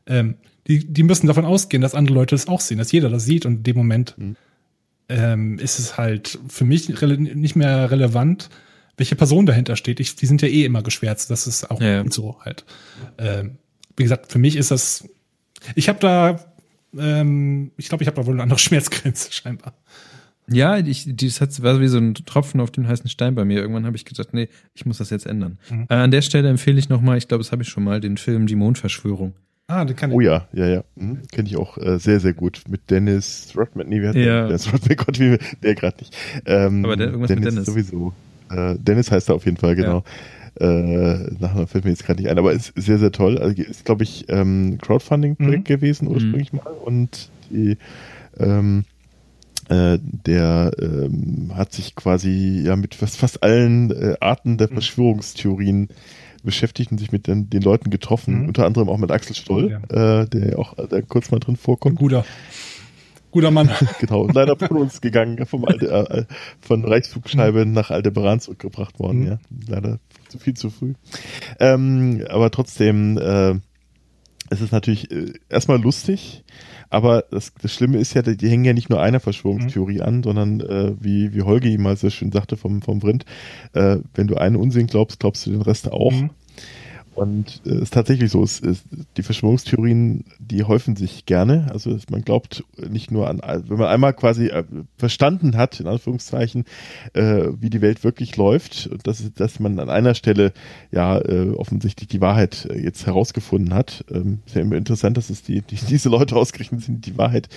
Ähm, die, die müssen davon ausgehen, dass andere Leute das auch sehen, dass jeder das sieht und in dem Moment mhm. ähm, ist es halt für mich nicht mehr relevant, welche Person dahinter steht. Ich, die sind ja eh immer geschwärzt, das ist auch ja. so halt. Ähm, wie gesagt, für mich ist das ich habe da, ähm, ich glaube, ich habe da wohl eine andere [laughs] Schmerzgrenze scheinbar. Ja, ich, das hat, war wie so ein Tropfen auf den heißen Stein bei mir. Irgendwann habe ich gesagt, nee, ich muss das jetzt ändern. Mhm. Äh, an der Stelle empfehle ich nochmal, ich glaube, das habe ich schon mal, den Film Die Mondverschwörung. Ah, den kann ich. Oh ja, ja, ja. Mhm. Kenne ich auch äh, sehr, sehr gut. Mit Dennis Rodman. Nee, wie heißt ja. der? Dennis Rodman, [laughs] Gott, wie, der gerade nicht. Ähm, Aber der, irgendwas Dennis, mit Dennis. sowieso. Äh, Dennis heißt er auf jeden Fall, genau. Ja. Äh, Nachher fällt mir jetzt gerade nicht ein, aber ist sehr, sehr toll. Also ist, glaube ich, ähm, Crowdfunding-Projekt mhm. gewesen ursprünglich mhm. mal und die ähm, äh, der ähm, hat sich quasi ja mit fast, fast allen äh, Arten der mhm. Verschwörungstheorien beschäftigt und sich mit den, den Leuten getroffen, mhm. unter anderem auch mit Axel Stoll, ja. äh, der auch der kurz mal drin vorkommt. Guter. Guter Mann. [laughs] genau, leider von uns gegangen, vom Alte, äh, von Reichsflugscheibe mhm. nach Aldebaran zurückgebracht worden, mhm. ja. Leider zu viel zu früh. Ähm, aber trotzdem, äh, es ist natürlich äh, erstmal lustig, aber das, das Schlimme ist ja, die hängen ja nicht nur einer Verschwörungstheorie mhm. an, sondern äh, wie, wie Holger ihm mal so schön sagte vom, vom Vrind, äh, wenn du einen Unsinn glaubst, glaubst du den Rest auch. Mhm. Und es äh, ist tatsächlich so, es, es, die Verschwörungstheorien, die häufen sich gerne. Also man glaubt nicht nur an, wenn man einmal quasi äh, verstanden hat, in Anführungszeichen, äh, wie die Welt wirklich läuft, dass, dass man an einer Stelle ja äh, offensichtlich die Wahrheit äh, jetzt herausgefunden hat. Ähm, ist ja immer interessant, dass es die, die [laughs] diese Leute ausgerechnet sind, die die Wahrheit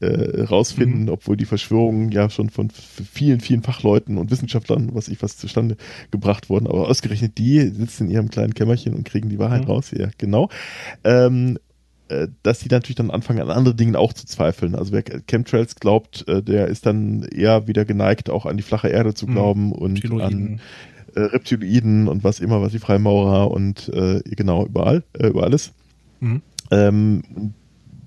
äh, rausfinden, mhm. obwohl die Verschwörungen ja schon von vielen, vielen Fachleuten und Wissenschaftlern, was ich was zustande gebracht wurden. Aber ausgerechnet die sitzen in ihrem kleinen Kämmerchen und kriegen die Wahrheit mhm. raus, ja, genau. Ähm, äh, dass die natürlich dann anfangen, an andere Dingen auch zu zweifeln. Also wer Chemtrails glaubt, äh, der ist dann eher wieder geneigt, auch an die flache Erde zu mhm. glauben mhm. und Reptiloiden. an äh, Reptiloiden und was immer, was die Freimaurer und äh, genau, überall, äh, über alles. Mhm. Ähm,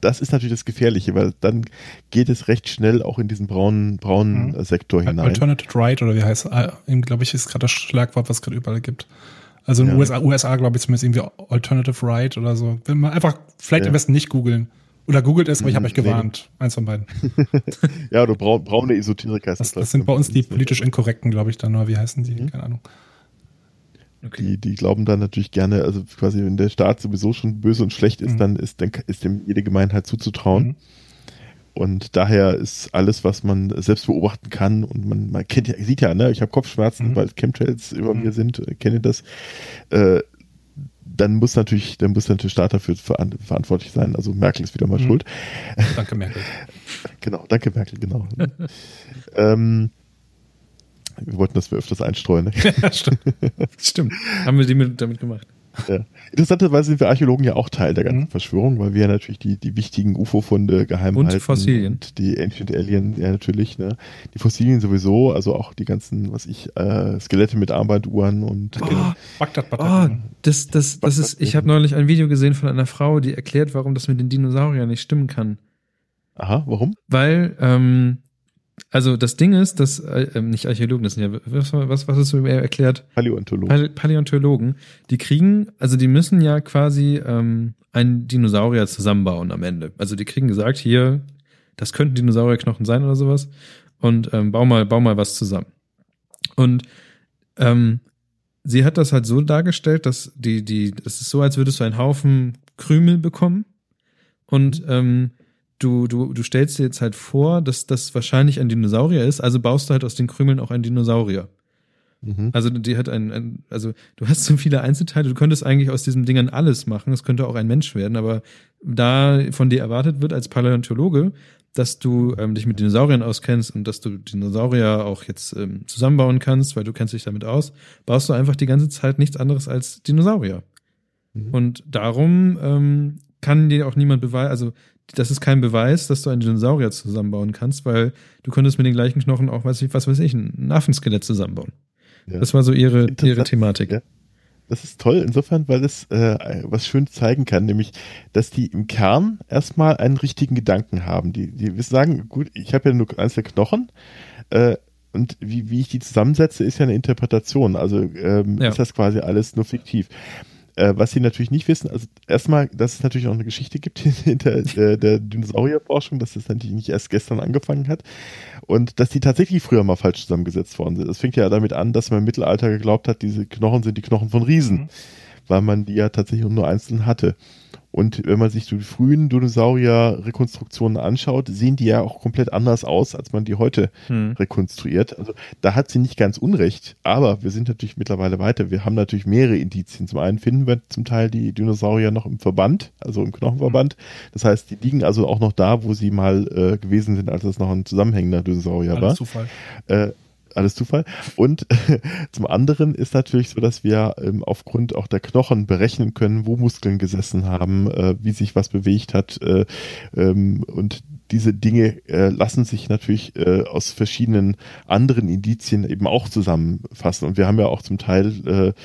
das ist natürlich das Gefährliche, weil dann geht es recht schnell auch in diesen braunen, braunen mhm. Sektor hinein. Alternative Right oder wie heißt, äh, glaube ich, ist gerade das Schlagwort, was es gerade überall gibt. Also in den ja. USA, USA glaube ich zumindest irgendwie Alternative Right oder so. Wenn man einfach, vielleicht ja. am besten nicht googeln. Oder googelt es, aber ich habe euch gewarnt. Nee. Eins von beiden. [laughs] ja, du brauchst braune Esoteriker. Das, das sind bei uns die politisch Inkorrekten, glaube ich, dann, oder wie heißen die? Mhm. Keine Ahnung. Okay. Die, die glauben dann natürlich gerne, also quasi, wenn der Staat sowieso schon böse und schlecht ist, mhm. dann ist, dann ist dem jede Gemeinheit zuzutrauen. Mhm. Und daher ist alles, was man selbst beobachten kann und man, man kennt ja, sieht ja, ne, ich habe Kopfschmerzen, mhm. weil Chemtrails über mhm. mir sind, kenne das. Äh, dann muss natürlich, dann muss natürlich Staat dafür verantwortlich sein. Also Merkel ist wieder mal mhm. schuld. [laughs] Danke Merkel. genau, danke Merkel, genau. [laughs] ähm, wir wollten, dass wir öfters einstreuen. Ne? [laughs] Stimmt. stimmt. Haben wir die damit gemacht. Ja. Interessanterweise sind wir Archäologen ja auch Teil der ganzen mhm. Verschwörung, weil wir ja natürlich die, die wichtigen UFO-Funde geheim und halten. Und Fossilien. Und die Ancient Alien, ja natürlich, ne? Die Fossilien sowieso, also auch die ganzen, was ich, äh, Skelette mit Armbanduhren und oh, genau. Bagdad, Bagdad. Oh, das, das, das ist, ich habe neulich ein Video gesehen von einer Frau, die erklärt, warum das mit den Dinosauriern nicht stimmen kann. Aha, warum? Weil, ähm, also das Ding ist, dass, äh, ähm, nicht Archäologen, das sind ja, was, was, was hast du mir erklärt? Paläontologen. Paläontologen, die kriegen, also die müssen ja quasi ähm, einen Dinosaurier zusammenbauen am Ende. Also die kriegen gesagt, hier, das könnten Dinosaurierknochen sein oder sowas und ähm, bau mal, bau mal was zusammen. Und ähm, sie hat das halt so dargestellt, dass die, die, es ist so, als würdest du einen Haufen Krümel bekommen und ähm, du, du, du stellst dir jetzt halt vor, dass das wahrscheinlich ein Dinosaurier ist, also baust du halt aus den Krümeln auch einen Dinosaurier. Mhm. Also die hat ein, ein, also du hast so viele Einzelteile, du könntest eigentlich aus diesen Dingern alles machen, es könnte auch ein Mensch werden, aber da von dir erwartet wird als Paläontologe, dass du ähm, dich mit Dinosauriern auskennst und dass du Dinosaurier auch jetzt ähm, zusammenbauen kannst, weil du kennst dich damit aus, baust du einfach die ganze Zeit nichts anderes als Dinosaurier. Mhm. Und darum ähm, kann dir auch niemand beweisen, also das ist kein Beweis, dass du einen Dinosaurier zusammenbauen kannst, weil du könntest mit den gleichen Knochen auch, weiß ich, was weiß ich, ein Affenskelett zusammenbauen. Ja. Das war so ihre, ihre Thematik. Ja. Das ist toll insofern, weil es äh, was schön zeigen kann, nämlich, dass die im Kern erstmal einen richtigen Gedanken haben. Die, die sagen, gut, ich habe ja nur einzelne Knochen äh, und wie, wie ich die zusammensetze, ist ja eine Interpretation. Also ähm, ja. ist das quasi alles nur fiktiv. Äh, was sie natürlich nicht wissen, also erstmal, dass es natürlich auch eine Geschichte gibt [laughs] hinter äh, der Dinosaurierforschung, dass das natürlich nicht erst gestern angefangen hat und dass die tatsächlich früher mal falsch zusammengesetzt worden sind. Das fängt ja damit an, dass man im Mittelalter geglaubt hat, diese Knochen sind die Knochen von Riesen, mhm. Weil man die ja tatsächlich nur einzeln hatte. Und wenn man sich die frühen Dinosaurier-Rekonstruktionen anschaut, sehen die ja auch komplett anders aus, als man die heute hm. rekonstruiert. Also da hat sie nicht ganz unrecht, aber wir sind natürlich mittlerweile weiter. Wir haben natürlich mehrere Indizien. Zum einen finden wir zum Teil die Dinosaurier noch im Verband, also im Knochenverband. Das heißt, die liegen also auch noch da, wo sie mal äh, gewesen sind, als es noch ein zusammenhängender Dinosaurier Alles war. Zufall. Äh, alles Zufall. Und [laughs] zum anderen ist natürlich so, dass wir ähm, aufgrund auch der Knochen berechnen können, wo Muskeln gesessen haben, äh, wie sich was bewegt hat. Äh, ähm, und diese Dinge äh, lassen sich natürlich äh, aus verschiedenen anderen Indizien eben auch zusammenfassen. Und wir haben ja auch zum Teil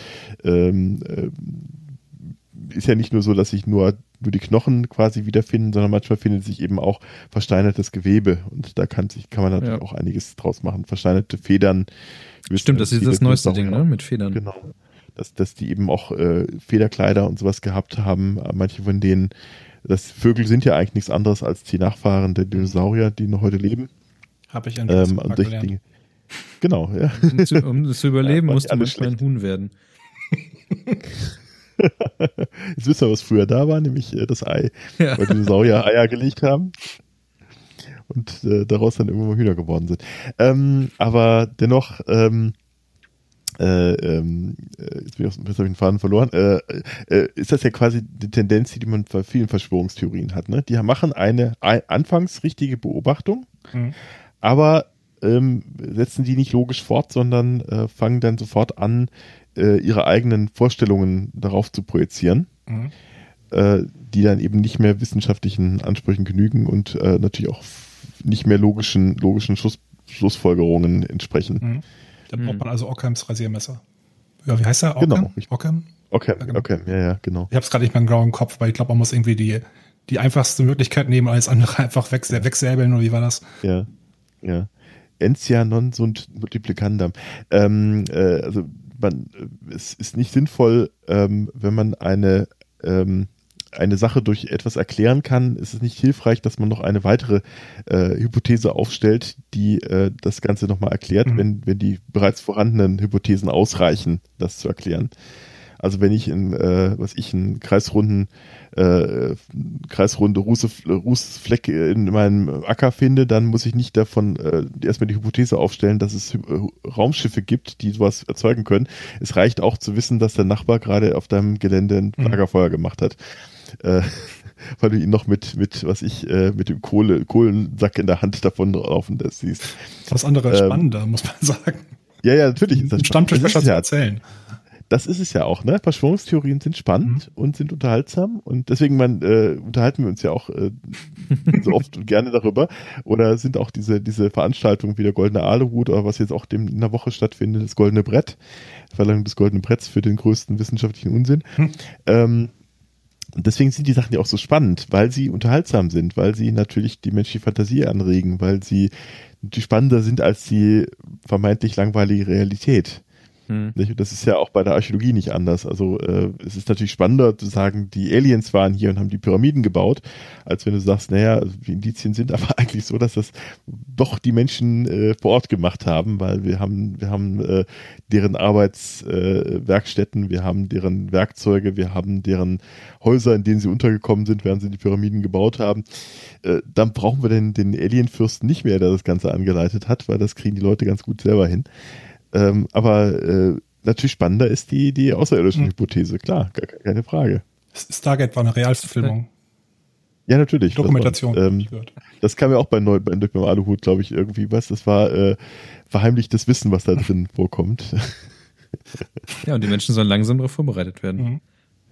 äh, ähm, äh, ist ja nicht nur so, dass sich nur, nur die Knochen quasi wiederfinden, sondern manchmal findet sich eben auch versteinertes Gewebe. Und da kann sich, kann man natürlich ja. auch einiges draus machen. Versteinerte Federn. Stimmt, das ist das neueste Ding, ne? Mit Federn. Genau. Dass, dass die eben auch äh, Federkleider und sowas gehabt haben. Manche von denen, das Vögel sind ja eigentlich nichts anderes als die Nachfahren der Dinosaurier, die noch heute leben. Habe ich ein ähm, und Dinge. Genau, ja. Um zu, um zu [laughs] überleben, ja, musst du manchmal ein Huhn werden. [laughs] Jetzt wissen wir, was früher da war, nämlich äh, das Ei, ja. weil Dinosaurier Eier gelegt haben und äh, daraus dann irgendwann mal Hühner geworden sind. Ähm, aber dennoch, ähm, äh, ähm, äh, jetzt bin ich dem Faden verloren, äh, äh, ist das ja quasi die Tendenz, die man bei vielen Verschwörungstheorien hat. Ne? Die machen eine ein, anfangs richtige Beobachtung, mhm. aber ähm, setzen die nicht logisch fort, sondern äh, fangen dann sofort an, äh, ihre eigenen Vorstellungen darauf zu projizieren, mhm. äh, die dann eben nicht mehr wissenschaftlichen Ansprüchen genügen und äh, natürlich auch nicht mehr logischen, logischen Schluss, Schlussfolgerungen entsprechen. Mhm. Da braucht mhm. man also Ockhams Rasiermesser. Ja, wie heißt er? Ockham? Genau. Ockham? Ockham, ja, genau. Ockham, ja, ja, genau. Ich habe es gerade nicht mehr genau im Kopf, weil ich glaube, man muss irgendwie die, die einfachste Möglichkeit nehmen, alles andere [laughs] einfach weg, wegsäbeln, oder wie war das? Ja, ja. Entia non sunt multiplicandam. Ähm, äh, also man, es ist nicht sinnvoll, ähm, wenn man eine, ähm, eine Sache durch etwas erklären kann, ist es nicht hilfreich, dass man noch eine weitere äh, Hypothese aufstellt, die äh, das Ganze nochmal erklärt, mhm. wenn, wenn die bereits vorhandenen Hypothesen ausreichen, das zu erklären. Also wenn ich in, äh, was ich, einen kreisrunden, äh, kreisrunde Rußfleck in meinem Acker finde, dann muss ich nicht davon äh, erstmal die Hypothese aufstellen, dass es äh, Raumschiffe gibt, die sowas erzeugen können. Es reicht auch zu wissen, dass der Nachbar gerade auf deinem Gelände ein mhm. Lagerfeuer gemacht hat. Äh, [laughs] weil du ihn noch mit, mit, was ich, äh, mit dem Kohle, Kohlensack in der Hand davon laufen das siehst. Das andere ähm, spannender, muss man sagen. Ja, ja, natürlich. Ist das Stammtisch das zu erzählen das ist es ja auch, ne? Verschwörungstheorien sind spannend mhm. und sind unterhaltsam und deswegen man, äh, unterhalten wir uns ja auch äh, [laughs] so oft und gerne darüber. Oder sind auch diese, diese Veranstaltungen wie der Goldene Aluhut oder was jetzt auch dem, in der Woche stattfindet, das Goldene Brett, Verlangung des Goldenen Bretts für den größten wissenschaftlichen Unsinn. Mhm. Ähm, deswegen sind die Sachen ja auch so spannend, weil sie unterhaltsam sind, weil sie natürlich die menschliche Fantasie anregen, weil sie die spannender sind als die vermeintlich langweilige Realität. Hm. Das ist ja auch bei der Archäologie nicht anders. Also äh, es ist natürlich spannender zu sagen, die Aliens waren hier und haben die Pyramiden gebaut, als wenn du sagst, naja, die Indizien sind [laughs] aber eigentlich so, dass das doch die Menschen äh, vor Ort gemacht haben, weil wir haben, wir haben äh, deren Arbeitswerkstätten, äh, wir haben deren Werkzeuge, wir haben deren Häuser, in denen sie untergekommen sind, während sie die Pyramiden gebaut haben. Äh, dann brauchen wir den, den Alienfürsten nicht mehr, der das Ganze angeleitet hat, weil das kriegen die Leute ganz gut selber hin. Ähm, aber äh, natürlich spannender ist die, die außerirdische hm. Hypothese, klar, gar, keine Frage. Stargate war eine Realverfilmung. Ja, natürlich. Dokumentation. Das, ähm, das kam ja auch bei, Neu bei durch beim Aluhut, glaube ich, irgendwie was. Das war äh, verheimlichtes Wissen, was da [laughs] drin vorkommt. Ja, und die Menschen sollen langsam darauf vorbereitet werden. Mhm.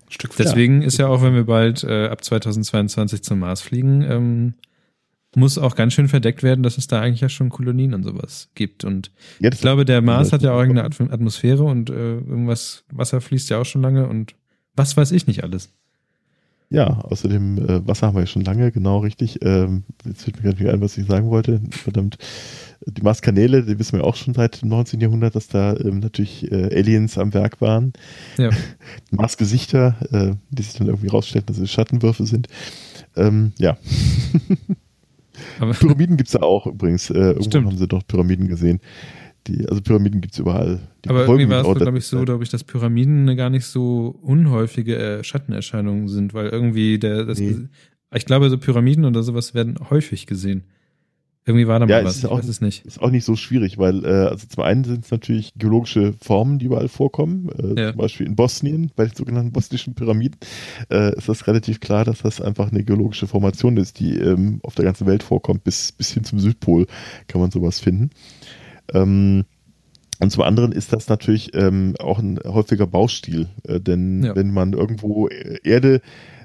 Stück Deswegen ja. ist ja auch, wenn wir bald äh, ab 2022 zum Mars fliegen, ähm, muss auch ganz schön verdeckt werden, dass es da eigentlich ja schon Kolonien und sowas gibt. Und ja, ich glaube, der Mars hat ja auch irgendeine Atmosphäre und äh, irgendwas, Wasser fließt ja auch schon lange und was weiß ich nicht alles. Ja, außerdem äh, Wasser haben wir ja schon lange, genau richtig. Ähm, jetzt fällt mir gerade nicht ein, was ich sagen wollte. Verdammt. Die Marskanäle, die wissen wir auch schon seit dem 19. Jahrhundert, dass da ähm, natürlich äh, Aliens am Werk waren. Ja. [laughs] Marsgesichter, äh, die sich dann irgendwie rausstellen, dass es Schattenwürfe sind. Ähm, ja. [laughs] Aber [laughs] Pyramiden gibt es ja auch übrigens. Äh, irgendwo Stimmt. haben sie doch Pyramiden gesehen. Die, also Pyramiden gibt es überall. Die Aber irgendwie war es, glaube ich, so, glaube ich, dass Pyramiden gar nicht so unhäufige äh, Schattenerscheinungen sind, weil irgendwie der, das, nee. ich glaube, so Pyramiden oder sowas werden häufig gesehen. Irgendwie war da ja, mal was, ist auch, es nicht. Ist auch nicht so schwierig, weil, äh, also zum einen sind es natürlich geologische Formen, die überall vorkommen. Äh, ja. Zum Beispiel in Bosnien, bei den sogenannten bosnischen Pyramiden, äh, ist das relativ klar, dass das einfach eine geologische Formation ist, die ähm, auf der ganzen Welt vorkommt. Bis, bis hin zum Südpol kann man sowas finden. Ähm, und zum anderen ist das natürlich ähm, auch ein häufiger Baustil, äh, denn ja. wenn man irgendwo Erde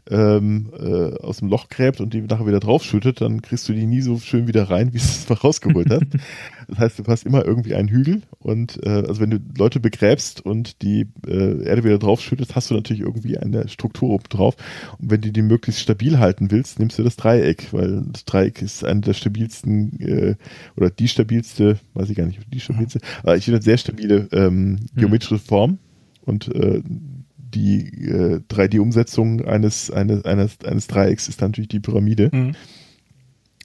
ähm, äh, aus dem Loch gräbt und die nachher wieder draufschüttet, dann kriegst du die nie so schön wieder rein, wie es [laughs] mal rausgeholt hat. [laughs] das heißt, du hast immer irgendwie einen Hügel und äh, also wenn du Leute begräbst und die äh, Erde wieder draufschüttest, hast du natürlich irgendwie eine Struktur oben drauf. Und wenn du die möglichst stabil halten willst, nimmst du das Dreieck, weil das Dreieck ist eine der stabilsten äh, oder die stabilste, weiß ich gar nicht, die stabilste, aber ich finde eine sehr stabile ähm, geometrische Form und äh, die äh, 3D-Umsetzung eines, eines, eines, eines Dreiecks ist natürlich die Pyramide. Mhm.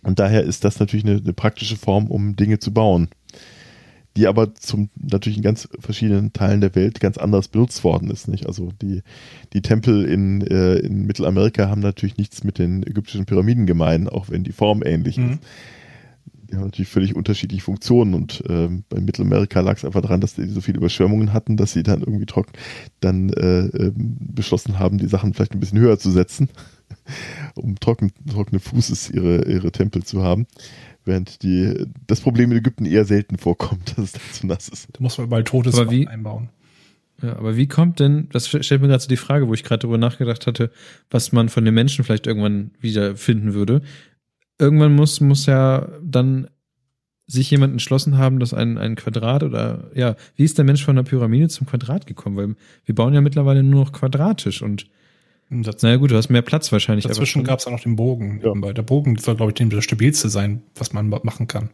Und daher ist das natürlich eine, eine, praktische Form, um Dinge zu bauen. Die aber zum, natürlich in ganz verschiedenen Teilen der Welt ganz anders benutzt worden ist, nicht? Also die, die Tempel in, äh, in Mittelamerika haben natürlich nichts mit den ägyptischen Pyramiden gemein, auch wenn die Form ähnlich mhm. ist die haben natürlich völlig unterschiedliche Funktionen und ähm, bei Mittelamerika lag es einfach daran, dass die so viele Überschwemmungen hatten, dass sie dann irgendwie trocken dann äh, äh, beschlossen haben, die Sachen vielleicht ein bisschen höher zu setzen, [laughs] um trocken, trockene Fußes ihre, ihre Tempel zu haben. Während die, das Problem in Ägypten eher selten vorkommt, [laughs] dass es dann zu nass ist. Da muss man mal totes aber wie, einbauen. Ja, aber wie kommt denn, das stellt mir gerade so die Frage, wo ich gerade darüber nachgedacht hatte, was man von den Menschen vielleicht irgendwann wieder finden würde irgendwann muss, muss ja dann sich jemand entschlossen haben, dass ein, ein Quadrat oder ja, wie ist der Mensch von der Pyramide zum Quadrat gekommen? Weil wir bauen ja mittlerweile nur noch quadratisch und naja gut, du hast mehr Platz wahrscheinlich. Dazwischen gab es auch noch den Bogen. Ja. Der Bogen soll, glaube ich, das stabilste sein, was man machen kann.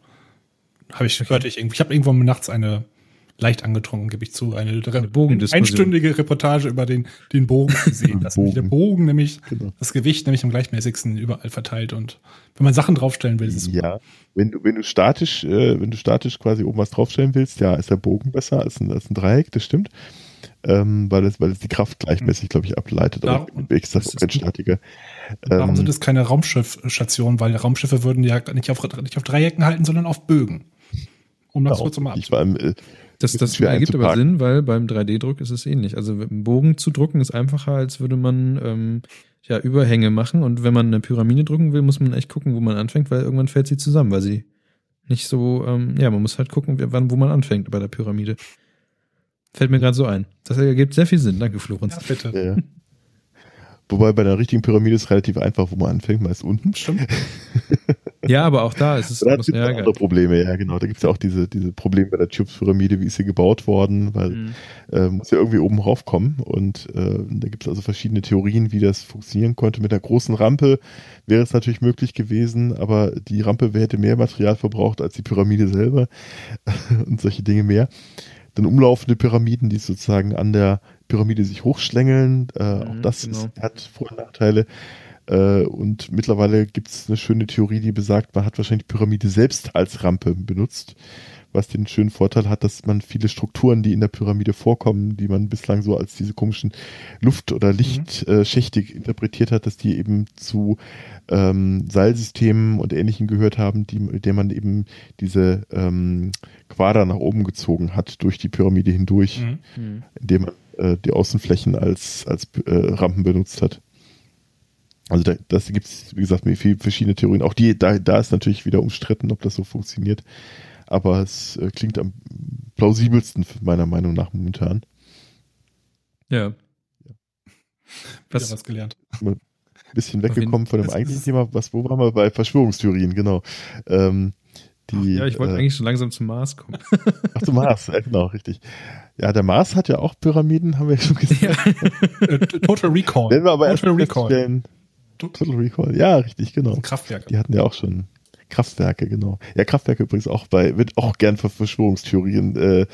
Habe ich gehört, ich irgendwie. Ich habe irgendwann nachts eine leicht angetrunken, gebe ich zu, eine, eine einstündige Reportage über den, den Bogen [laughs] gesehen. Das Bogen. der Bogen nämlich genau. das Gewicht nämlich am gleichmäßigsten überall verteilt und wenn man Sachen draufstellen will, ist es ja. Wenn du wenn du statisch äh, wenn du statisch quasi oben was draufstellen willst, ja, ist der Bogen besser als ein, als ein Dreieck, das stimmt. Ähm, weil es weil es die Kraft gleichmäßig, glaube ich, ableitet. Aber ich sag einstatiger. Warum ähm, sind es keine Raumschiffstationen? Weil Raumschiffe würden ja nicht auf, nicht auf Dreiecken halten, sondern auf Bögen. Um das kurz mal abzuhalten. Das, das ergibt aber Sinn, weil beim 3D-Druck ist es ähnlich. Also einen Bogen zu drucken ist einfacher, als würde man ähm, ja Überhänge machen. Und wenn man eine Pyramide drucken will, muss man echt gucken, wo man anfängt, weil irgendwann fällt sie zusammen, weil sie nicht so, ähm, ja, man muss halt gucken, wann, wo man anfängt bei der Pyramide. Fällt mir gerade so ein. Das ergibt sehr viel Sinn. Danke, Florenz. Ja, bitte. Ja. Wobei bei einer richtigen Pyramide ist es relativ einfach, wo man anfängt, meist unten. Stimmt. [laughs] Ja, aber auch da ist es da muss, ja, andere Probleme, ja genau. Da gibt es ja auch diese, diese Probleme bei der Tubes-Pyramide, wie ist sie gebaut worden, weil mhm. äh, muss ja irgendwie oben raufkommen und äh, da gibt es also verschiedene Theorien, wie das funktionieren konnte. Mit der großen Rampe wäre es natürlich möglich gewesen, aber die Rampe hätte mehr Material verbraucht als die Pyramide selber [laughs] und solche Dinge mehr. Dann umlaufende Pyramiden, die sozusagen an der Pyramide sich hochschlängeln, äh, mhm, auch das genau. ist, hat Vor- und Nachteile. Äh, und mittlerweile gibt es eine schöne Theorie, die besagt, man hat wahrscheinlich die Pyramide selbst als Rampe benutzt, was den schönen Vorteil hat, dass man viele Strukturen, die in der Pyramide vorkommen, die man bislang so als diese komischen Luft- oder Lichtschächte mhm. äh, interpretiert hat, dass die eben zu ähm, Seilsystemen und Ähnlichem gehört haben, die, mit denen man eben diese ähm, Quader nach oben gezogen hat durch die Pyramide hindurch, mhm. mhm. indem man äh, die Außenflächen als, als äh, Rampen benutzt hat. Also da, das gibt es, wie gesagt, viele verschiedene Theorien. Auch die, da, da ist natürlich wieder umstritten, ob das so funktioniert. Aber es äh, klingt am plausibelsten meiner Meinung nach momentan. Ja. Was, was gelernt. Ein bisschen weggekommen von dem eigentlichen Thema. Was, wo waren wir bei Verschwörungstheorien? Genau. Ähm, die, ja, ich wollte äh, eigentlich schon langsam zum Mars kommen. [laughs] Ach, zum Mars, ja, genau, richtig. Ja, der Mars hat ja auch Pyramiden, haben wir ja schon [laughs] gesehen. Äh, Total Recall. Wenn wir aber Total erst feststellen- Total Recall, ja, richtig, genau. Kraftwerke. Die hatten ja auch schon Kraftwerke, genau. Ja, Kraftwerke übrigens auch bei, wird auch gern für Verschwörungstheorien äh,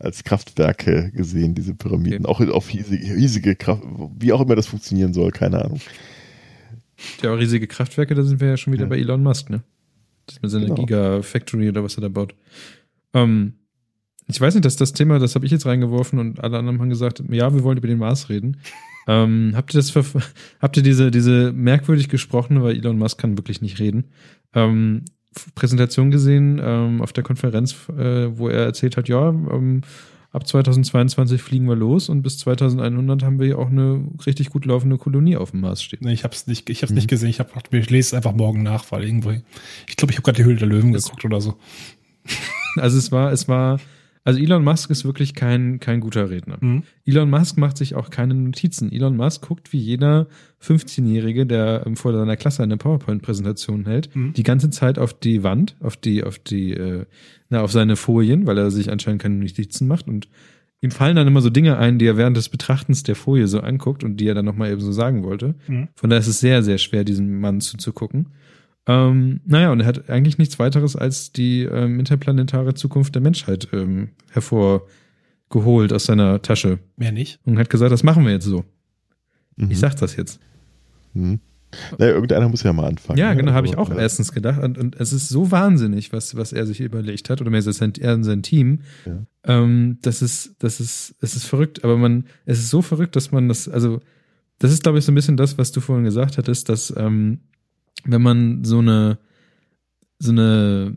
als Kraftwerke gesehen, diese Pyramiden. Auch auf riesige, riesige Kraft, wie auch immer das funktionieren soll, keine Ahnung. Ja, aber riesige Kraftwerke, da sind wir ja schon wieder Ja. bei Elon Musk, ne? Das mit seiner Genau. Giga-Factory oder was er da baut. Ähm, ich weiß nicht, dass das Thema, das habe ich jetzt reingeworfen und alle anderen haben gesagt, ja, wir wollen über den Mars reden. Ähm, habt ihr das, [laughs] habt ihr diese, diese merkwürdig gesprochene, weil Elon Musk kann wirklich nicht reden, ähm, Präsentation gesehen ähm, auf der Konferenz, äh, wo er erzählt hat, ja, ähm, ab 2022 fliegen wir los und bis 2100 haben wir ja auch eine richtig gut laufende Kolonie auf dem Mars stehen. Nee, ich hab's nicht, ich hab's Mhm. nicht gesehen. Ich hab gedacht, ich lese es einfach morgen nach, weil irgendwie. Ich glaube, ich habe gerade die Höhle der Löwen Das- geguckt oder so. [laughs] Also es war, es war, also Elon Musk ist wirklich kein, kein guter Redner. Mhm. Elon Musk macht sich auch keine Notizen. Elon Musk guckt wie jeder 15-Jährige, der vor seiner Klasse eine PowerPoint-Präsentation hält, Mhm. die ganze Zeit auf die Wand, auf die, auf die, äh, na, auf seine Folien, weil er sich anscheinend keine Notizen macht und ihm fallen dann immer so Dinge ein, die er während des Betrachtens der Folie so anguckt und die er dann nochmal eben so sagen wollte. Mhm. Von daher ist es sehr, sehr schwer, diesem Mann zuzugucken. Ähm, naja, und er hat eigentlich nichts weiteres als die ähm, interplanetare Zukunft der Menschheit ähm, hervorgeholt aus seiner Tasche Mehr nicht. und hat gesagt, das machen wir jetzt so. Mhm. Ich sag das jetzt. Mhm. Naja, irgendeiner muss ja mal anfangen. Ja, ne? genau, habe Also, ich auch äh, erstens gedacht. Und, und es ist so wahnsinnig, was, was er sich überlegt hat, oder mehr sein, er und sein Team. Ja. Ähm, das ist, das ist, es ist verrückt, aber man, es ist so verrückt, dass man das, also, das ist, glaube ich, so ein bisschen das, was du vorhin gesagt hattest, dass, ähm, wenn man so eine, so eine,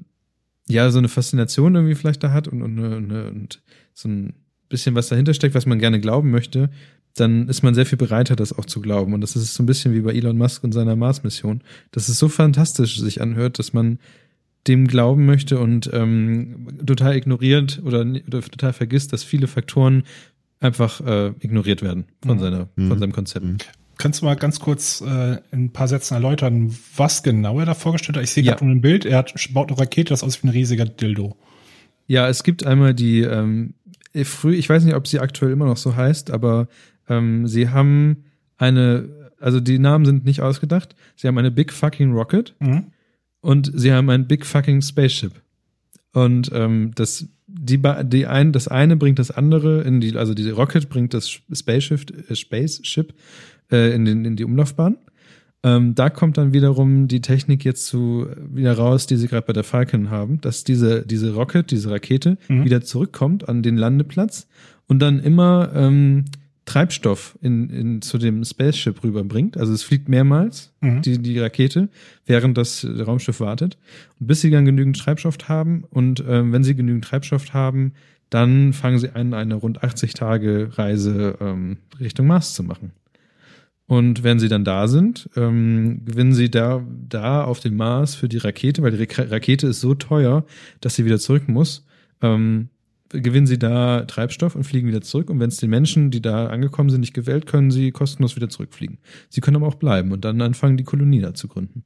ja, so eine Faszination irgendwie vielleicht da hat und, und, und, und so ein bisschen was dahinter steckt, was man gerne glauben möchte, dann ist man sehr viel bereiter, das auch zu glauben. Und das ist so ein bisschen wie bei Elon Musk und seiner Mars-Mission. Das ist so fantastisch sich anhört, dass man dem glauben möchte und ähm, total ignoriert oder, oder total vergisst, dass viele Faktoren einfach äh, ignoriert werden von Mhm. seiner, Mhm. von seinem Konzept. Mhm. Kannst du mal ganz kurz äh, in ein paar Sätzen erläutern, was genau er da vorgestellt hat? Ich sehe Ja. gerade nur ein Bild, er hat, baut eine Rakete, das aussieht wie ein riesiger Dildo. Ja, es gibt einmal die, ähm, früh, ich weiß nicht, ob sie aktuell immer noch so heißt, aber ähm, sie haben eine, also die Namen sind nicht ausgedacht. Sie haben eine Big Fucking Rocket Mhm. und sie haben ein Big Fucking Spaceship. Und ähm, das, die, die ein, das eine bringt das andere in die, also diese Rocket bringt das Spaceship, äh, Spaceship äh, in, den, in die Umlaufbahn. Ähm, da kommt dann wiederum die Technik jetzt zu wieder raus, die sie gerade bei der Falcon haben, dass diese, diese Rocket, diese Rakete Mhm. wieder zurückkommt an den Landeplatz und dann immer ähm, Treibstoff in, in, zu dem Spaceship rüberbringt. Also es fliegt mehrmals, Mhm. die, die Rakete, während das Raumschiff wartet. Und bis sie dann genügend Treibstoff haben und ähm, wenn sie genügend Treibstoff haben, dann fangen sie an, eine rund 80 Tage Reise ähm, Richtung Mars zu machen. Und wenn sie dann da sind, ähm, gewinnen sie da, da auf dem Mars für die Rakete, weil die Ra- Rakete ist so teuer, dass sie wieder zurück muss. Ähm, gewinnen sie da Treibstoff und fliegen wieder zurück. Und wenn es den Menschen, die da angekommen sind, nicht gewählt, können sie kostenlos wieder zurückfliegen. Sie können aber auch bleiben und dann anfangen, die Kolonie da zu gründen.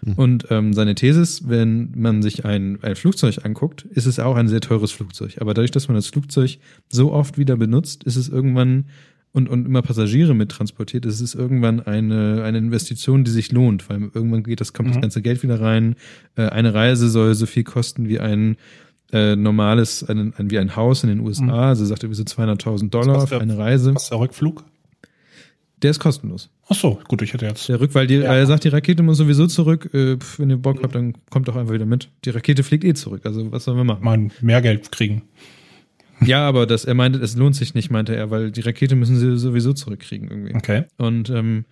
Mhm. Und ähm, seine These ist, wenn man sich ein, ein Flugzeug anguckt, ist es auch ein sehr teures Flugzeug. Aber dadurch, dass man das Flugzeug so oft wieder benutzt, ist es irgendwann und, und immer Passagiere mit transportiert, ist es irgendwann eine, eine Investition, die sich lohnt, weil irgendwann geht das, kommt das Mhm. ganze Geld wieder rein. Äh, eine Reise soll so viel kosten wie ein äh, normales, ein, ein, wie ein Haus in den USA. Mhm. Also sagt er, wie so 200.000 Dollar für eine Reise. Was ist der Rückflug? Der ist kostenlos. Ach so, gut, ich hätte jetzt. Der Rück, weil die, Ja. er sagt, die Rakete muss sowieso zurück. Äh, wenn ihr Bock habt, dann kommt doch einfach wieder mit. Die Rakete fliegt eh zurück. Also was sollen wir machen? mal mehr Geld kriegen. Ja, aber das, er meinte, es lohnt sich nicht, meinte er, weil die Rakete müssen sie sowieso zurückkriegen irgendwie. Okay. Und ähm,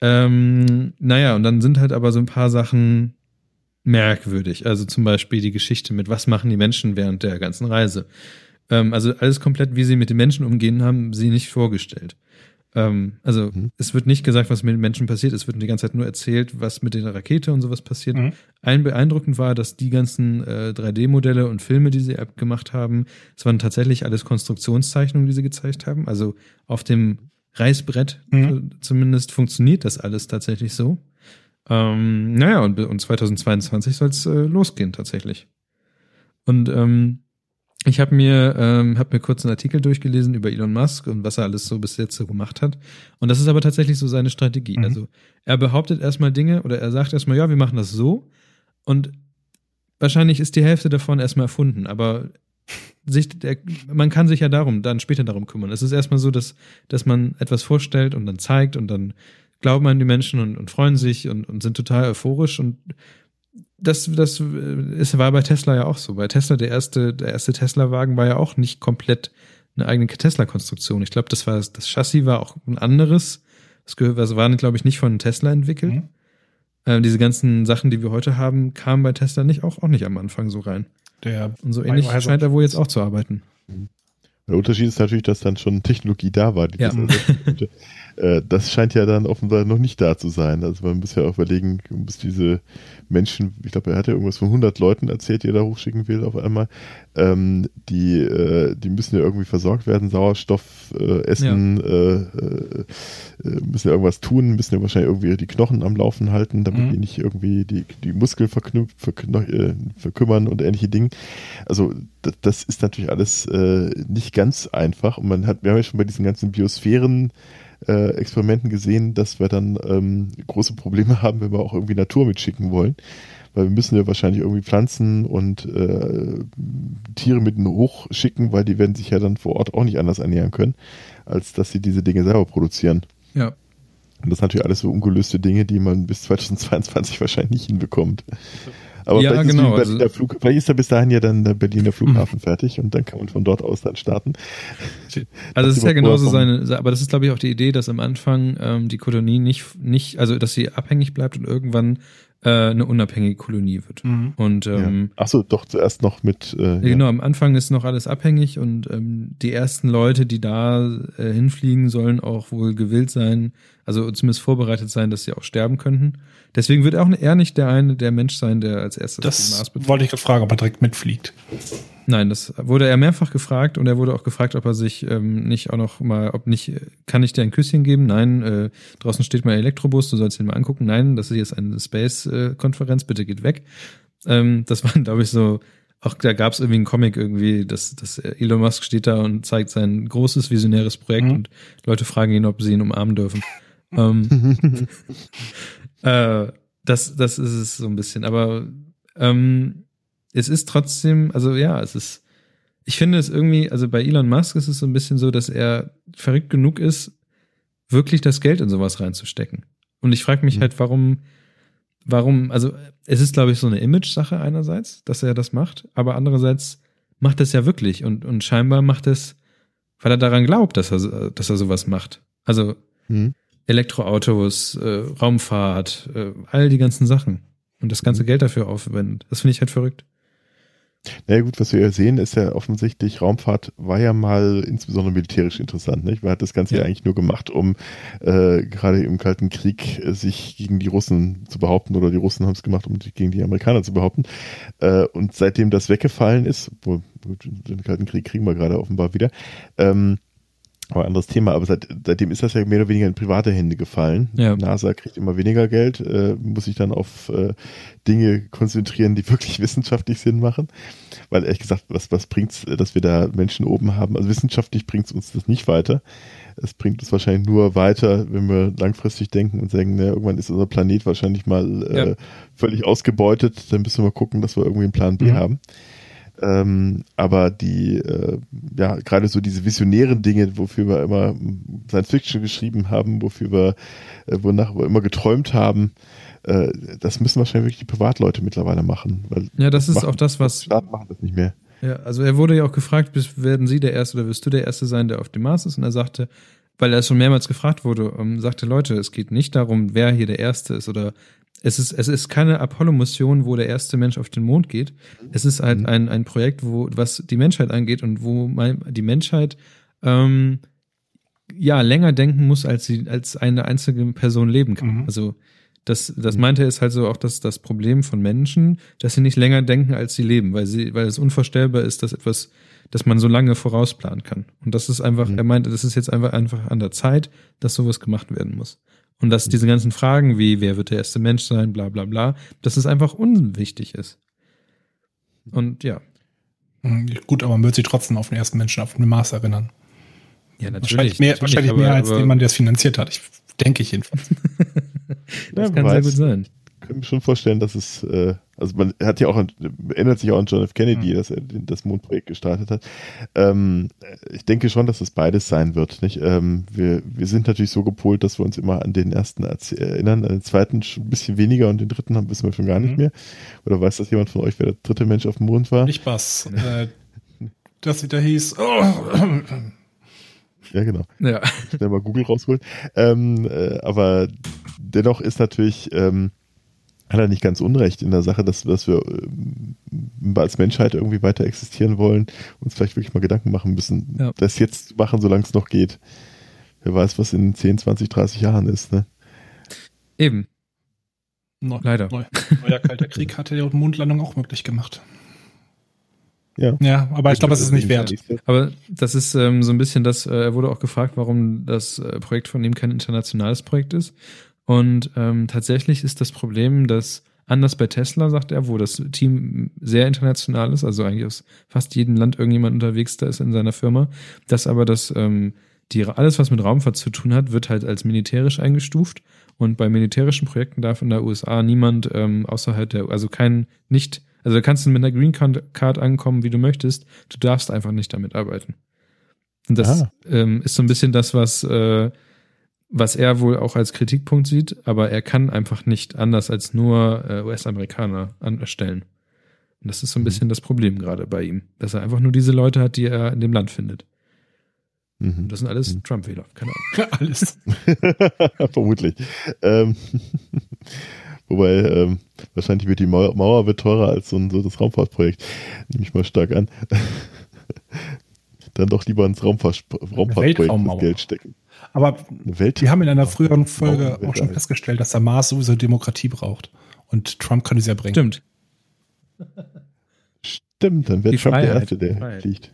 ähm, naja, und dann sind halt aber so ein paar Sachen merkwürdig. Also zum Beispiel die Geschichte mit, was machen die Menschen während der ganzen Reise. Ähm, also alles komplett, wie sie mit den Menschen umgehen, haben sie nicht vorgestellt. Ähm, also Mhm. es wird nicht gesagt, was mit den Menschen passiert, es wird die ganze Zeit nur erzählt, was mit der Rakete und sowas passiert. Mhm. Ein beeindruckend war, dass die ganzen äh, 3D-Modelle und Filme, die sie gemacht haben, es waren tatsächlich alles Konstruktionszeichnungen, die sie gezeigt haben. Also auf dem Reißbrett Mhm. zumindest funktioniert das alles tatsächlich so. Ähm, naja, und, und 2022 soll es äh, losgehen tatsächlich. Und ähm, ich habe mir, ähm, hab mir kurz einen Artikel durchgelesen über Elon Musk und was er alles so bis jetzt so gemacht hat. Und das ist aber tatsächlich so seine Strategie. Mhm. Also er behauptet erstmal Dinge oder er sagt erstmal, ja, wir machen das so. Und wahrscheinlich ist die Hälfte davon erstmal erfunden, aber sich, der, man kann sich ja darum, dann später darum kümmern. Es ist erstmal so, dass, dass man etwas vorstellt und dann zeigt und dann glauben an die Menschen und, und freuen sich und, und sind total euphorisch und das, das ist, war bei Tesla ja auch so. Bei Tesla, der erste, der erste Tesla-Wagen war ja auch nicht komplett eine eigene Tesla-Konstruktion. Ich glaube, das war, das Chassis war auch ein anderes. Das, das war, glaube ich, nicht von Tesla entwickelt. Mhm. Äh, diese ganzen Sachen, die wir heute haben, kamen bei Tesla nicht auch, auch nicht am Anfang so rein. Der Und so ähnlich scheint er wohl jetzt auch zu arbeiten. Der Unterschied ist natürlich, dass dann schon Technologie da war, die Ja. das. Äh, Das scheint ja dann offenbar noch nicht da zu sein. Also man muss ja auch überlegen, man muss diese Menschen, ich glaube, er hat ja irgendwas von 100 Leuten erzählt, die er da hochschicken will auf einmal, ähm, die, äh, die müssen ja irgendwie versorgt werden, Sauerstoff, äh, Essen, äh, äh, äh, müssen ja irgendwas tun, müssen ja wahrscheinlich irgendwie die Knochen am Laufen halten, damit Mhm. die nicht irgendwie die, die Muskeln äh, verkümmern und ähnliche Dinge. Also das, das ist natürlich alles äh, nicht ganz einfach und man hat, wir haben ja schon bei diesen ganzen Biosphären äh, Experimenten gesehen, dass wir dann ähm, große Probleme [laughs] haben, wenn wir auch irgendwie Natur mitschicken wollen. Weil wir müssen ja wahrscheinlich irgendwie Pflanzen und äh, Tiere mit hochschicken, weil die werden sich ja dann vor Ort auch nicht anders ernähren können, als dass sie diese Dinge selber produzieren. Ja. Und das sind natürlich alles so ungelöste Dinge, die man bis [laughs] 2022 wahrscheinlich nicht hinbekommt. Aber Ja, vielleicht, genau, ist also- der Flug, vielleicht ist ja bis dahin ja dann der Berliner Flughafen fertig und dann kann man von dort aus dann starten. Also es ist ja genauso seine, aber das ist glaube ich auch die Idee, dass am Anfang ähm, die Kolonie nicht, nicht, also dass sie abhängig bleibt und irgendwann äh, eine unabhängige Kolonie wird. Mhm. Und ähm, ja. Ach so, doch zuerst noch mit. Äh, Ja, Genau, am Anfang ist noch alles abhängig und ähm, die ersten Leute, die da äh, hinfliegen, sollen auch wohl gewillt sein, also zumindest vorbereitet sein, dass sie auch sterben könnten. Deswegen wird auch er nicht der eine, der Mensch sein, der als erstes den Das Mars betritt. wollte ich gerade fragen, ob er direkt mitfliegt. Nein, das wurde er mehrfach gefragt und er wurde auch gefragt, ob er sich ähm, nicht auch noch mal, ob nicht, kann ich dir ein Küsschen geben? Nein, äh, draußen steht mein Elektrobus, du sollst ihn mal angucken. Nein, das ist jetzt eine Space-Konferenz, bitte geht weg. Ähm, das waren, glaube ich, so, auch da gab es irgendwie einen Comic irgendwie, dass, dass Elon Musk steht da und zeigt sein großes visionäres Projekt Mhm. und Leute fragen ihn, ob sie ihn umarmen dürfen. Ähm, [laughs] äh, das, das ist es so ein bisschen. Aber ähm, es ist trotzdem, also ja, es ist, ich finde es irgendwie, also bei Elon Musk ist es so ein bisschen so, dass er verrückt genug ist, wirklich das Geld in sowas reinzustecken. Und ich frage mich Mhm. halt, warum, warum, also es ist, glaube ich, so eine Image-Sache einerseits, dass er das macht, aber andererseits macht er es ja wirklich und, und scheinbar macht es, weil er daran glaubt, dass er, dass er sowas macht. Also Hm. Elektroautos, äh, Raumfahrt, äh, all die ganzen Sachen. Und das ganze Mhm. Geld dafür aufwendet. Das finde ich halt verrückt. Naja gut, was wir ja sehen, ist ja offensichtlich, Raumfahrt war ja mal insbesondere militärisch interessant. Nicht? Man hat das Ganze ja, Ja. eigentlich nur gemacht, um äh, gerade im Kalten Krieg äh, sich gegen die Russen zu behaupten oder die Russen haben es gemacht, um sich gegen die Amerikaner zu behaupten. Äh, und seitdem das weggefallen ist, gut, den Kalten Krieg kriegen wir gerade offenbar wieder, ähm, aber anderes Thema, aber seit, seitdem ist das ja mehr oder weniger in private Hände gefallen. Ja. NASA kriegt immer weniger Geld, äh, muss sich dann auf äh, Dinge konzentrieren, die [laughs] wirklich wissenschaftlich Sinn machen. Weil ehrlich gesagt, was, was bringt's, dass wir da Menschen oben haben? Also wissenschaftlich bringt's uns das nicht weiter. Es bringt es wahrscheinlich nur weiter, wenn wir langfristig denken und sagen, na, irgendwann ist unser Planet wahrscheinlich mal äh, Ja. völlig ausgebeutet. Dann müssen wir gucken, dass wir irgendwie einen Plan B Mhm. haben. Ähm, aber die, äh, ja, gerade so diese visionären Dinge, wofür wir immer Science Fiction geschrieben haben, wofür wir, äh, wonach wir immer geträumt haben, äh, das müssen wahrscheinlich wirklich die Privatleute mittlerweile machen. Weil Ja, das ist machen- auch das, was. Staaten machen das nicht mehr. Ja, also er wurde ja auch gefragt, bis, werden Sie der Erste oder wirst du der Erste sein, der auf dem Mars ist? Und er sagte, weil er schon mehrmals gefragt wurde, ähm, sagte, Leute, es geht nicht darum, wer hier der Erste ist oder es ist, es ist keine Apollo-Mission, wo der erste Mensch auf den Mond geht. Es ist halt Mhm. ein, ein Projekt, wo, was die Menschheit angeht und wo mein, die Menschheit ähm, ja länger denken muss, als sie als eine einzige Person leben kann. Mhm. Also das, das meinte er ist halt so auch das, das Problem von Menschen, dass sie nicht länger denken, als sie leben, weil sie, weil es unvorstellbar ist, dass etwas, dass man so lange vorausplanen kann. Und das ist einfach, Mhm. er meinte, das ist jetzt einfach einfach an der Zeit, dass sowas gemacht werden muss. Und dass diese ganzen Fragen wie, wer wird der erste Mensch sein, bla bla bla, dass es einfach unwichtig ist. Und ja, Mhm, Gut, aber man wird sich trotzdem auf den ersten Menschen auf den Mars erinnern. ja Wahrscheinlich mehr, wahrscheinlich mehr als den Mann, der es finanziert hat. Ich denke ich jedenfalls. [laughs] Das Ja, kann wer sehr weiß. gut sein. Ich kann mir schon vorstellen, dass es, äh, also man hat ja auch, an, erinnert sich auch an John F. Kennedy, Mhm. dass er das Mondprojekt gestartet hat. Ähm, ich denke schon, dass es beides sein wird. Nicht? Ähm, wir, wir sind natürlich so gepolt, dass wir uns immer an den ersten erz- erinnern, an den zweiten schon ein bisschen weniger und den dritten haben wissen wir schon gar nicht Mhm. mehr. Oder weiß das jemand von euch, wer der dritte Mensch auf dem Mond war? Nicht was. Äh, das wieder hieß. Oh, [coughs] Ja, genau. Ja. schnell mal Google rausholen. Ähm, äh, aber dennoch ist natürlich, ähm, hat er nicht ganz unrecht in der Sache, dass, dass wir ähm, als Menschheit irgendwie weiter existieren wollen, uns vielleicht wirklich mal Gedanken machen müssen, Ja. das jetzt zu machen, solange es noch geht. Wer weiß, was in 10, 20, 30 Jahren ist. Ne? Eben, Neu, leider. Neu, neuer Kalter Krieg hatte die Mondlandung auch möglich gemacht. Ja. Ja, aber ich glaube, es ist nicht wert. Aber das ist ähm, so ein bisschen das, äh, er wurde auch gefragt, warum das äh, Projekt von ihm kein internationales Projekt ist. Und ähm, tatsächlich ist das Problem, dass anders bei Tesla, sagt er, wo das Team sehr international ist, also eigentlich aus fast jedem Land irgendjemand unterwegs da ist in seiner Firma, dass aber das, ähm, die, alles, was mit Raumfahrt zu tun hat, wird halt als militärisch eingestuft. Und bei militärischen Projekten darf in der USA niemand ähm, außerhalb der, also kein, nicht, also da kannst du mit einer Green Card ankommen, wie du möchtest, du darfst einfach nicht damit arbeiten. Und das Ah. ähm, ist so ein bisschen das, was, äh, was er wohl auch als Kritikpunkt sieht, aber er kann einfach nicht anders als nur äh, US-Amerikaner anstellen. Und das ist so ein bisschen das Problem gerade bei ihm, dass er einfach nur diese Leute hat, die er in dem Land findet. Und Mhm. das sind alles Mhm. Trump-Wähler, keine Ahnung. [laughs] Alles. [laughs] Vermutlich. Ähm, [laughs] wobei, ähm, wahrscheinlich wird die Mauer, Mauer wird teurer als so, ein, so das Raumfahrtprojekt. Nehme ich mal stark an. Dann doch lieber ins Raumfahrt, Raumfahrtprojekt das. Geld stecken. Aber Welt wir haben in einer früheren Folge auch schon festgestellt, dass der Mars sowieso Demokratie braucht. Und Trump kann es ja bringen. Stimmt. Stimmt, dann wäre Die Trump der Freiheit, Erste, die der Freiheit. fliegt.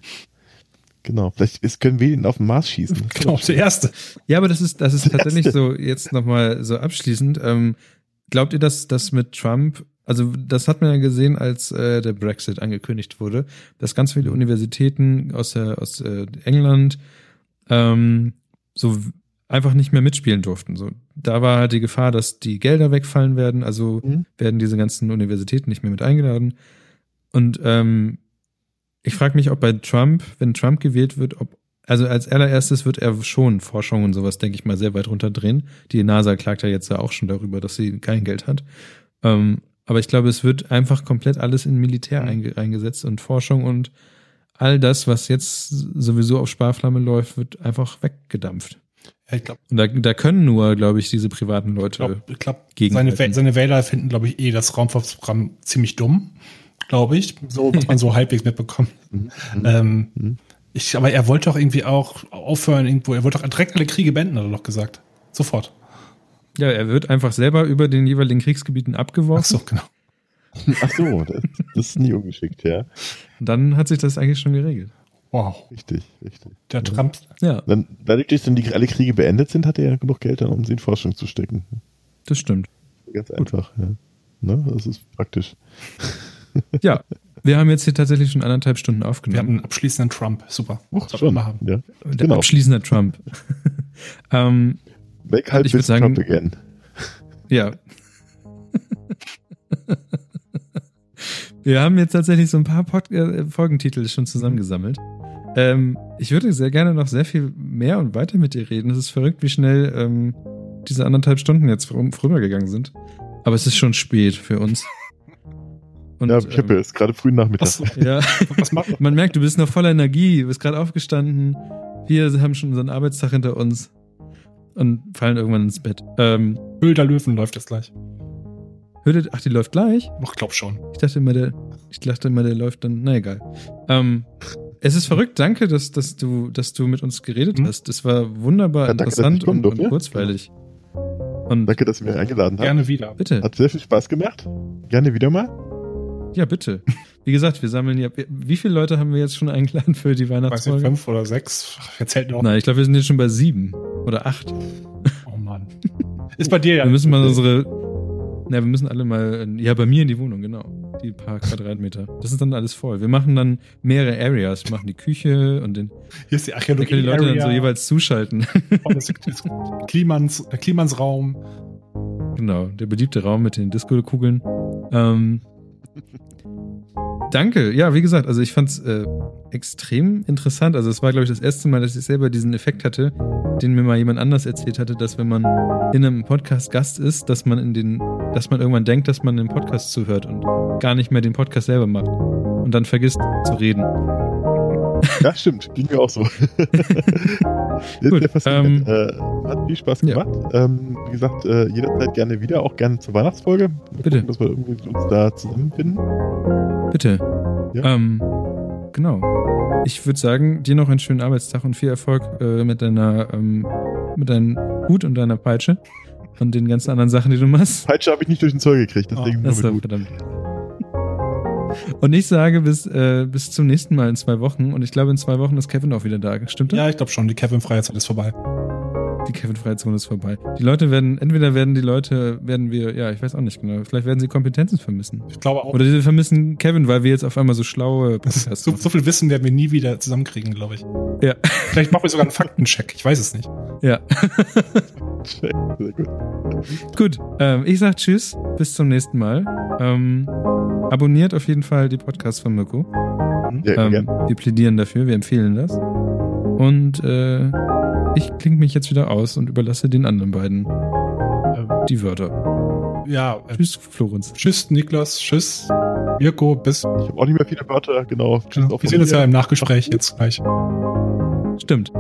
Genau, vielleicht ist, können wir ihn auf den Mars schießen. [laughs] Genau, der Erste. Ja, aber das ist, das ist tatsächlich so, jetzt nochmal so abschließend. Ähm, glaubt ihr, dass das mit Trump, also das hat man ja gesehen, als äh, der Brexit angekündigt wurde, dass ganz viele Universitäten aus, der, aus äh, England ähm, so einfach nicht mehr mitspielen durften. So, da war halt die Gefahr, dass die Gelder wegfallen werden, also Mhm. werden diese ganzen Universitäten nicht mehr mit eingeladen. Und ähm, ich frage mich, ob bei Trump, wenn Trump gewählt wird, ob also als allererstes wird er schon Forschung und sowas, denke ich mal, sehr weit runterdrehen. Die NASA klagt ja jetzt ja auch schon darüber, dass sie kein Geld hat. Ähm, aber ich glaube, es wird einfach komplett alles in Militär Mhm. einge eingesetzt und Forschung und all das, was jetzt sowieso auf Sparflamme läuft, wird einfach weggedampft. Ja, ich glaube, Und da, da können nur, glaube ich, diese privaten ich Leute. glaub, ich glaub, Gegen- seine, seine Wähler finden, glaube ich, eh das Raumfahrtsprogramm ziemlich dumm. Glaube ich. So, [laughs] was man so halbwegs mitbekommt. Ähm, Mhm. ich, aber er wollte doch irgendwie auch aufhören irgendwo. Er wollte doch direkt alle Kriege beenden, hat er doch gesagt. Sofort. Ja, er wird einfach selber über den jeweiligen Kriegsgebieten Ach abgeworfen. so, genau. Ach so, das, das ist nie ungeschickt, ja. Und dann hat sich das eigentlich schon geregelt. Wow. Richtig, richtig. Der Trump. Ja, Dann, dadurch, dass dann die, alle Kriege beendet sind, hat er ja genug Geld dann, um sie in Forschung zu stecken. das stimmt. Ganz einfach, ja. Ne? Das ist praktisch. Ja, wir haben jetzt hier tatsächlich schon anderthalb Stunden Wir haben aufgenommen. einen abschließenden Trump. Super. Och, Sollten wir haben. Ja. Der genau. abschließende Trump. [laughs] ähm, Make halt Ich sagen- Trump again. ja. [laughs] Wir haben jetzt tatsächlich so ein paar Pod äh, Folgentitel schon zusammengesammelt. Ähm, ich würde sehr gerne noch sehr viel mehr und weiter mit dir reden. Es ist verrückt, wie schnell ähm, diese anderthalb Stunden jetzt rum- vorübergegangen sind. Aber es ist schon spät für uns. [laughs] Und, ja, ich habe ähm, ja jetzt gerade früh Nachmittag. Was, ja. [laughs] was macht Man merkt, du bist noch voller Energie, du bist gerade aufgestanden. Wir haben schon unseren Arbeitstag hinter uns und fallen irgendwann ins Bett. Ähm, Höhl der Löwen läuft jetzt gleich. Hürde, ach, die läuft gleich? Ich glaub schon. Ich dachte immer, der, ich dachte immer, der läuft dann, na egal. Ähm, Es ist verrückt. Danke, dass, dass, du, dass du mit uns geredet Hm? hast. Das war wunderbar Ja, danke, interessant und, und kurzweilig. Und Danke, dass ihr mich eingeladen habt. Gerne wieder. bitte. Hat sehr viel Spaß gemacht. Gerne wieder mal. Ja, bitte. Wie gesagt, wir sammeln ja. Wie viele Leute haben wir jetzt schon eingeladen für die Weiß nicht, Weihnachtsfolge? fünf oder sechs. Jetzt zählt noch. Nein, ich glaube, wir sind jetzt schon bei sieben oder acht. Oh Mann. Ist bei dir ja. Wir müssen mal unsere. Na, wir müssen alle mal. Ja, bei mir in die Wohnung, genau. Die paar Quadratmeter. Das ist dann alles voll. Wir machen dann mehrere Areas. Wir machen die Küche und den. Hier ist die Da können die Archäologie. Leute dann so jeweils zuschalten. Klimans, der Klimansraum. Genau, der beliebte Raum mit den Disco-Kugeln. Ähm, danke. Ja, wie gesagt, also ich fand's äh, extrem interessant. Also es war, glaube ich, das erste Mal, dass ich selber diesen Effekt hatte, den mir mal jemand anders erzählt hatte, dass wenn man in einem Podcast Gast ist, dass man in den, dass man irgendwann denkt, dass man den Podcast zuhört und gar nicht mehr den Podcast selber macht und dann vergisst zu reden. Ja, stimmt. Ging mir auch so. [laughs] Gut, ähm, äh, hat viel Spaß ja. gemacht. Ähm, wie gesagt, äh, jederzeit gerne wieder, auch gerne zur Weihnachtsfolge. Mal Bitte. Gucken, dass wir irgendwie uns da zusammenfinden. Bitte. Ja. Ähm, genau. Ich würde sagen, dir noch einen schönen Arbeitstag und viel Erfolg äh, mit deiner, ähm, mit deinem Hut und deiner Peitsche und den ganzen anderen Sachen, die du machst. Peitsche habe ich nicht durch den Zoll gekriegt, deswegen nur Das mit war Hut. verdammt. Und ich sage bis, äh, bis zum nächsten Mal in zwei Wochen. Und ich glaube, in zwei Wochen ist Kevin auch wieder da. Stimmt das? Ja, ich glaube schon. Die Kevin-freie Zeit ist vorbei. Die Kevin-freie Zone ist vorbei. Die Leute werden, entweder werden die Leute, werden wir, ja, ich weiß auch nicht genau, vielleicht werden sie Kompetenzen vermissen. Ich glaube auch. Oder sie vermissen Kevin, weil wir jetzt auf einmal so schlaue [laughs] Podcasts so, so viel Wissen werden wir nie wieder zusammenkriegen, glaube ich. Ja. Vielleicht machen wir sogar einen Faktencheck. Ich weiß es nicht. Ja. Sehr gut. Gut, ähm, ich sag Tschüss, bis zum nächsten Mal. Ähm, abonniert auf jeden Fall die Podcasts von Mirko. Ja, Ähm, wir plädieren dafür, wir empfehlen das. Und äh, ich klinge mich jetzt wieder aus und überlasse den anderen beiden äh, die Wörter. Ja, äh, Tschüss, Florenz. tschüss Niklas, tschüss Mirko, bis. Ich habe auch nicht mehr viele Wörter, genau. Tschüss, auch Wir sehen uns ja im Nachgespräch jetzt gleich. Stimmt.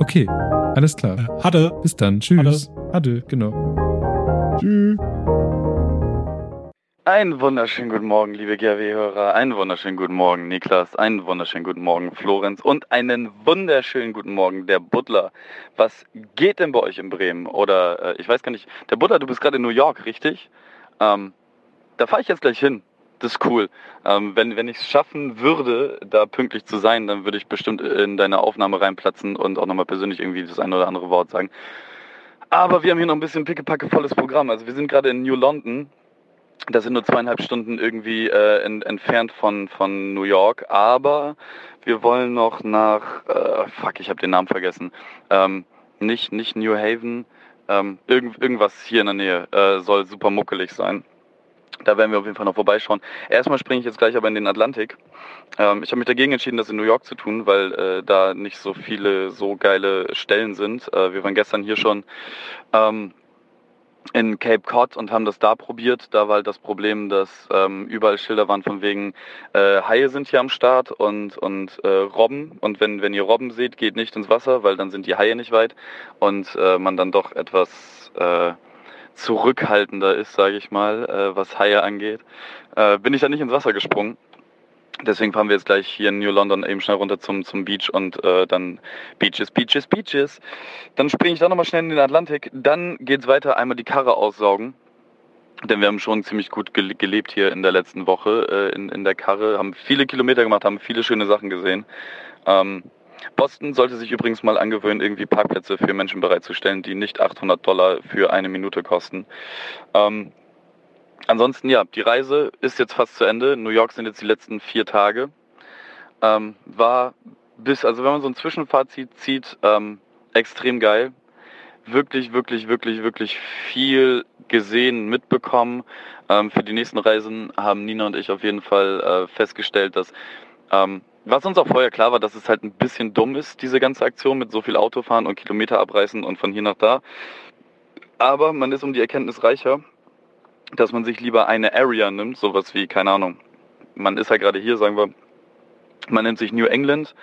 Okay, alles klar. Äh, Hatte. Bis dann. Tschüss. Ade, genau. Tschüss. Einen wunderschönen guten Morgen, liebe GRW-Hörer. Einen wunderschönen guten Morgen, Niklas. Einen wunderschönen guten Morgen, Florenz. Und einen wunderschönen guten Morgen, der Butler. Was geht denn bei euch in Bremen? Oder, äh, ich weiß gar nicht, der Butler, du bist gerade in New York, richtig? Ähm, da fahre ich jetzt gleich hin. Das ist cool. Ähm, wenn wenn ich es schaffen würde, da pünktlich zu sein, dann würde ich bestimmt in deine Aufnahme reinplatzen und auch nochmal persönlich irgendwie das eine oder andere Wort sagen. Aber wir haben hier noch ein bisschen pickepacke volles Programm. Also wir sind gerade in New London. Das sind nur zweieinhalb Stunden irgendwie äh, en, entfernt von, von New York, aber wir wollen noch nach, äh, fuck, ich habe den Namen vergessen, ähm, nicht, nicht New Haven, ähm, irgend, irgendwas hier in der Nähe, äh, soll super muckelig sein. Da werden wir auf jeden Fall noch vorbeischauen. Erstmal springe ich jetzt gleich aber in den Atlantik. Ähm, ich habe mich dagegen entschieden, das in New York zu tun, weil äh, da nicht so viele so geile Stellen sind. Äh, wir waren gestern hier schon ähm, in Cape Cod und haben das da probiert. Da war halt das Problem, dass ähm, überall Schilder waren von wegen äh, Haie sind hier am Start und, und äh, Robben. Und wenn, wenn ihr Robben seht, geht nicht ins Wasser, weil dann sind die Haie nicht weit und äh, man dann doch etwas äh, zurückhaltender ist, sage ich mal, äh, was Haie angeht. Äh, bin ich dann nicht ins Wasser gesprungen. Deswegen fahren wir jetzt gleich hier in New London eben schnell runter zum, zum Beach und äh, dann Beaches, Beaches, Beaches. Dann springe ich da nochmal schnell in den Atlantik. Dann geht's weiter, einmal die Karre aussaugen. Denn wir haben schon ziemlich gut gel- gelebt hier in der letzten Woche äh, in, in der Karre, haben viele Kilometer gemacht, haben viele schöne Sachen gesehen. Ähm, Boston sollte sich übrigens mal angewöhnen, irgendwie Parkplätze für Menschen bereitzustellen, die nicht 800 Dollar für eine Minute kosten. Ähm, ansonsten, ja, die Reise ist jetzt fast zu Ende. New York sind jetzt die letzten vier Tage. Ähm, war bis, also wenn man so ein Zwischenfazit zieht, ähm, extrem geil. Wirklich, wirklich, wirklich, wirklich viel gesehen, mitbekommen. Ähm, für die nächsten Reisen haben Nina und ich auf jeden Fall äh, festgestellt, dass ähm, was uns auch vorher klar war, dass es halt ein bisschen dumm ist, diese ganze Aktion mit so viel Autofahren und Kilometer abreißen und von hier nach da. Aber man ist um die Erkenntnis reicher, dass man sich lieber eine Area nimmt, sowas wie, keine Ahnung, man ist ja gerade hier, sagen wir, man nimmt sich New England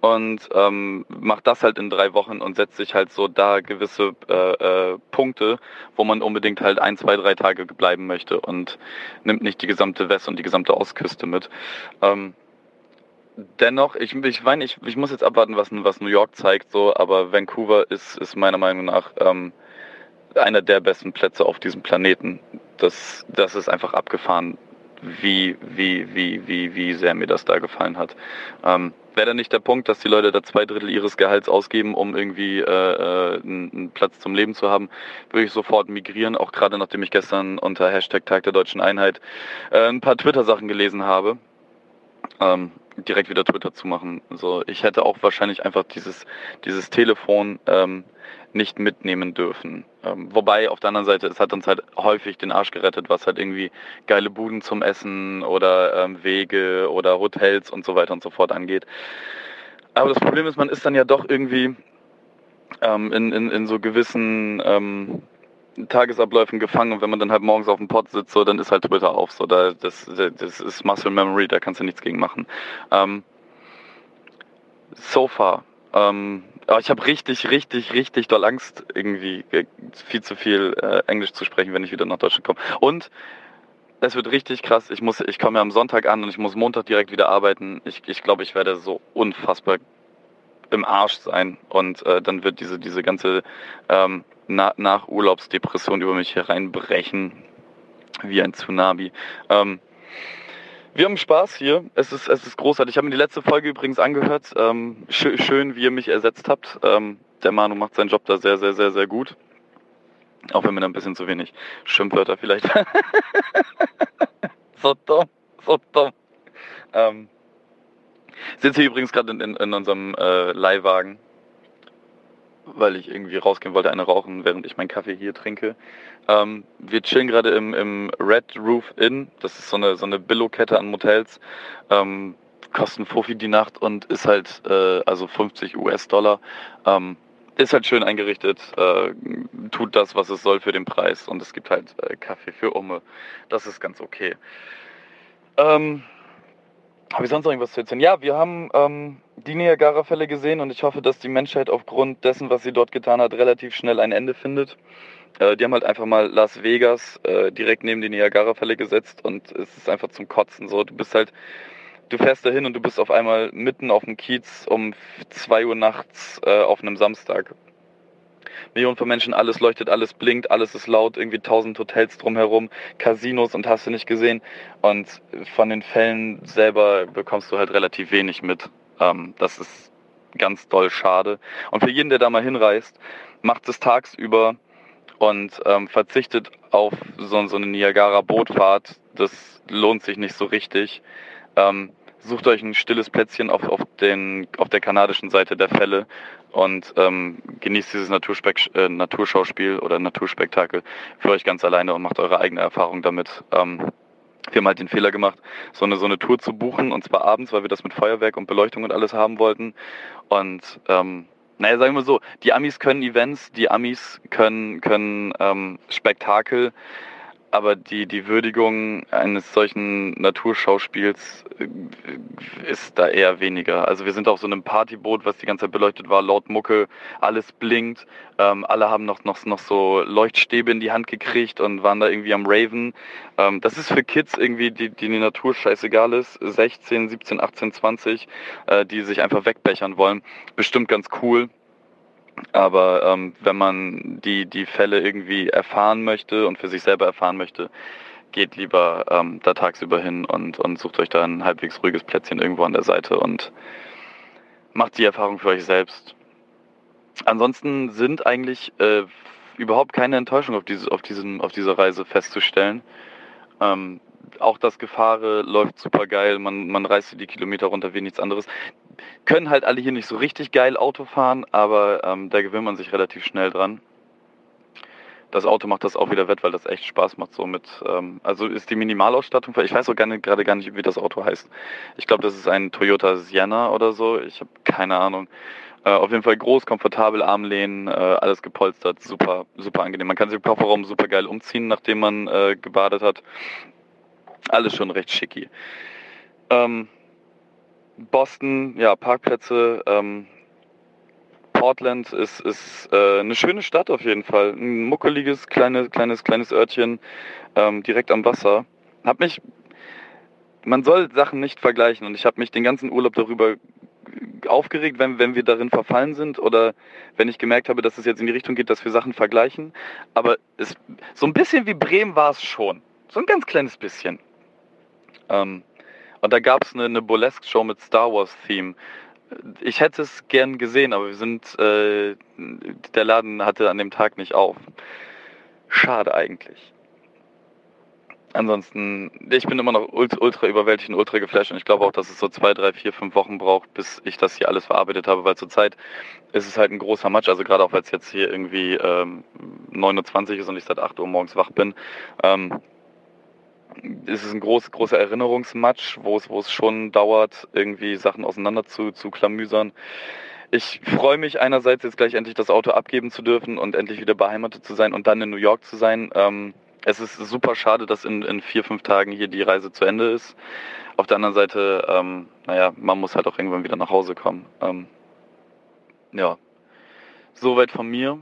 und ähm, macht das halt in drei Wochen und setzt sich halt so da gewisse äh, äh, Punkte, wo man unbedingt halt ein, zwei, drei Tage bleiben möchte und nimmt nicht die gesamte West- und die gesamte Ostküste mit. Ähm, dennoch, ich, ich meine, ich, ich muss jetzt abwarten, was, was New York zeigt, so, aber Vancouver ist, ist meiner Meinung nach ähm, einer der besten Plätze auf diesem Planeten. Das, das ist einfach abgefahren, wie, wie, wie, wie, wie sehr mir das da gefallen hat. Ähm, Wäre da nicht der Punkt, dass die Leute da zwei Drittel ihres Gehalts ausgeben, um irgendwie äh, äh, einen, einen Platz zum Leben zu haben, würde ich sofort migrieren, auch gerade nachdem ich gestern unter Hashtag Tag der Deutschen Einheit äh, ein paar Twitter-Sachen gelesen habe. Ähm, direkt wieder Twitter zu machen. So, ich hätte auch wahrscheinlich einfach dieses, dieses Telefon ähm, nicht mitnehmen dürfen. Ähm, wobei auf der anderen Seite, es hat uns halt häufig den Arsch gerettet, was halt irgendwie geile Buden zum Essen oder ähm, Wege oder Hotels und so weiter und so fort angeht. Aber das Problem ist, man ist dann ja doch irgendwie ähm, in, in, in so gewissen ähm, Tagesabläufen gefangen und wenn man dann halt morgens auf dem Pod sitzt, so, dann ist halt Twitter auf. So, da, das, das ist Muscle Memory, da kannst du nichts gegen machen. Ähm, so far. Ähm, aber ich habe richtig, richtig, richtig doll Angst, irgendwie äh, viel zu viel äh, Englisch zu sprechen, wenn ich wieder nach Deutschland komme. Und es wird richtig krass. Ich muss, ich komme ja am Sonntag an und ich muss Montag direkt wieder arbeiten. Ich, ich glaube, ich werde so unfassbar im Arsch sein und äh, dann wird diese, diese ganze ähm, na, nach Urlaubsdepression über mich hereinbrechen wie ein Tsunami. Ähm, wir haben Spaß hier. Es ist, es ist großartig. Ich habe mir die letzte Folge übrigens angehört. Ähm, sch schön, wie ihr mich ersetzt habt. Ähm, der Manu macht seinen Job da sehr, sehr, sehr, sehr gut. Auch wenn mir da ein bisschen zu wenig Schimpfwörter vielleicht. [laughs] so dumm, so dumm. Ähm, sitze hier übrigens gerade in, in, in, unserem äh, Leihwagen weil ich irgendwie rausgehen wollte, eine rauchen, während ich meinen Kaffee hier trinke. Ähm, wir chillen gerade im, im Red Roof Inn. Das ist so eine, so eine Billo-Kette an Motels. Ähm, kosten Fuffi die Nacht und ist halt, äh, also 50 US-Dollar. Ähm, ist halt schön eingerichtet, äh, tut das, was es soll für den Preis und es gibt halt äh, Kaffee für Umme. Das ist ganz okay. Ähm, habe ich sonst noch irgendwas zu erzählen? Ja, wir haben ähm, die Niagara-Fälle gesehen und ich hoffe, dass die Menschheit aufgrund dessen, was sie dort getan hat, relativ schnell ein Ende findet. Äh, die haben halt einfach mal Las Vegas äh, direkt neben die Niagara-Fälle gesetzt und es ist einfach zum Kotzen so. Du bist halt, du fährst dahin und du bist auf einmal mitten auf dem Kiez um 2 Uhr nachts äh, auf einem Samstag. Millionen von Menschen, alles leuchtet, alles blinkt, alles ist laut, irgendwie tausend Hotels drumherum, Casinos und hast du nicht gesehen. Und von den Fällen selber bekommst du halt relativ wenig mit. Ähm, das ist ganz doll schade. Und für jeden, der da mal hinreist, macht es tagsüber und ähm, verzichtet auf so, so eine Niagara-Bootfahrt. Das lohnt sich nicht so richtig. Ähm, sucht euch ein stilles Plätzchen auf, auf, den, auf der kanadischen Seite der Fälle und ähm, genießt dieses Naturspeck, äh, Naturschauspiel oder Naturspektakel für euch ganz alleine und macht eure eigene Erfahrung damit. Ähm, wir haben halt den Fehler gemacht, so eine, so eine Tour zu buchen und zwar abends, weil wir das mit Feuerwerk und Beleuchtung und alles haben wollten. Und ähm, naja, sagen wir so, die Amis können Events, die Amis können, können ähm, Spektakel aber die, die Würdigung eines solchen Naturschauspiels äh, ist da eher weniger. Also wir sind auf so einem Partyboot, was die ganze Zeit beleuchtet war, laut Mucke, alles blinkt, ähm, alle haben noch, noch, noch so Leuchtstäbe in die Hand gekriegt und waren da irgendwie am Raven. Ähm, das ist für Kids irgendwie, die, die die Natur scheißegal ist, 16, 17, 18, 20, äh, die sich einfach wegbechern wollen, bestimmt ganz cool. Aber ähm, wenn man die, die Fälle irgendwie erfahren möchte und für sich selber erfahren möchte, geht lieber ähm, da tagsüber hin und, und sucht euch da ein halbwegs ruhiges Plätzchen irgendwo an der Seite und macht die Erfahrung für euch selbst. Ansonsten sind eigentlich äh, überhaupt keine Enttäuschungen auf, diese, auf, diesen, auf dieser Reise festzustellen. Ähm, auch das Gefahre läuft super geil, man, man reißt die Kilometer runter wie nichts anderes. Können halt alle hier nicht so richtig geil Auto fahren, aber ähm, da gewöhnt man sich relativ schnell dran. Das Auto macht das auch wieder wett, weil das echt Spaß macht. So mit, ähm, also ist die Minimalausstattung, ich weiß auch gerade gar nicht, wie das Auto heißt. Ich glaube, das ist ein Toyota Sienna oder so. Ich habe keine Ahnung. Äh, auf jeden Fall groß, komfortabel, Armlehnen, äh, alles gepolstert, super, super angenehm. Man kann sich im Kofferraum super geil umziehen, nachdem man äh, gebadet hat. Alles schon recht schicki. Ähm, Boston, ja, Parkplätze. Ähm, Portland ist, ist äh, eine schöne Stadt auf jeden Fall. Ein muckeliges, kleines, kleines, kleines Örtchen ähm, direkt am Wasser. Hab mich man soll Sachen nicht vergleichen und ich habe mich den ganzen Urlaub darüber aufgeregt, wenn, wenn wir darin verfallen sind oder wenn ich gemerkt habe, dass es jetzt in die Richtung geht, dass wir Sachen vergleichen. Aber es, so ein bisschen wie Bremen war es schon. So ein ganz kleines bisschen. Ähm, und da gab es eine, eine Burlesque-Show mit Star Wars-Theme. Ich hätte es gern gesehen, aber wir sind, äh, der Laden hatte an dem Tag nicht auf. Schade eigentlich ansonsten, ich bin immer noch ultra, überwältigt und ultra geflasht und ich glaube auch, dass es so zwei, drei, vier, fünf Wochen braucht, bis ich das hier alles verarbeitet habe, weil zurzeit ist es halt ein großer Match, also gerade auch, weil es jetzt hier irgendwie ähm, 29 ist und ich seit 8 Uhr morgens wach bin, ähm, ist es ein groß, großer Erinnerungsmatch, wo es, wo es schon dauert, irgendwie Sachen auseinander zu, zu klamüsern. Ich freue mich einerseits jetzt gleich endlich das Auto abgeben zu dürfen und endlich wieder beheimatet zu sein und dann in New York zu sein. Ähm, es ist super schade, dass in, in vier, fünf Tagen hier die Reise zu Ende ist. Auf der anderen Seite, ähm, naja, man muss halt auch irgendwann wieder nach Hause kommen. Ähm, ja, soweit von mir.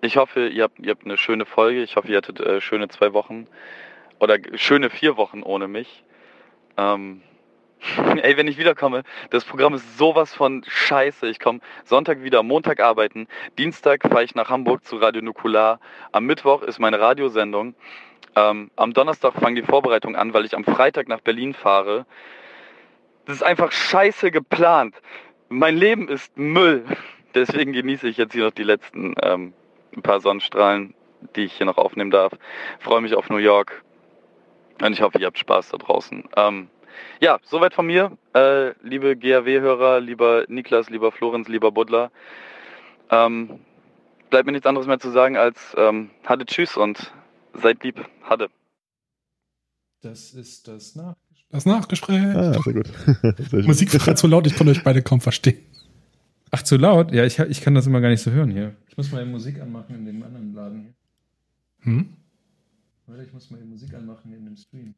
Ich hoffe, ihr habt, ihr habt eine schöne Folge. Ich hoffe, ihr hattet äh, schöne zwei Wochen oder schöne vier Wochen ohne mich. Ähm, [laughs] Ey, wenn ich wiederkomme, das Programm ist sowas von scheiße. Ich komme Sonntag wieder, Montag arbeiten, Dienstag fahre ich nach Hamburg zu Radio Nukular, am Mittwoch ist meine Radiosendung, ähm, am Donnerstag fangen die Vorbereitungen an, weil ich am Freitag nach Berlin fahre. Das ist einfach scheiße geplant. Mein Leben ist Müll. [laughs] Deswegen genieße ich jetzt hier noch die letzten ähm, paar Sonnenstrahlen, die ich hier noch aufnehmen darf. Freue mich auf New York und ich hoffe, ihr habt Spaß da draußen. Ähm, ja, soweit von mir. Äh, liebe GAW-Hörer, lieber Niklas, lieber Florenz, lieber Buddler. Ähm, bleibt mir nichts anderes mehr zu sagen als ähm, Hatte Tschüss und seid lieb. Hatte. Das ist das Nachgespräch. Das Nachgespräch. Ah, sehr gut. [laughs] Sehr Musik war gerade so laut, ich konnte euch beide kaum verstehen. Ach, zu laut? Ja, ich, ich kann das immer gar nicht so hören hier. Ich muss mal Musik anmachen in dem anderen Laden hier. Hm? Oder ich muss mal Musik anmachen in dem Stream.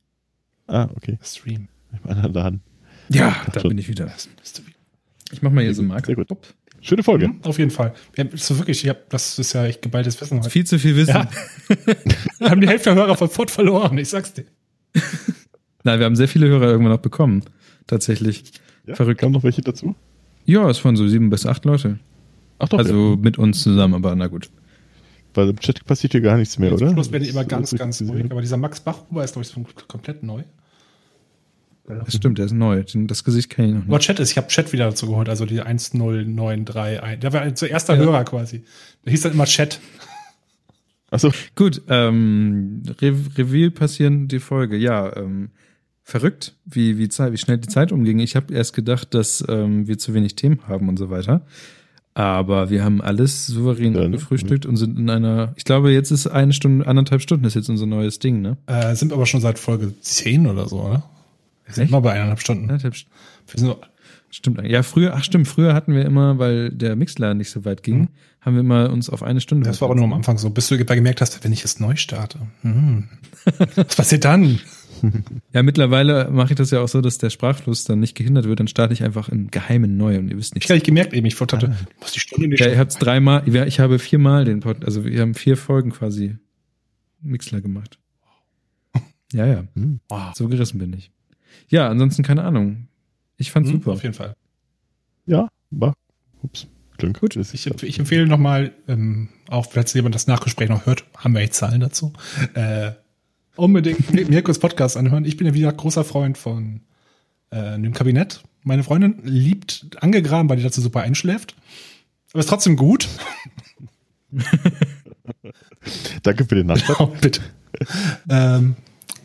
Ah, okay. Stream. Im anderen Laden. Ja, da schon. bin ich wieder. Ich mach mal hier so einen Marker. Sehr gut. Schöne Folge. Hm, auf jeden Fall. Ja, so wirklich, ich hab, das ist ja echt geballtes Wissen heute. Viel zu viel Wissen. Ja. [laughs] Wir haben die Hälfte der Hörer von Ford verloren, ich sag's dir. [laughs] Nein, wir haben sehr viele Hörer irgendwann noch bekommen. Tatsächlich. Ja, Verrückt. Kamen noch welche dazu? Ja, es waren so sieben bis acht Leute. Ach doch, Also mit uns zusammen, aber na gut. Weil im Chat passiert hier gar nichts mehr, Zum oder? Schluss werden die immer ganz, ganz ruhig. Aber dieser Max Bachhuber ist, glaube ich, komplett neu. Das stimmt, der ist neu. Das Gesicht kenne ich noch Aber nicht. Chat ist, ich habe Chat wieder dazu geholt, also die 10931. Der war unser erster Hörer quasi. Der hieß dann immer Chat. Achso, Gut, ähm, Re Reveal passieren die Folge. Ja, ähm, verrückt, wie, wie, wie schnell die Zeit umging. Ich habe erst gedacht, dass ähm, wir zu wenig Themen haben und so weiter. Aber wir haben alles souverän Ja, ne? gefrühstückt und sind in einer, ich glaube, jetzt ist eine Stunde, anderthalb Stunden ist jetzt unser neues Ding, ne? Äh, sind aber schon seit Folge 10 oder so, oder? Wir sind immer bei eineinhalb Stunden. Anderthalb St- Wir sind so, Stimmt. Ja, früher, ach stimmt, früher hatten wir immer, weil der Mixler nicht so weit ging, haben wir immer uns auf eine Stunde. das war aber nur am Anfang so, bis du dabei gemerkt hast, wenn ich jetzt neu starte. Hm. [laughs] Was passiert dann? Ja, mittlerweile mache ich das ja auch so, dass der Sprachfluss dann nicht gehindert wird, dann starte ich einfach im Geheimen neu und ihr wisst Ich nicht. habe nicht gemerkt eben, ich hatte, du musst die Stunde nicht Ja, ihr habt's dreimal, ja, ich habe viermal den Pod, also wir haben vier Folgen quasi Mixler gemacht. Ja, ja, hm. Wow. so gerissen bin ich. Ja, ansonsten keine Ahnung. Ich fand's Hm, super. Auf jeden Fall. ja, war. Ups. Klingt gut. Ich, ich empfehle nochmal, ähm, auch falls jemand das Nachgespräch noch hört, haben wir echt Zahlen dazu, äh, unbedingt mir, mir kurz Podcast anhören. Ich bin ja wieder großer Freund von äh, dem Kabinett. Meine Freundin liebt angegraben, weil die dazu super einschläft. Aber ist trotzdem gut. [laughs] Danke für den Nachschlag. Oh, bitte. ähm,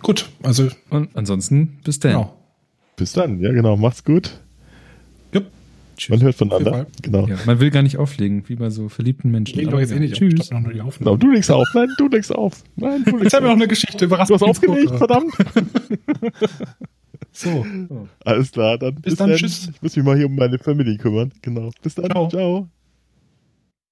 gut, also Und ansonsten bis dann. genau. Bis dann. Ja, genau. Macht's gut. Jupp. Man hört Auf voneinander. Genau. Ja, man will gar nicht auflegen, wie bei so verliebten Menschen. Legen doch jetzt eh nicht auf. Tschüss. Stopp noch nur die Aufnahme. Genau. Du legst auf. Nein, du legst auf. Nein, du legst Jetzt haben wir noch auf. eine Geschichte über Du hast aufgelegt, verdammt. So. Alles klar, dann Bis dann, dann. tschüss. Ich muss mich mal hier um meine Family kümmern. Genau. Bis dann. Ciao. Ciao.